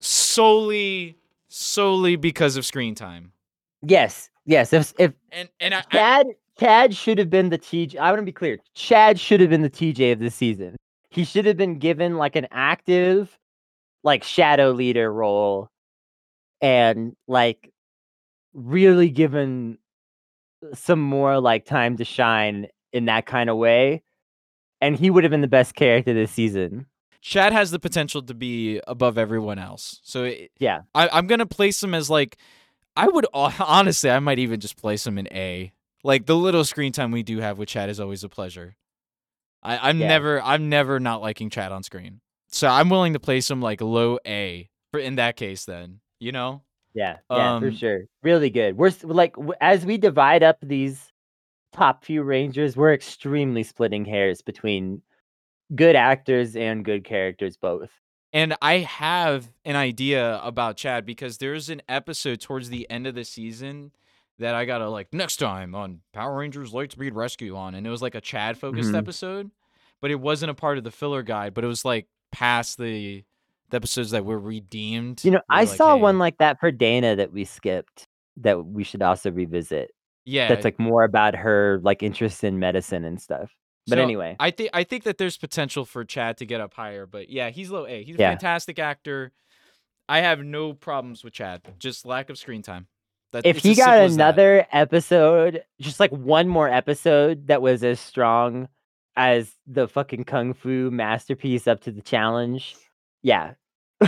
Speaker 1: Solely, solely because of screen time.
Speaker 2: Yes, yes. If if
Speaker 1: And and I, I
Speaker 2: Chad Chad should have been the TJ. I want to be clear. Chad should have been the TJ of this season. He should have been given like an active, like shadow leader role, and like really given some more like time to shine in that kind of way. And he would have been the best character this season.
Speaker 1: Chad has the potential to be above everyone else. So it,
Speaker 2: Yeah.
Speaker 1: I, I'm gonna place him as like, I would honestly, I might even just place him in A. Like the little screen time we do have with Chad is always a pleasure. I, I'm
Speaker 2: Yeah.
Speaker 1: never, I'm never not liking Chad on screen. So I'm willing to place him like low A for in that case. Then you know,
Speaker 2: Yeah, yeah, for
Speaker 1: Um,
Speaker 2: sure. Really good. We're like as we divide up these top few rangers, we're extremely splitting hairs between good actors and good characters both.
Speaker 1: And I have an idea about Chad because there's an episode towards the end of the season that I gotta like next time on Power Rangers Lightspeed Rescue on, and it was like a Chad focused
Speaker 2: Mhm.
Speaker 1: episode, but it wasn't a part of the filler guide, but it was like past the the episodes that were redeemed.
Speaker 2: You know, I
Speaker 1: like,
Speaker 2: saw
Speaker 1: "Hey,"
Speaker 2: one like that for Dana that we skipped that we should also revisit.
Speaker 1: yeah,
Speaker 2: That's like more about her like interest in medicine and stuff. But
Speaker 1: So,
Speaker 2: anyway,
Speaker 1: I think I think that there's potential for Chad to get up higher, but yeah, he's low A. He's a
Speaker 2: Yeah.
Speaker 1: fantastic actor. I have no problems with Chad, just lack of screen time. That,
Speaker 2: if he got
Speaker 1: simple as that.
Speaker 2: another episode, just like one more episode that was as strong as the fucking kung fu masterpiece up to the challenge, yeah.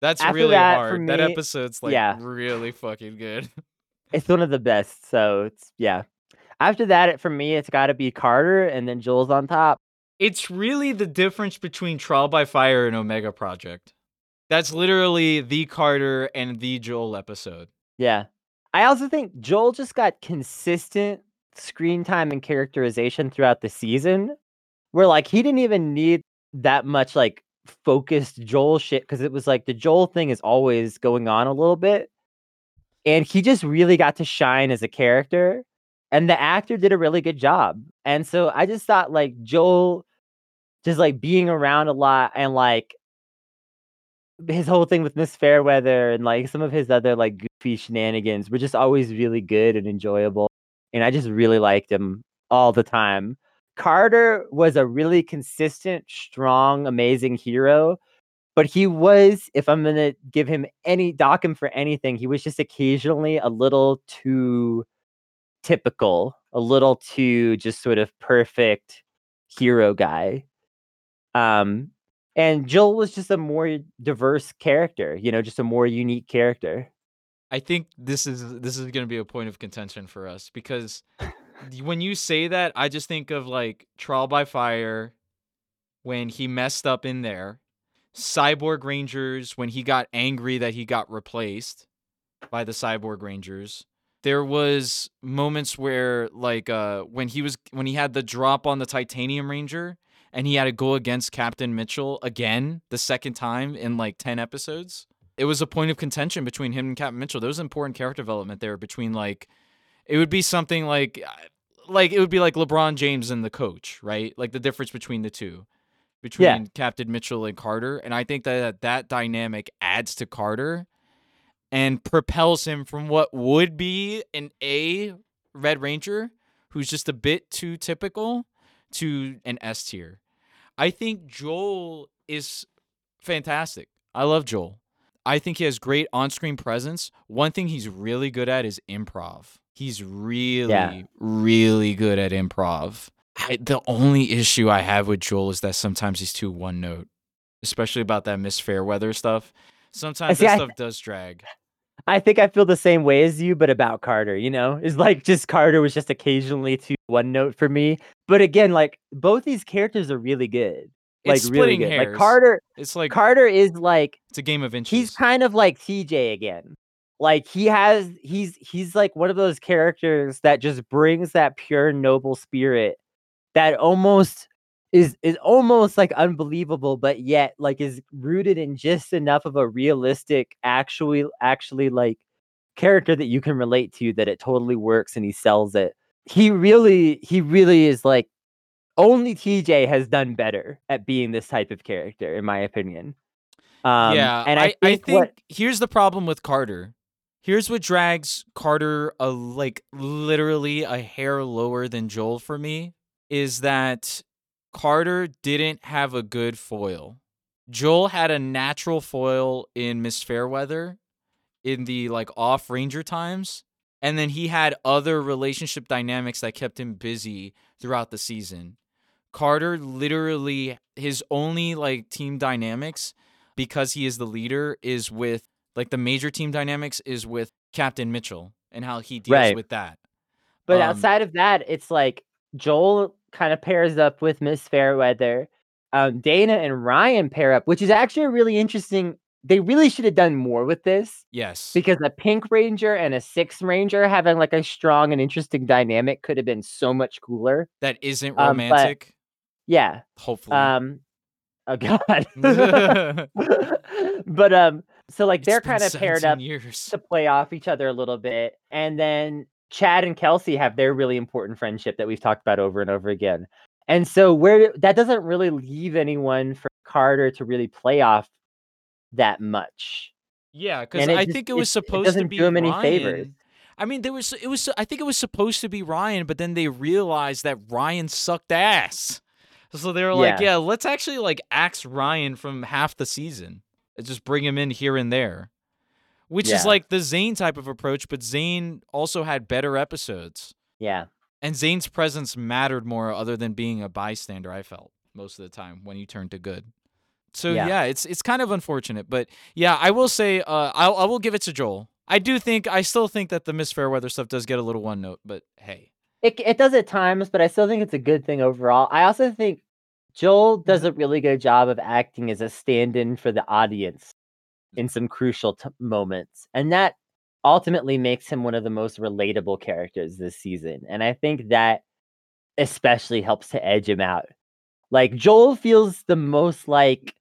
Speaker 1: That's
Speaker 2: After
Speaker 1: really
Speaker 2: that,
Speaker 1: hard. that episode's like
Speaker 2: yeah.
Speaker 1: really fucking good.
Speaker 2: it's one of the best. So it's yeah. After that, it, for me, it's got to be Carter, and then Joel on top.
Speaker 1: It's really the difference between Trial by Fire and Omega Project. That's literally the Carter and the Joel episode.
Speaker 2: Yeah. I also think Joel just got consistent screen time and characterization throughout the season where like he didn't even need that much like focused Joel shit because it was like the Joel thing is always going on a little bit. And he just really got to shine as a character. And the actor did a really good job. And so I just thought like Joel just like being around a lot and like his whole thing with Miss Fairweather and like some of his other like goofy shenanigans were just always really good and enjoyable. And I just really liked him all the time. Carter was a really consistent, strong, amazing hero, but he was, if I'm gonna give him any dock him for anything, he was just occasionally a little too typical, a little too just sort of perfect hero guy. Um, and Joel was just a more diverse character, you know, just a more unique character.
Speaker 1: I think this is this is going to be a point of contention for us because when you say that, I just think of like Trial by Fire when he messed up in there, Cyborg Rangers when he got angry that he got replaced by the Cyborg Rangers. There was moments where like uh when he was when he had the drop on the Titanium Ranger and he had to go against Captain Mitchell again the second time in like 10 episodes it was a point of contention between him and Captain Mitchell. There was important character development there between like it would be something like like it would be like LeBron James and the coach, right? Like the difference between the two. Between
Speaker 2: Yeah.
Speaker 1: Captain Mitchell and Carter, and I think that that dynamic adds to Carter and propels him from what would be an A Red Ranger who's just a bit too typical to an S tier. I think Joel is fantastic. I love Joel. I think he has great on-screen presence. One thing he's really good at is improv. He's really, really good at improv. I, the only issue I have with Joel is that sometimes he's too one note, especially about that Miss Fairweather stuff. Sometimes
Speaker 2: see,
Speaker 1: that
Speaker 2: I-
Speaker 1: stuff does drag.
Speaker 2: I think I feel the same way as you, but about Carter, you know? It's like just Carter was just occasionally too one note for me. But again, like both these characters are really good. Like
Speaker 1: It's
Speaker 2: really good. Like. Carter
Speaker 1: It's like
Speaker 2: Carter is like
Speaker 1: it's a game of inches.
Speaker 2: he's kind of like TJ again. Like he has he's he's like one of those characters that just brings that pure noble spirit that almost is is almost like unbelievable but yet like is rooted in just enough of a realistic actually actually like character that you can relate to that it totally works and he sells it. He really he really is like only TJ has done better at being this type of character in my opinion. Um,
Speaker 1: yeah,
Speaker 2: and I, think,
Speaker 1: think
Speaker 2: what
Speaker 1: here's the problem with Carter. Here's what drags Carter a like literally a hair lower than Joel for me is that Carter didn't have a good foil. Joel had a natural foil in Miss Fairweather in the like off ranger times and then he had other relationship dynamics that kept him busy throughout the season. Carter literally his only like team dynamics because he is the leader is with like the major team dynamics is with Captain Mitchell and how he deals
Speaker 2: Right.
Speaker 1: with that.
Speaker 2: But
Speaker 1: Um,
Speaker 2: outside of that, it's like Joel kind of pairs up with Miss Fairweather. Um, Dana and Ryan pair up, which is actually a really interesting. They really should have done more with this
Speaker 1: Yes.
Speaker 2: because a Pink Ranger and a Six Ranger having like a strong and interesting dynamic could have been so much cooler.
Speaker 1: that isn't
Speaker 2: um,
Speaker 1: romantic.
Speaker 2: Yeah.
Speaker 1: hopefully.
Speaker 2: Um. Oh God. but um. So like they're kind of paired up
Speaker 1: years.
Speaker 2: to play off each other a little bit. And then Chad and Kelsey have their really important friendship that we've talked about over and over again. And so where that doesn't really leave anyone for Carter to really play off that much.
Speaker 1: Yeah, because I
Speaker 2: just-
Speaker 1: think it was
Speaker 2: it- it
Speaker 1: supposed to be
Speaker 2: do him any
Speaker 1: Ryan.
Speaker 2: favors.
Speaker 1: I mean, there was it was I think it was supposed to be Ryan, but then they realized that Ryan sucked ass. So they were like,
Speaker 2: Yeah.
Speaker 1: yeah, let's actually like axe Ryan from half the season and just bring him in here and there. Which is like the Zane type of approach, but Zane also had better episodes.
Speaker 2: Yeah.
Speaker 1: And Zane's presence mattered more other than being a bystander, I felt, most of the time when he turned to good. So
Speaker 2: Yeah.
Speaker 1: yeah, it's it's kind of unfortunate, but yeah, I will say uh, I'll, I will give it to Joel. I do think I still think that the Miss Fairweather stuff does get a little one note, but hey,
Speaker 2: It it does at times, but I still think it's a good thing overall. I also think Joel does a really good job of acting as a stand-in for the audience in some crucial t- moments, and that ultimately makes him one of the most relatable characters this season. And I think that especially helps to edge him out. Like Joel feels the most like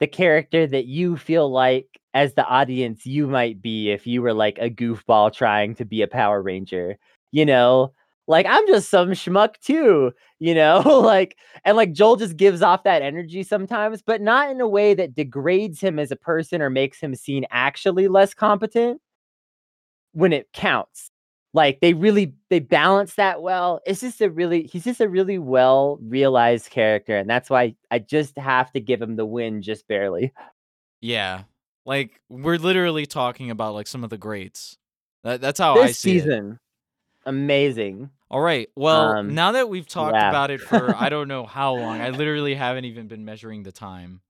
Speaker 2: the character that you feel like as the audience you might be if you were like a goofball trying to be a Power Ranger. You know, like I'm just some schmuck too, you know, like and like Joel just gives off that energy sometimes, but not in a way that degrades him as a person or makes him seem actually less competent when it counts. Like they really they balance that well. It's just a really he's just a really well realized character, and that's why I just have to give him the win just barely.
Speaker 1: Yeah. Like we're literally talking about like some of the greats. That, that's how I
Speaker 2: This
Speaker 1: see it.
Speaker 2: Amazing.
Speaker 1: All right. Well,
Speaker 2: Um,
Speaker 1: now that we've talked
Speaker 2: yeah.
Speaker 1: about it for I don't know how long, I literally haven't even been measuring the time.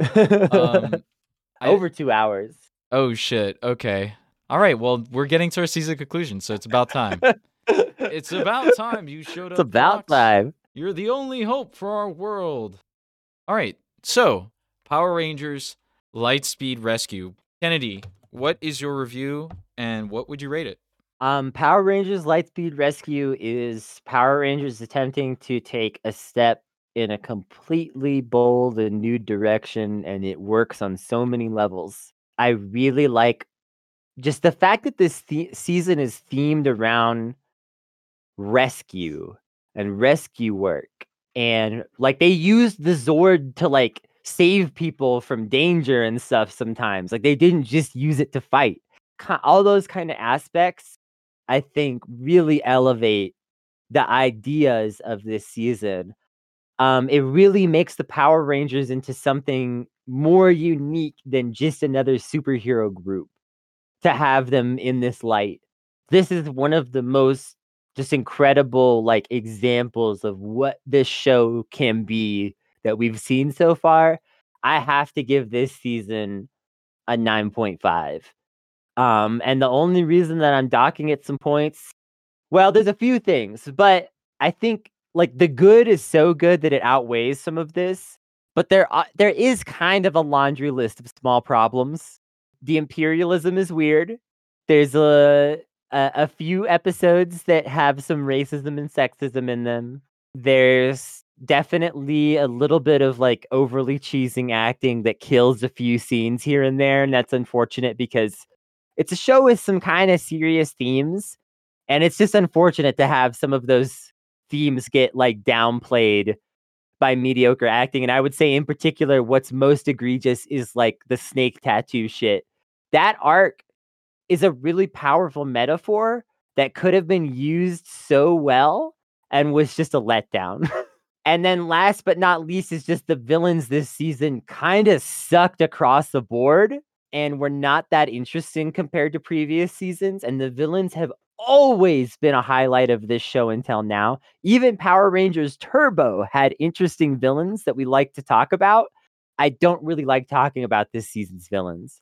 Speaker 1: Um, I-
Speaker 2: Over two hours.
Speaker 1: oh shit. Okay. All right. Well, we're getting to our season conclusion, so it's about time. it's about time you showed up.
Speaker 2: It's about time.
Speaker 1: You're the only hope for our world. All right. So, Power Rangers Lightspeed Rescue. Kennedy, what is your review and what would you rate it?
Speaker 2: Um, Power Rangers Lightspeed Rescue is Power Rangers attempting to take a step in a completely bold and new direction, and it works on so many levels. I really like just the fact that this the- season is themed around rescue and rescue work, and like they used the Zord to like save people from danger and stuff sometimes. Like they didn't just use it to fight. All those kind of aspects I think really elevate the ideas of this season. Um, it really makes the Power Rangers into something more unique than just another superhero group to have them in this light. This is one of the most just incredible like examples of what this show can be that we've seen so far. I have to give this season a 9.5. Um, and the only reason that I'm docking it some points, well, there's a few things, but I think like the good is so good that it outweighs some of this. But there, are, there is kind of a laundry list of small problems. The imperialism is weird. There's a a, a few episodes that have some racism and sexism in them. There's definitely a little bit of like overly cheesing acting that kills a few scenes here and there, and that's unfortunate because it's a show with some kind of serious themes, and it's just unfortunate to have some of those themes get like downplayed by mediocre acting. And I would say, in particular, what's most egregious is like the snake tattoo shit. That arc is a really powerful metaphor that could have been used so well and was just a letdown. and then last but not least is just the villains this season kind of sucked across the board and were not that interesting compared to previous seasons. And the villains have always been a highlight of this show until now. Even Power Rangers Turbo had interesting villains that we like to talk about. I don't really like talking about this season's villains.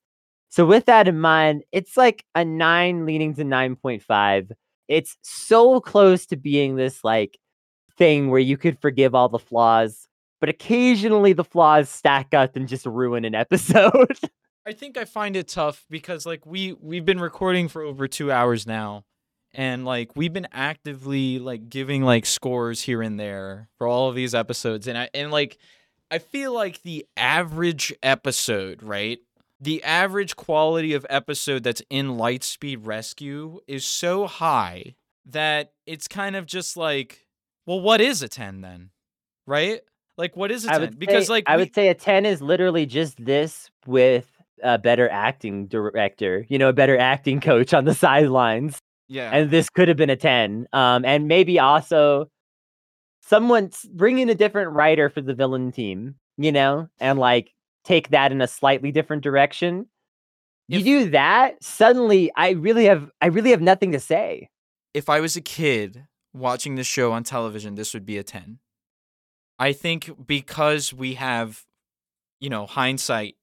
Speaker 2: So, with that in mind, it's like a nine leaning to 9.5. It's so close to being this like thing where you could forgive all the flaws, but occasionally the flaws stack up and just ruin an episode.
Speaker 1: I think I find it tough because like we we've been recording for over 2 hours now and like we've been actively like giving like scores here and there for all of these episodes and I and like I feel like the average episode, right? The average quality of episode that's in Lightspeed Rescue is so high that it's kind of just like, well, what is a 10 then? Right? Like what is a
Speaker 2: I
Speaker 1: 10? because
Speaker 2: say,
Speaker 1: like
Speaker 2: I
Speaker 1: we-
Speaker 2: would say a 10 is literally just this with a better acting director, you know, a better acting coach on the sidelines.
Speaker 1: yeah.
Speaker 2: And this could have been a 10. Um, and maybe also someone bring in a different writer for the villain team, you know, and like take that in a slightly different direction. You do that, suddenly I really have I really have nothing to say.
Speaker 1: if I was a kid watching this show on television, this would be a 10. I think because we have, you know, hindsight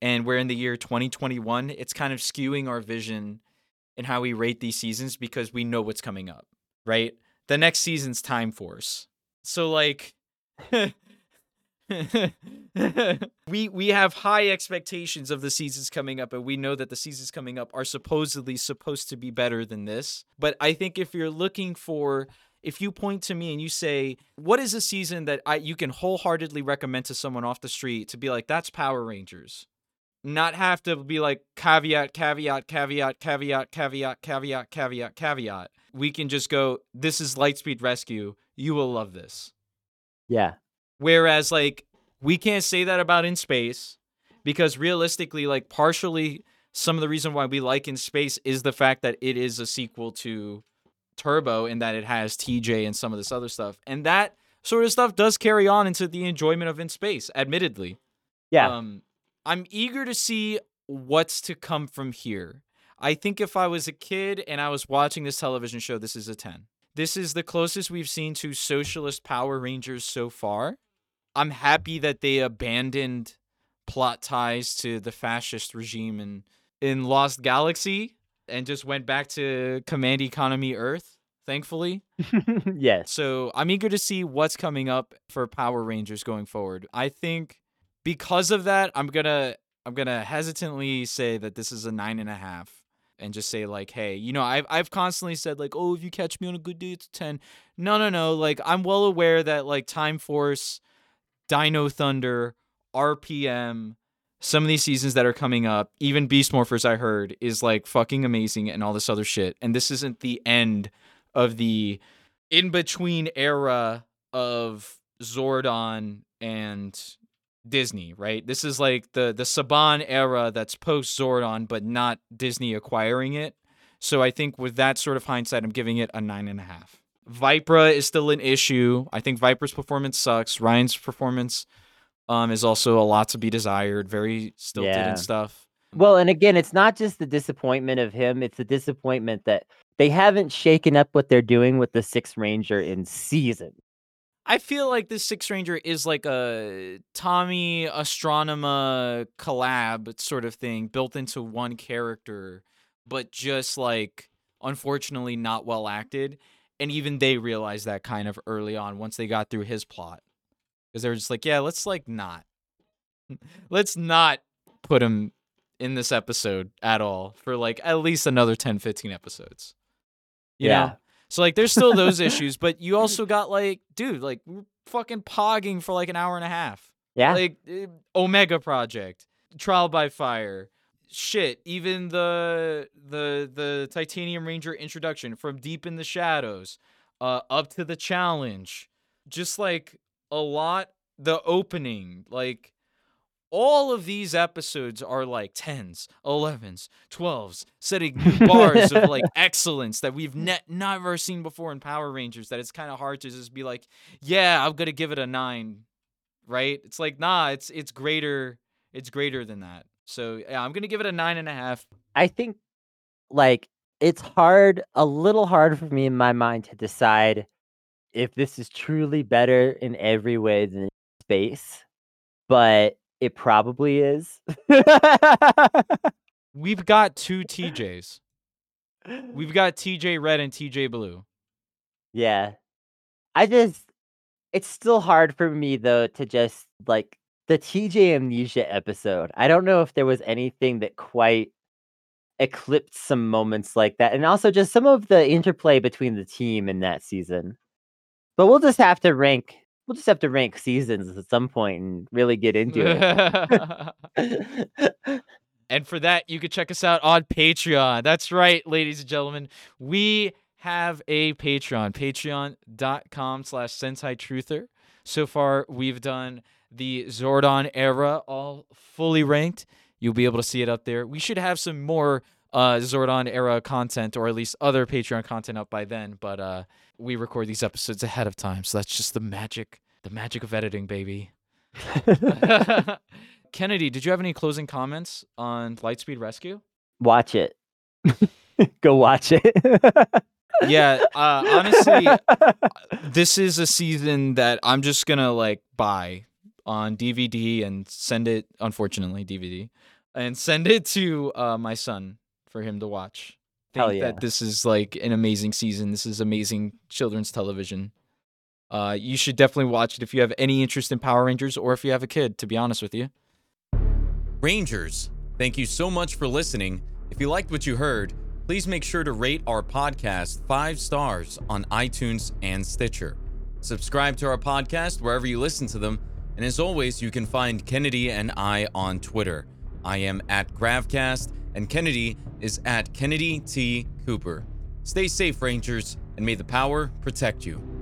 Speaker 1: and we're in the year 2021, it's kind of skewing our vision and how we rate these seasons because we know what's coming up, right? The next season's Time Force. So like we we have high expectations of the seasons coming up and we know that the seasons coming up are supposedly supposed to be better than this but i think if you're looking for if you point to me and you say what is a season that I you can wholeheartedly recommend to someone off the street to be like that's power rangers not have to be like caveat, caveat, caveat, caveat, caveat, caveat, caveat, caveat. We can just go, this is Lightspeed Rescue. You will love this.
Speaker 2: Yeah.
Speaker 1: Whereas, like, we can't say that about In Space because realistically, like, partially some of the reason why we like In Space is the fact that it is a sequel to Turbo and that it has TJ and some of this other stuff. And that sort of stuff does carry on into the enjoyment of In Space, admittedly.
Speaker 2: Yeah.
Speaker 1: Um, I'm eager to see what's to come from here. I think if I was a kid and I was watching this television show, this is a 10. This is the closest we've seen to socialist Power Rangers so far. I'm happy that they abandoned plot ties to the fascist regime in, in Lost Galaxy and just went back to Command Economy Earth, thankfully.
Speaker 2: yes.
Speaker 1: So I'm eager to see what's coming up for Power Rangers going forward. I think because of that, I'm gonna I'm gonna hesitantly say that this is a nine and a half and just say like, hey, you know, I've I've constantly said like, oh, if you catch me on a good day, it's ten. No, no, no. Like I'm well aware that like Time Force, Dino Thunder, RPM, some of these seasons that are coming up, even Beast Morphers, I heard, is like fucking amazing and all this other shit. And this isn't the end of the in between era of Zordon and Disney, right? This is like the the Saban era that's post Zordon, but not Disney acquiring it. So I think with that sort of hindsight, I'm giving it a nine and a half. Vypra is still an issue. I think Vypra's performance sucks. Ryan's performance um is also a lot to be desired. Very stilted
Speaker 2: Yeah.
Speaker 1: and stuff.
Speaker 2: Well, and again, it's not just the disappointment of him, it's the disappointment that they haven't shaken up what they're doing with the Sixth Ranger in season.
Speaker 1: I feel like this Six Ranger is like a Tommy Astronema collab sort of thing built into one character, but just like unfortunately not well acted. And even they realized that kind of early on once they got through his plot. Because they were just like, yeah, let's like not. let's not put him in this episode at all for like at least another 10, 15 episodes. You
Speaker 2: Yeah.
Speaker 1: know? So like there's still those issues, but you also got like, dude, like we're fucking pogging for like an hour and a half.
Speaker 2: Yeah.
Speaker 1: Like eh, Omega Project, Trial by Fire, shit, even the the the Titanium Ranger introduction from Deep in the Shadows, uh up to the challenge. Just like a lot the opening, like all of these episodes are like 10s, 11s, 12s, setting bars of like excellence that we've ne- never seen before in Power Rangers. That it's kind of hard to just be like, yeah, I'm gonna give it a nine, right? It's like, nah, it's it's greater, it's greater than that. So yeah, I'm gonna give it a nine and a half.
Speaker 2: I think like it's hard, a little hard for me in my mind to decide if this is truly better in every way than space, but it probably is.
Speaker 1: We've got two TJs. We've got TJ Red and TJ Blue.
Speaker 2: yeah. I just it's still hard for me though to just like the TJ amnesia episode. I don't know if there was anything that quite eclipsed some moments like that. And also just some of the interplay between the team in that season. But we'll just have to rank we'll just have to rank seasons at some point and really get into it.
Speaker 1: And for that, you can check us out on Patreon. That's right, ladies and gentlemen. We have a Patreon, patreon.com slash Sentai Truther. So far, we've done the Zordon era, all fully ranked. You'll be able to see it up there. We should have some more uh, Zordon era content, or at least other Patreon content up by then. But uh, we record these episodes ahead of time, so that's just the magic, the magic of editing, baby. Kennedy, did you have any closing comments on Lightspeed Rescue?
Speaker 2: watch it. Go watch it.
Speaker 1: Yeah, uh, honestly, this is a season that I'm just gonna like buy on DVD and send it. Unfortunately, DVD and send it to uh, my son for him to watch. Think
Speaker 2: Hell yeah.
Speaker 1: that this is like an amazing season. This is amazing children's television. Uh, you should definitely watch it if you have any interest in Power Rangers or if you have a kid. To be honest with you. Rangers, thank you so much for listening. If you liked what you heard, please make sure to rate our podcast five stars on iTunes and Stitcher. Subscribe to our podcast wherever you listen to them. And as always, you can find Kennedy and I on Twitter. I am at Gravcast, and Kennedy is at Kennedy T. Cooper. Stay safe, Rangers, and may the power protect you.